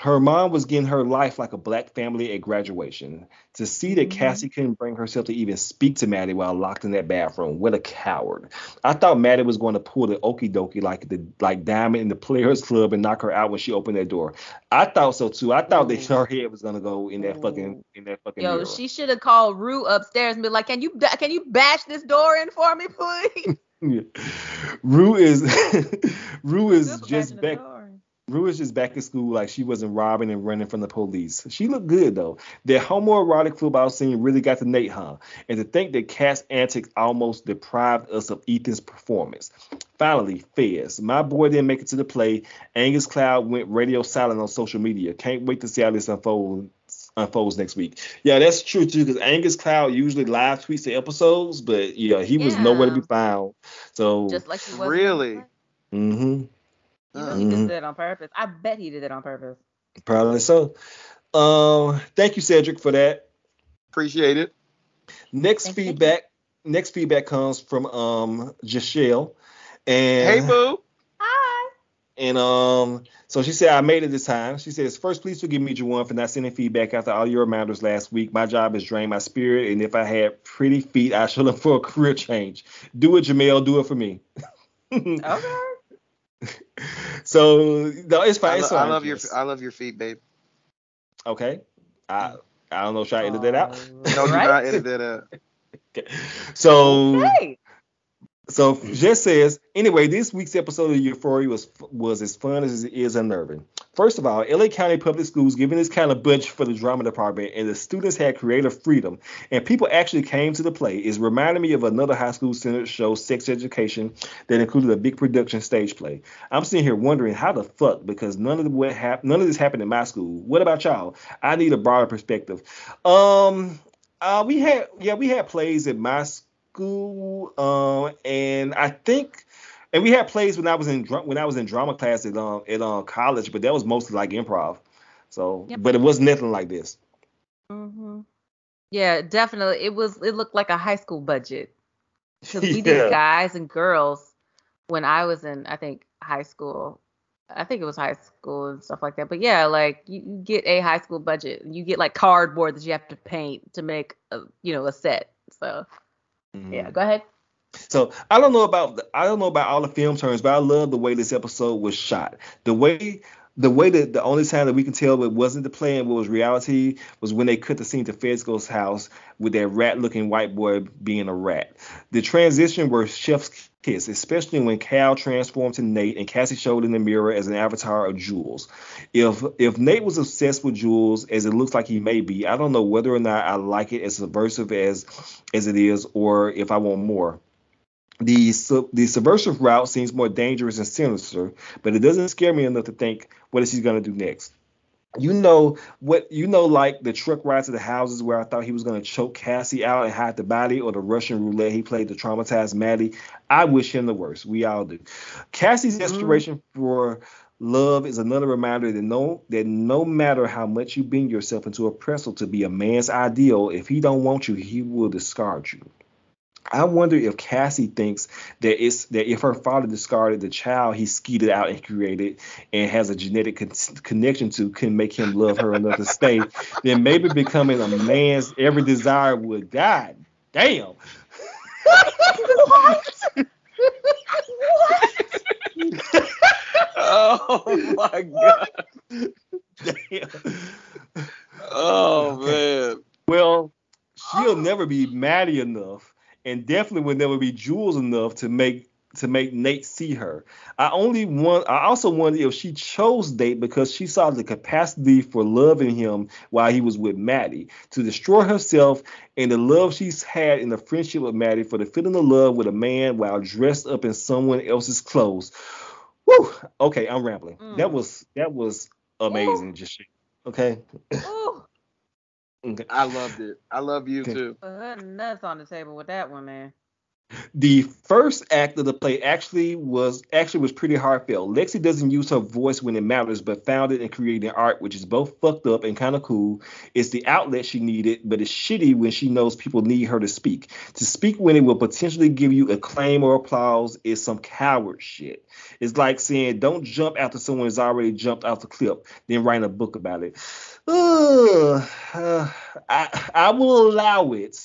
Her mom was getting her life like a black family at graduation. To see that Mm-hmm. Cassie couldn't bring herself to even speak to Maddie while locked in that bathroom, what a coward! I thought Maddie was going to pull the okie dokie like the like Diamond in the Players Club and knock her out when she opened that door. I thought so too. I thought that her head was gonna go in that fucking in that fucking Yo, mirror. she should have called Rue upstairs and be like, "Can you can you bash this door in for me, please?" Rue is Rue is just back. Door. Rue is just back in school like she wasn't robbing and running from the police. She looked good though. That homoerotic football scene really got to Nate, huh? And to think that Kat's antics almost deprived us of Ethan's performance. Finally, Fez. My boy didn't make it to the play. Angus Cloud went radio silent on social media. Can't wait to see how this unfolds unfolds next week. Yeah, that's true too, because Angus Cloud usually live tweets the episodes, but yeah, he was nowhere to be found. So Just like he was. Really? hmm You know, he just Mhm. did it on purpose. I bet he did it on purpose. Probably so. Um, thank you, Cedric, for that. Appreciate it. Next Thank you, feedback. Next feedback comes from um Jachelle. And Hey, boo. Hi. and um so she said I made it this time. She says, First, please forgive me, Juwan, for not sending feedback after all your reminders last week. My job has drained my spirit, and if I had pretty feet, I should look for a career change. Do it, Jamel, do it for me. Okay. so no, it's fine. I, It's lo- I fine, love your I love your feet, babe. Okay. I I don't know, should I edit that out? No, do Right? not edit that out. So Hey. So Jess says, anyway, this week's episode of Euphoria was was as fun as it is unnerving. First of all, LA County Public Schools given this kind of budget for the drama department, and the students had creative freedom, and people actually came to the play. Is reminding me of another high school centered show, Sex Education, that included a big production stage play. I'm sitting here wondering how the fuck because none of the what hap- none of this happened in my school. What about y'all? I need a broader perspective. Um, uh, we had yeah, we had plays at my school, um, and I think, and we had plays when I was in when I was in drama class at um at um college, but that was mostly like improv. So, Yep. but it was nothing like this. hmm Yeah, definitely. It was. It looked like a high school budget because we Yeah. did guys and girls when I was in, I think, high school. I think it was high school and stuff like that. But yeah, like you, you get a high school budget. You get like cardboard that you have to paint to make a you know a set. So Mm-hmm. yeah, go ahead. So I don't know about the, I don't know about all the film terms, but I love the way this episode was shot. The way the way that the only time that we can tell it wasn't the plan, what was reality, was when they cut the scene to Fezco's house with that rat-looking white boy being a rat. The transition where chef's kiss, especially when Cal transformed to Nate and Cassie showed in the mirror as an avatar of Jules. If if Nate was obsessed with Jules, as it looks like he may be, I don't know whether or not I like it as subversive as as it is, or if I want more. The the subversive route seems more dangerous and sinister, but it doesn't scare me enough to think what is he gonna do next. You know what? You know, like the truck ride to the houses where I thought he was gonna choke Cassie out and hide the body, or the Russian roulette he played to traumatize Maddie. I wish him the worst. We all do. Cassie's mm-hmm. desperation for love is another reminder that no that no matter how much you bend yourself into a pretzel to be a man's ideal, if he don't want you, he will discard you. I wonder if Cassie thinks that it's that if her father discarded the child he skeeted out and created and has a genetic con- connection to can make him love her enough to stay, then maybe becoming a man's every desire would. God damn. what? what? oh my god. Damn. Oh man. Well, she'll never be Maddie enough, and definitely would never be Jules enough to make to make Nate see her. I only want. I also wonder if she chose Nate because she saw the capacity for loving him while he was with Maddie to destroy herself and the love she's had in the friendship with Maddie for the feeling of love with a man while dressed up in someone else's clothes. Woo. Okay, I'm rambling. That mm. was that was amazing. Just okay. Okay. I loved it. I love you Okay. too. Put nuts on the table with that one, man. The first act of the play actually was actually was pretty heartfelt. Lexi doesn't use her voice when it matters, but found it in creating art, which is both fucked up and kind of cool. It's the outlet she needed, but it's shitty when she knows people need her to speak. To speak when it will potentially give you acclaim or applause is some coward shit. It's like saying don't jump after someone has already jumped off the cliff, then write a book about it. Ugh, uh, I I will allow it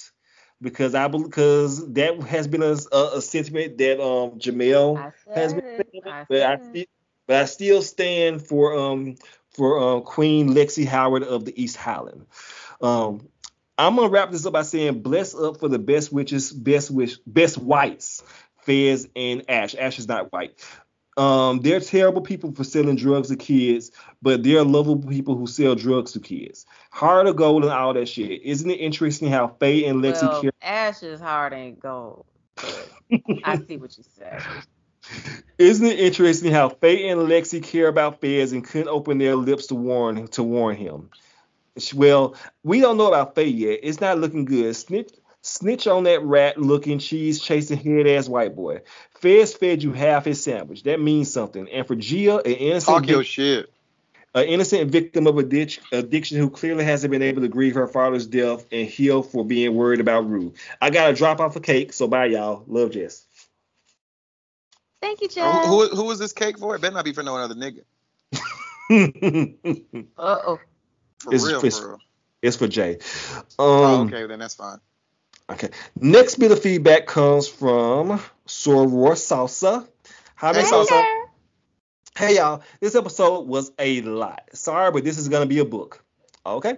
because I because that has been a, a, a sentiment that um Jamel has been, it. But I still, but I still stand for um for uh, Queen Lexi Howard of the East Highland. Um, I'm gonna wrap this up by saying bless up for the best witches, best wish, best whites, Fez and Ash. Ash is not white. Um, they're terrible people for selling drugs to kids, but they're lovable people who sell drugs to kids. Heart of gold and all that shit. Isn't it interesting how Faye and Lexi well, care? is heart ain't gold. I see what you said. Isn't it interesting how Faye and Lexi care about Fez and couldn't open their lips to warn to warn him? Well, we don't know about Faye yet. It's not looking good. Snitch, snitch on that rat looking cheese chasing head ass white boy. Fez fed you half his sandwich. That means something. And for Gia, an innocent Talk your vic- shit. an innocent victim of addic- addiction who clearly hasn't been able to grieve her father's death and heal for being worried about Rue. I gotta drop off a cake, so bye y'all. Love Jess. Thank you, Who, Chad. who, who was this cake for? It better not be for no other nigga. Uh oh. For It's- real, it's- for real. It's for Jay. Um, oh, okay, then that's fine. Okay. Next bit of feedback comes from Soror Salsa. Hi, Miss Hey, Salsa. Hey, y'all. This episode was a lot. Sorry, but this is going to be a book. Okay.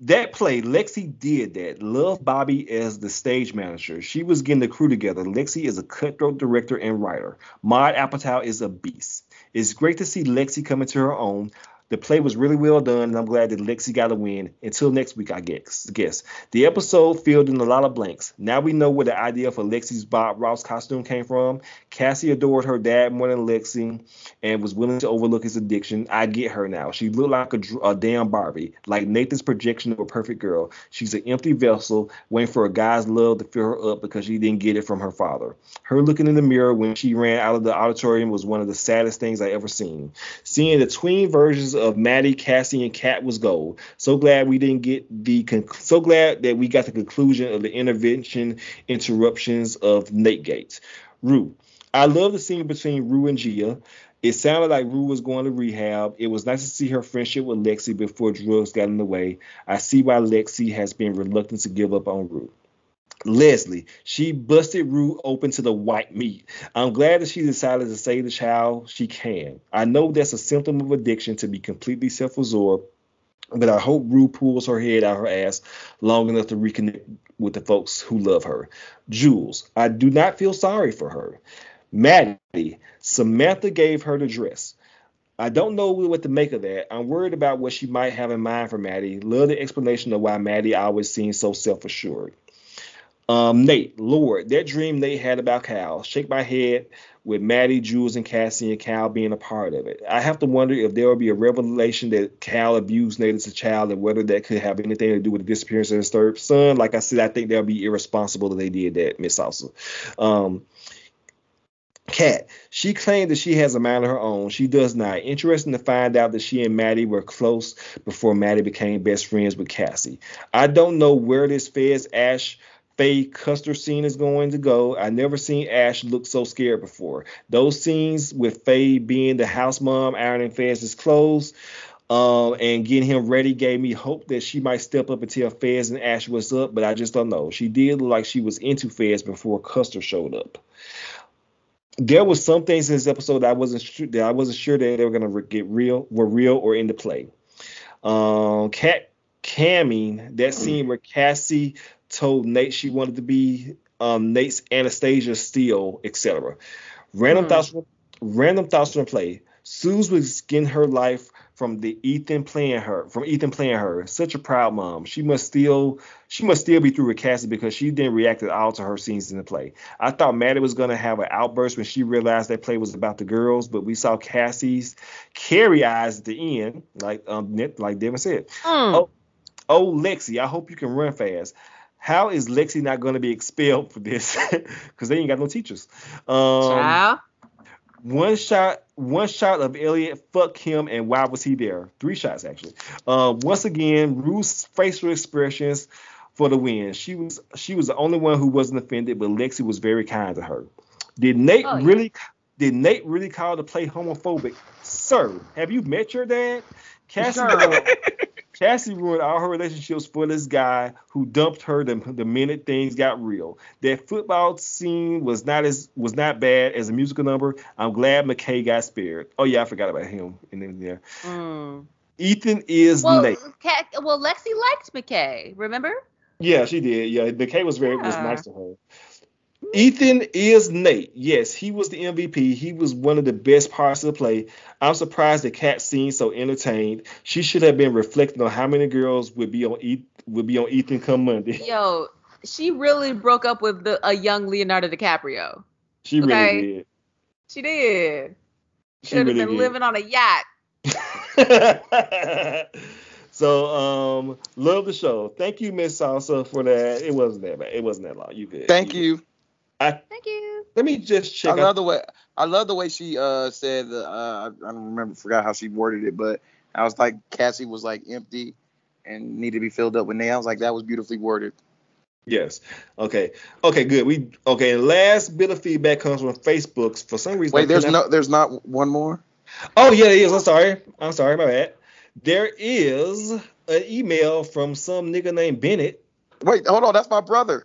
That play, Lexi did that. Love Bobby as the stage manager. She was getting the crew together. Lexi is a cutthroat director and writer. Maude Apatow is a beast. It's great to see Lexi coming to her own. The play was really well done, and I'm glad that Lexi got a win. Until next week, I guess. The episode filled in a lot of blanks. Now we know where the idea for Lexi's Bob Ross costume came from. Cassie adored her dad more than Lexi and was willing to overlook his addiction. I get her now. She looked like a, a damn Barbie, like Nathan's projection of a perfect girl. She's an empty vessel, waiting for a guy's love to fill her up because she didn't get it from her father. Her looking in the mirror when she ran out of the auditorium was one of the saddest things I ever seen. Seeing the tween versions of Maddie, Cassie, and Kat was gold. So glad we didn't get the so glad that we got the conclusion of the intervention interruptions of Nate Gates. Rue. I love the scene between Rue and Gia. It sounded like Rue was going to rehab. It was nice to see her friendship with Lexi before drugs got in the way. I see why Lexi has been reluctant to give up on Rue. Leslie, she busted Rue open to the white meat. I'm glad that she decided to save the child she can. I know that's a symptom of addiction to be completely self absorbed, but I hope Rue pulls her head out her ass long enough to reconnect with the folks who love her. Jules, I do not feel sorry for her. Maddie, Samantha gave her the dress. I don't know what to make of that. I'm worried about what she might have in mind for Maddie. Love the explanation of why Maddie always seems so self assured. Um, Nate, Lord, that dream they had about Cal. Shake my head with Maddie, Jules, and Cassie and Cal being a part of it. I have to wonder if there will be a revelation that Cal abused Nate as a child and whether that could have anything to do with the disappearance of his third son. Like I said, I think that would be irresponsible that they did that, Miss Salsa. Um, Kat, she claimed that she has a mind of her own. She does not. Interesting to find out that she and Maddie were close before Maddie became best friends with Cassie. I don't know where this Fez Ash Faye Custer scene is going to go. I never seen Ash look so scared before. Those scenes with Faye being the house mom, ironing Fez's clothes, um, and getting him ready gave me hope that she might step up and tell Fez and Ash what's up, but I just don't know. She did look like she was into Fez before Custer showed up. There was some things in this episode that I wasn't sure that I wasn't sure that they were gonna get real, were real or into play. Um, Kat camming that scene where Cassie told Nate she wanted to be um, Nate's Anastasia Steele, etc. Random Mhm. thoughts, random thoughts from the play. Suze was getting her life from the Ethan playing her, from Ethan playing her. Such a proud mom. She must still, she must still be through with Cassie because she didn't react at all to her scenes in the play. I thought Maddie was gonna have an outburst when she realized that play was about the girls, but we saw Cassie's Carrie eyes at the end, like um, like Devin said. Oh, oh, Lexi, I hope you can run fast. How is Lexi not going to be expelled for this? Because they ain't got no teachers. Um, Child. one shot, one shot of Elliot. Fuck him, and why was he there? Three shots actually. Um, once again, Rue's facial expressions for the win. She was she was the only one who wasn't offended, but Lexi was very kind to her. Did Nate Oh, yeah. really? Did Nate really call the play homophobic? Sir, have you met your dad? Cassie Girl. Cassie ruined all her relationships for this guy who dumped her the, the minute things got real. That football scene was not as was not bad as a musical number. I'm glad McKay got spared. Oh yeah, I forgot about him. And then there, Mm. Ethan is Well, Nate. Kat, well, Lexi liked McKay. Remember? Yeah, she did. Yeah, McKay was very was nice to her. Ethan is Nate. Yes, he was the MVP. He was one of the best parts of the play. I'm surprised that Kat seemed so entertained. She should have been reflecting on how many girls would be on Ethan would be on Ethan come Monday. Yo, she really broke up with the, a young Leonardo DiCaprio. She really did. She did. She Should have really been did. living on a yacht. so um love the show. Thank you, Miss Salsa, for that. It wasn't that bad. It wasn't that long. You good. Thank you. I Thank you. let me just check. I check. love the way I love the way she uh said uh I I don't remember forgot how she worded it, but I was like Cassie was like empty and needed to be filled up with Nate. I was like that was beautifully worded. Yes. Okay. Okay. Good. We okay. And last bit of feedback comes from Facebook. For some reason, Wait, there's cannot- no there's not one more. Oh yeah, there is. I'm sorry. I'm sorry. My bad. There is an email from some nigga named Bennett. Wait, hold on, that's my brother.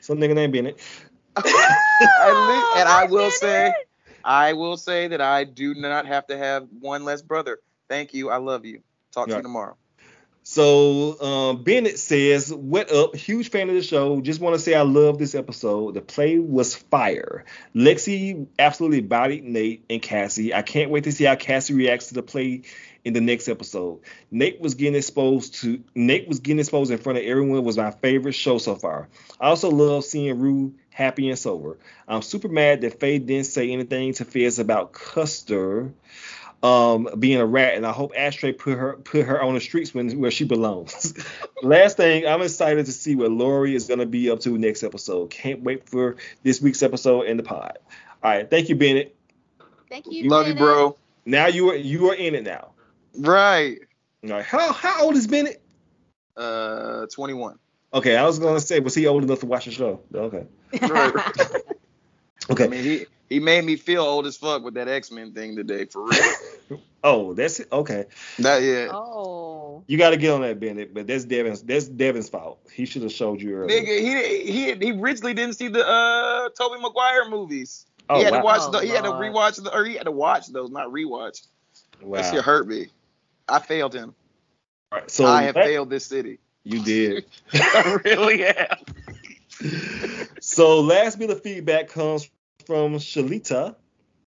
Some nigga named Bennett. I li- and I will say I will say that I do not have to have one less brother. Thank you. I love you. Talk to you tomorrow. So um, Bennett says, "What up? Huge fan of the show. Just want to say I love this episode. The play was fire. Lexi absolutely bodied Nate and Cassie. I can't wait to see how Cassie reacts to the play in the next episode. Nate was getting exposed to Nate was getting exposed in front of everyone. Was my favorite show so far. I also love seeing Rue happy and sober. I'm super mad that Faye didn't say anything to Fez about Custer." Um, being a rat, and I hope Ashtray put her put her on the streets when where she belongs. Last thing, I'm excited to see what Lori is gonna be up to next episode. Can't wait for this week's episode and the pod. All right, thank you, Bennett. Thank you. Love you, bro. Now you are you are in it now. Right. All right, how how old is Bennett? Uh 21. Okay, I was gonna say was he old enough to watch the show? Okay. Right. Okay. I mean, he he made me feel old as fuck with that X Men thing today, for real. Oh, that's it. Okay. Not yet. Oh. You got to get on that, Bennett. But that's Devin's. That's Devin's fault. He should have showed you earlier. Nigga, he he he originally didn't see the uh Tobey Maguire movies. Oh, he had wow. to watch Oh, the, he had to rewatch the or he had to watch those, not rewatch. Wow. That shit hurt me. I failed him. All right, so I have that- failed this city. You did. I really have. so last bit of feedback comes from Shalita.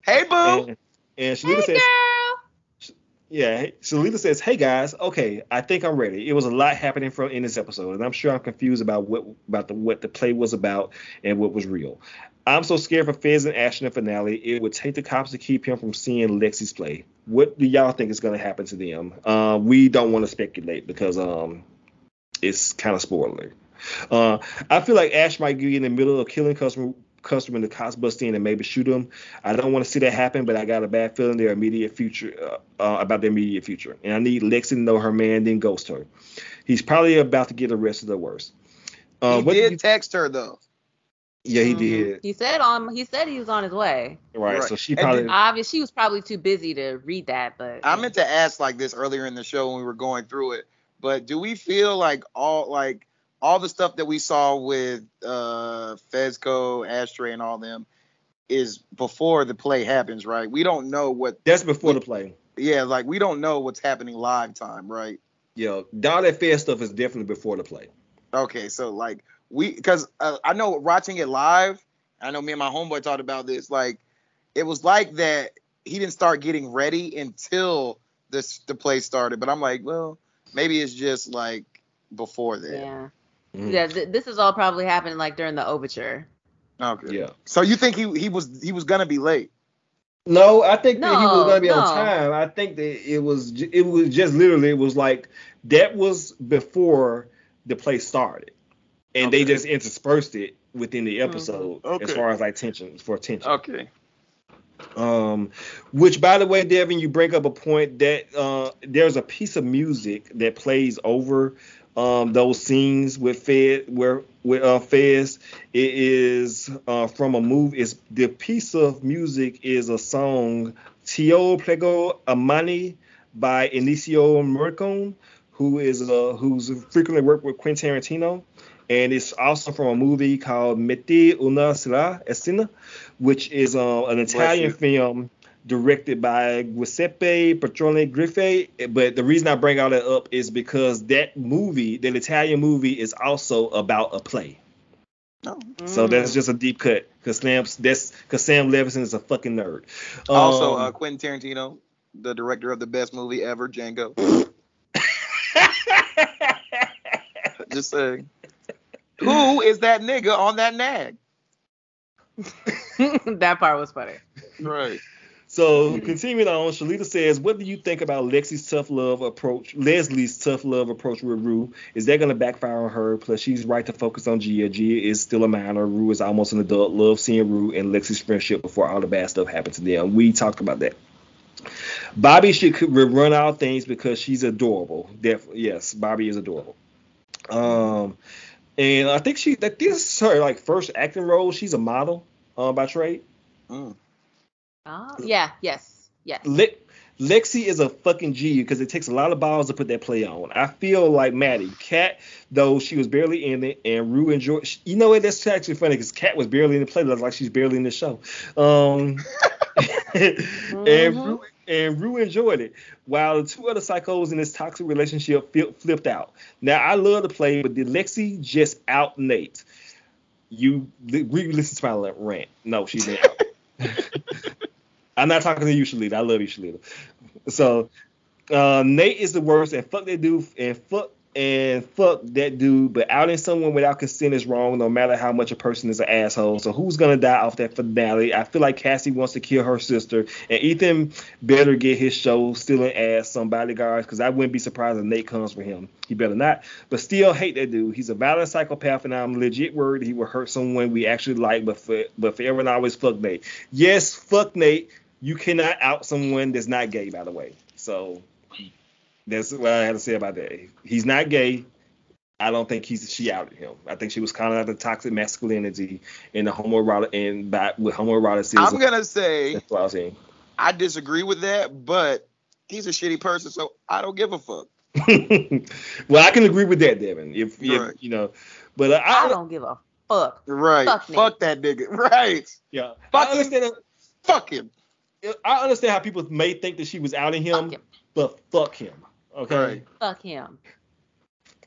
Hey boo. And, and Shalita says, Yeah, Shalita says, "Hey guys, okay, I think I'm ready. It was a lot happening from in this episode, and I'm sure I'm confused about what about the what the play was about and what was real. I'm so scared for Fez and Ash in the finale. It would take the cops to keep him from seeing Lexi's play. What do y'all think is going to happen to them? Uh, we don't want to speculate because um, it's kind of spoiler. Uh, I feel like Ash might be in the middle of killing customer customer in the cops bust in and maybe shoot him. I don't want to see that happen, but I got a bad feeling their immediate future uh, uh, about their immediate future, and I need Lexi to know her man didn't ghost her. He's probably about to get arrested or worse. Uh, he what did you- text her though. yeah, he Mhm. did. He said on. He said he was on his way. Right, Right. so she And probably. Obviously, she was probably too busy to read that. But I meant to ask like this earlier in the show when we were going through it, but do we feel like all like all the stuff that we saw with uh Fezco, Ashtray, and all them is before the play happens, right? We don't know what. That's before the play. Yeah, like we don't know what's happening live time, right? Yeah, all that fair stuff is definitely before the play. Okay, so like we, because uh, I know watching it live, I know me and my homeboy talked about this. Like it was like that he didn't start getting ready until this the play started. But I'm like, well, maybe it's just like before that. yeah, Mm-hmm. yeah. Th- this is all probably happening like during the overture. Okay. Yeah. So you think he he was he was gonna be late? No, I think that he was gonna be on time. I think that it was it was just literally it was like that was before the play started, and they just interspersed it within the episode Okay. as far as like tension for tension. Okay. Um, which by the way, Devin, you bring up a point that uh, there's a piece of music that plays over um, those scenes with Fed where with uh, Fez. It is uh, from a movie. Is the piece of music is a song Tio Plego Amani by Ennio Morricone, who is uh, who's frequently worked with Quentin Tarantino. And it's also from a movie called Metti una sera a cena, which is uh, an Italian film directed by Giuseppe Patroni Griffi. But the reason I bring all that up is because that movie, that Italian movie, is also about a play. No. So that's just a deep cut. Cause Sam's that's cause Sam Levinson is a fucking nerd. Also, Um, uh, Quentin Tarantino, the director of the best movie ever, Django. Just saying. Who is that nigga on that nag? that part was funny. Right. So continuing on, Shalita says, "What do you think about Lexi's tough love approach? Leslie's tough love approach with Rue? Is that going to backfire on her? Plus, she's right to focus on Gia. Gia is still a minor. Rue is almost an adult. Love seeing Rue and Lexi's friendship before all the bad stuff happened to them. We talked about that. Bobby should could run out things because she's adorable. Def- yes, Bobby is adorable. Um, and I think she that this is her like first acting role. She's a model uh, by trade. Mm. Oh, yeah. Yes. Yes. Le- Lexi is a fucking G because it takes a lot of balls to put that play on. I feel like Maddie. Kat, though she was barely in it, and Rue enjoyed. You know what? That's actually funny because Kat was barely in the play. Looks like she's barely in the show. Um, and Rue, and Rue enjoyed it, while the two other psychos in this toxic relationship fli- flipped out. Now I love the play, but did Lexi just out Nate? You we listen to my rant. No, she didn't. I'm not talking to you, Shalita. I love you, Shalita. So uh, Nate is the worst, and fuck that dude, and fuck and fuck that dude. But outing someone without consent is wrong, no matter how much a person is an asshole. So who's gonna die off that finale? I feel like Cassie wants to kill her sister, and Ethan better get his show stealing ass some bodyguards, because I wouldn't be surprised if Nate comes for him. He better not. But still hate that dude. He's a violent psychopath, and I'm legit worried he will hurt someone we actually like. But for but forever and always, fuck Nate. Yes, fuck Nate. You cannot out someone that's not gay, by the way. So that's what I had to say about that. He's not gay. I don't think he's she outed him. I think she was calling out the toxic masculinity and the homoerotic and back with homoeroticism. I'm gonna say That's what I was saying. I disagree with that, but he's a shitty person, so I don't give a fuck. well, I can agree with that, Devin. If, if Right. you know, but uh, I, I don't give a fuck. Right. Fuck Fuck, that nigga. Right. Yeah. Fuck I understand. Fuck him. I understand how people may think that she was out outing him, but fuck him. Okay. Right. Fuck him.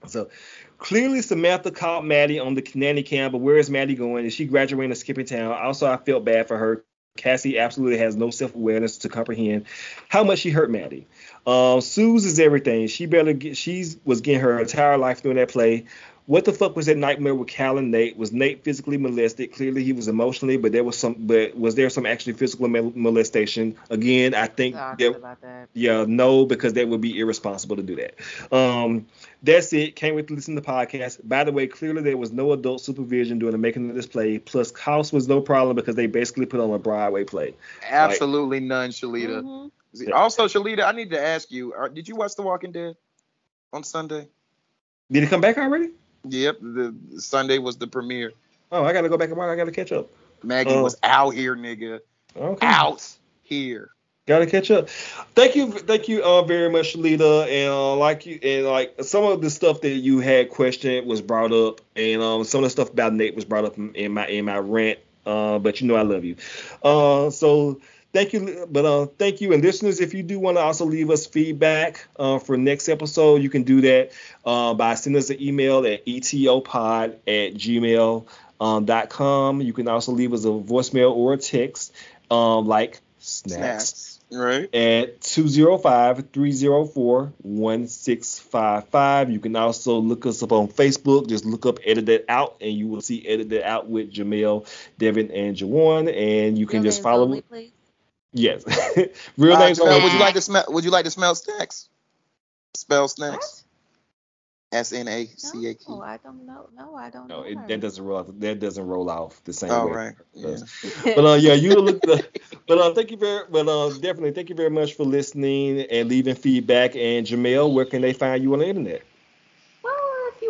So clearly Samantha caught Maddie on the nanny cam, but where is Maddie going? Is she graduating to Skipping Town? Also, I felt bad for her. Cassie absolutely has no self awareness to comprehend how much she hurt Maddie. Um, Suze is everything. She barely get. She's was getting her entire life doing that play. What the fuck was that nightmare with Cal and Nate? Was Nate physically molested? Clearly he was emotionally, but there was some. But was there some actually physical molestation? Again, I think Sorry that about that. yeah, no, because that would be irresponsible to do that. Um, that's it. Can't wait to listen to the podcast. By the way, clearly there was no adult supervision during the making of this play. Plus, house was no problem because they basically put on a Broadway play. Absolutely none, Shalita. Mhm. See, Also, Shalita, I need to ask you: uh, Did you watch The Walking Dead on Sunday? Did it come back already? Yep, the Sunday was the premiere. Oh, I gotta go back and watch. I gotta catch up. Maggie Oh. was out here, nigga. Okay. Out here. Gotta catch up. Thank you, thank you uh, very much, Shalita. And uh, like you, and like some of the stuff that you had questioned was brought up, and um, some of the stuff about Nate was brought up in, in my in my rant. Uh, but you know I love you. Uh, so thank you, but uh, thank you, and listeners, if you do want to also leave us feedback uh, for next episode, you can do that uh, by sending us an email at etopod at gmail um, dot com. You can also leave us a voicemail or a text, um, like snacks Snacks. Right. at 205-304-1655. You can also look us up on Facebook. Just look up Edit That Out and you will see Edit That Out with Jamel, Devin, and Juwan. And you can Real just follow only, please. Yes. Real Uh, names Jamel, only. would you like to smell? Would you like to smell snacks? Spell snacks. S N A C A K. Oh, I don't know. No, I don't No, know. it, that doesn't roll off. That doesn't roll off the same All way. right. Yeah. but uh, yeah, you look. but uh, thank you very. But uh, definitely thank you very much for listening and leaving feedback. And Jamel, where can they find you on the internet?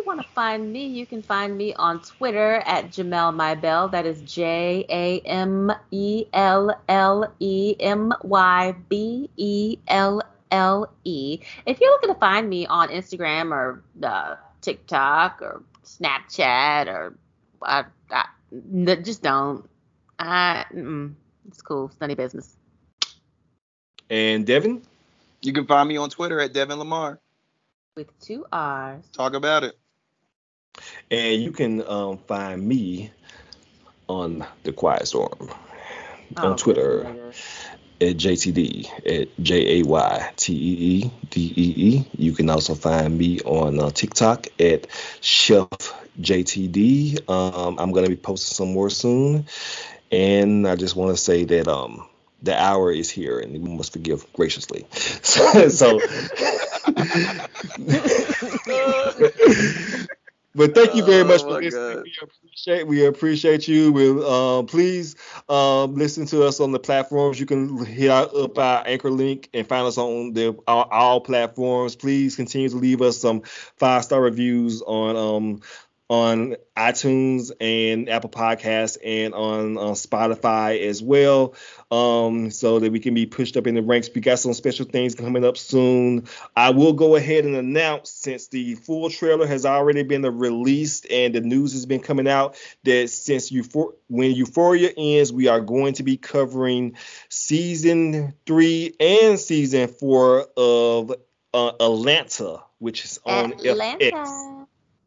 Well, if you want to find me, you can find me on Twitter at Jamelle Mybelle. That is J A M E L L E M Y B E L L E. If you're looking to find me on Instagram or uh, TikTok or Snapchat or uh, I, n- just don't. I, mm, it's cool. It's none of your business. And Devin. You can find me on Twitter at Devin Lamar. With two R's. Talk about it. And you can um, find me on the Quiet Storm Oh, on Twitter at JTD at J A Y T E E D E E. You can also find me on uh, TikTok at Chef JTD. Um, I'm gonna be posting some more soon, and I just want to say that um the hour is here and we must forgive graciously. So, so But thank you very much Oh, for listening. God. We appreciate we appreciate you. We'll um, please um, listen to us on the platforms. You can hit up our anchor link and find us on the all, all platforms. Please continue to leave us some five star reviews on um on iTunes and Apple Podcasts and on uh, Spotify as well, um, so that we can be pushed up in the ranks. We got some special things coming up soon. I will go ahead and announce since the full trailer has already been released and the news has been coming out that since Euphor- when Euphoria ends, we are going to be covering season three and season four of uh, Atlanta, which is on FX.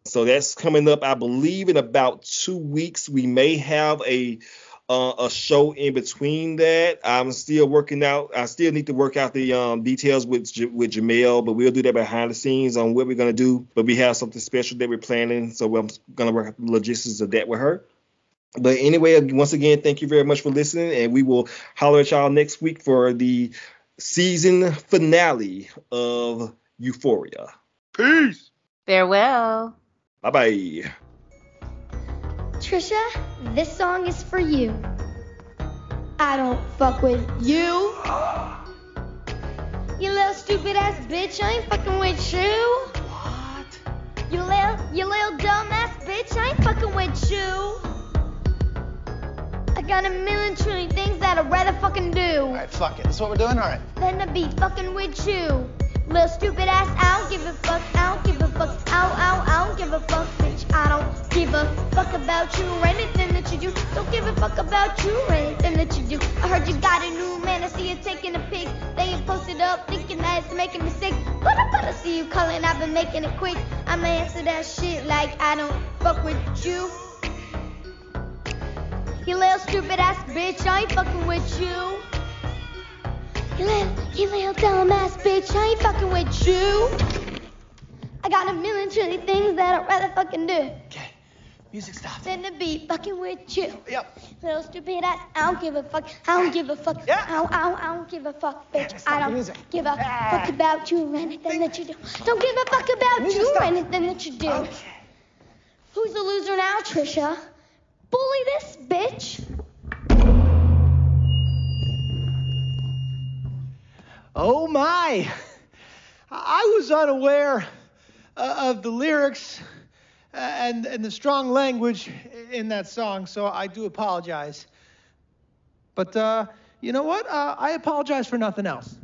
Atlanta. So that's coming up, I believe, in about two weeks. We may have a uh, a show in between that. I'm still working out. I still need to work out the um, details with J- with Jamel, but we'll do that behind the scenes on what we're gonna do. But we have something special that we're planning, so I'm gonna work out the logistics of that with her. But anyway, once again, thank you very much for listening, and we will holler at y'all next week for the season finale of Euphoria. Peace. Farewell. Bye bye. Trisha, this song is for you. I don't fuck with you. You little stupid ass bitch, I ain't fucking with you. What? You little You little dumbass bitch, I ain't fucking with you. I got a million trillion things that I'd rather fucking do. Alright, fuck it. That's what we're doing? Alright. Than to be fucking with you. Little stupid ass, I don't give a fuck, I don't give a fuck, ow, ow, I don't give a fuck, bitch. I don't give a fuck about you or anything that you do. Don't give a fuck about you or anything that you do. I heard you got a new man, I see you taking a pic. They ain't posted up, thinking that it's making me sick. But I better see you calling, I've been making it quick. I'ma answer that shit like I don't fuck with you. You little stupid ass bitch, I ain't fucking with you. You little, you little dumbass bitch, I ain't fucking with you. I got a million trillion things that I'd rather fucking do. Okay, music stops. Than to be fucking with you. Yep. Little stupid ass, I don't give a fuck. I don't give a fuck. Yeah. I, don't, I, don't, I don't give a fuck, bitch. Yeah, I don't music. give a fuck about you or anything that you do. Don't give a fuck about you or anything that you do. Okay. Who's the loser now, Trisha? Bully this bitch. Oh my! I was unaware uh, of the lyrics uh, and, and the strong language in that song, so I do apologize. But uh, you know what? Uh, I apologize for nothing else.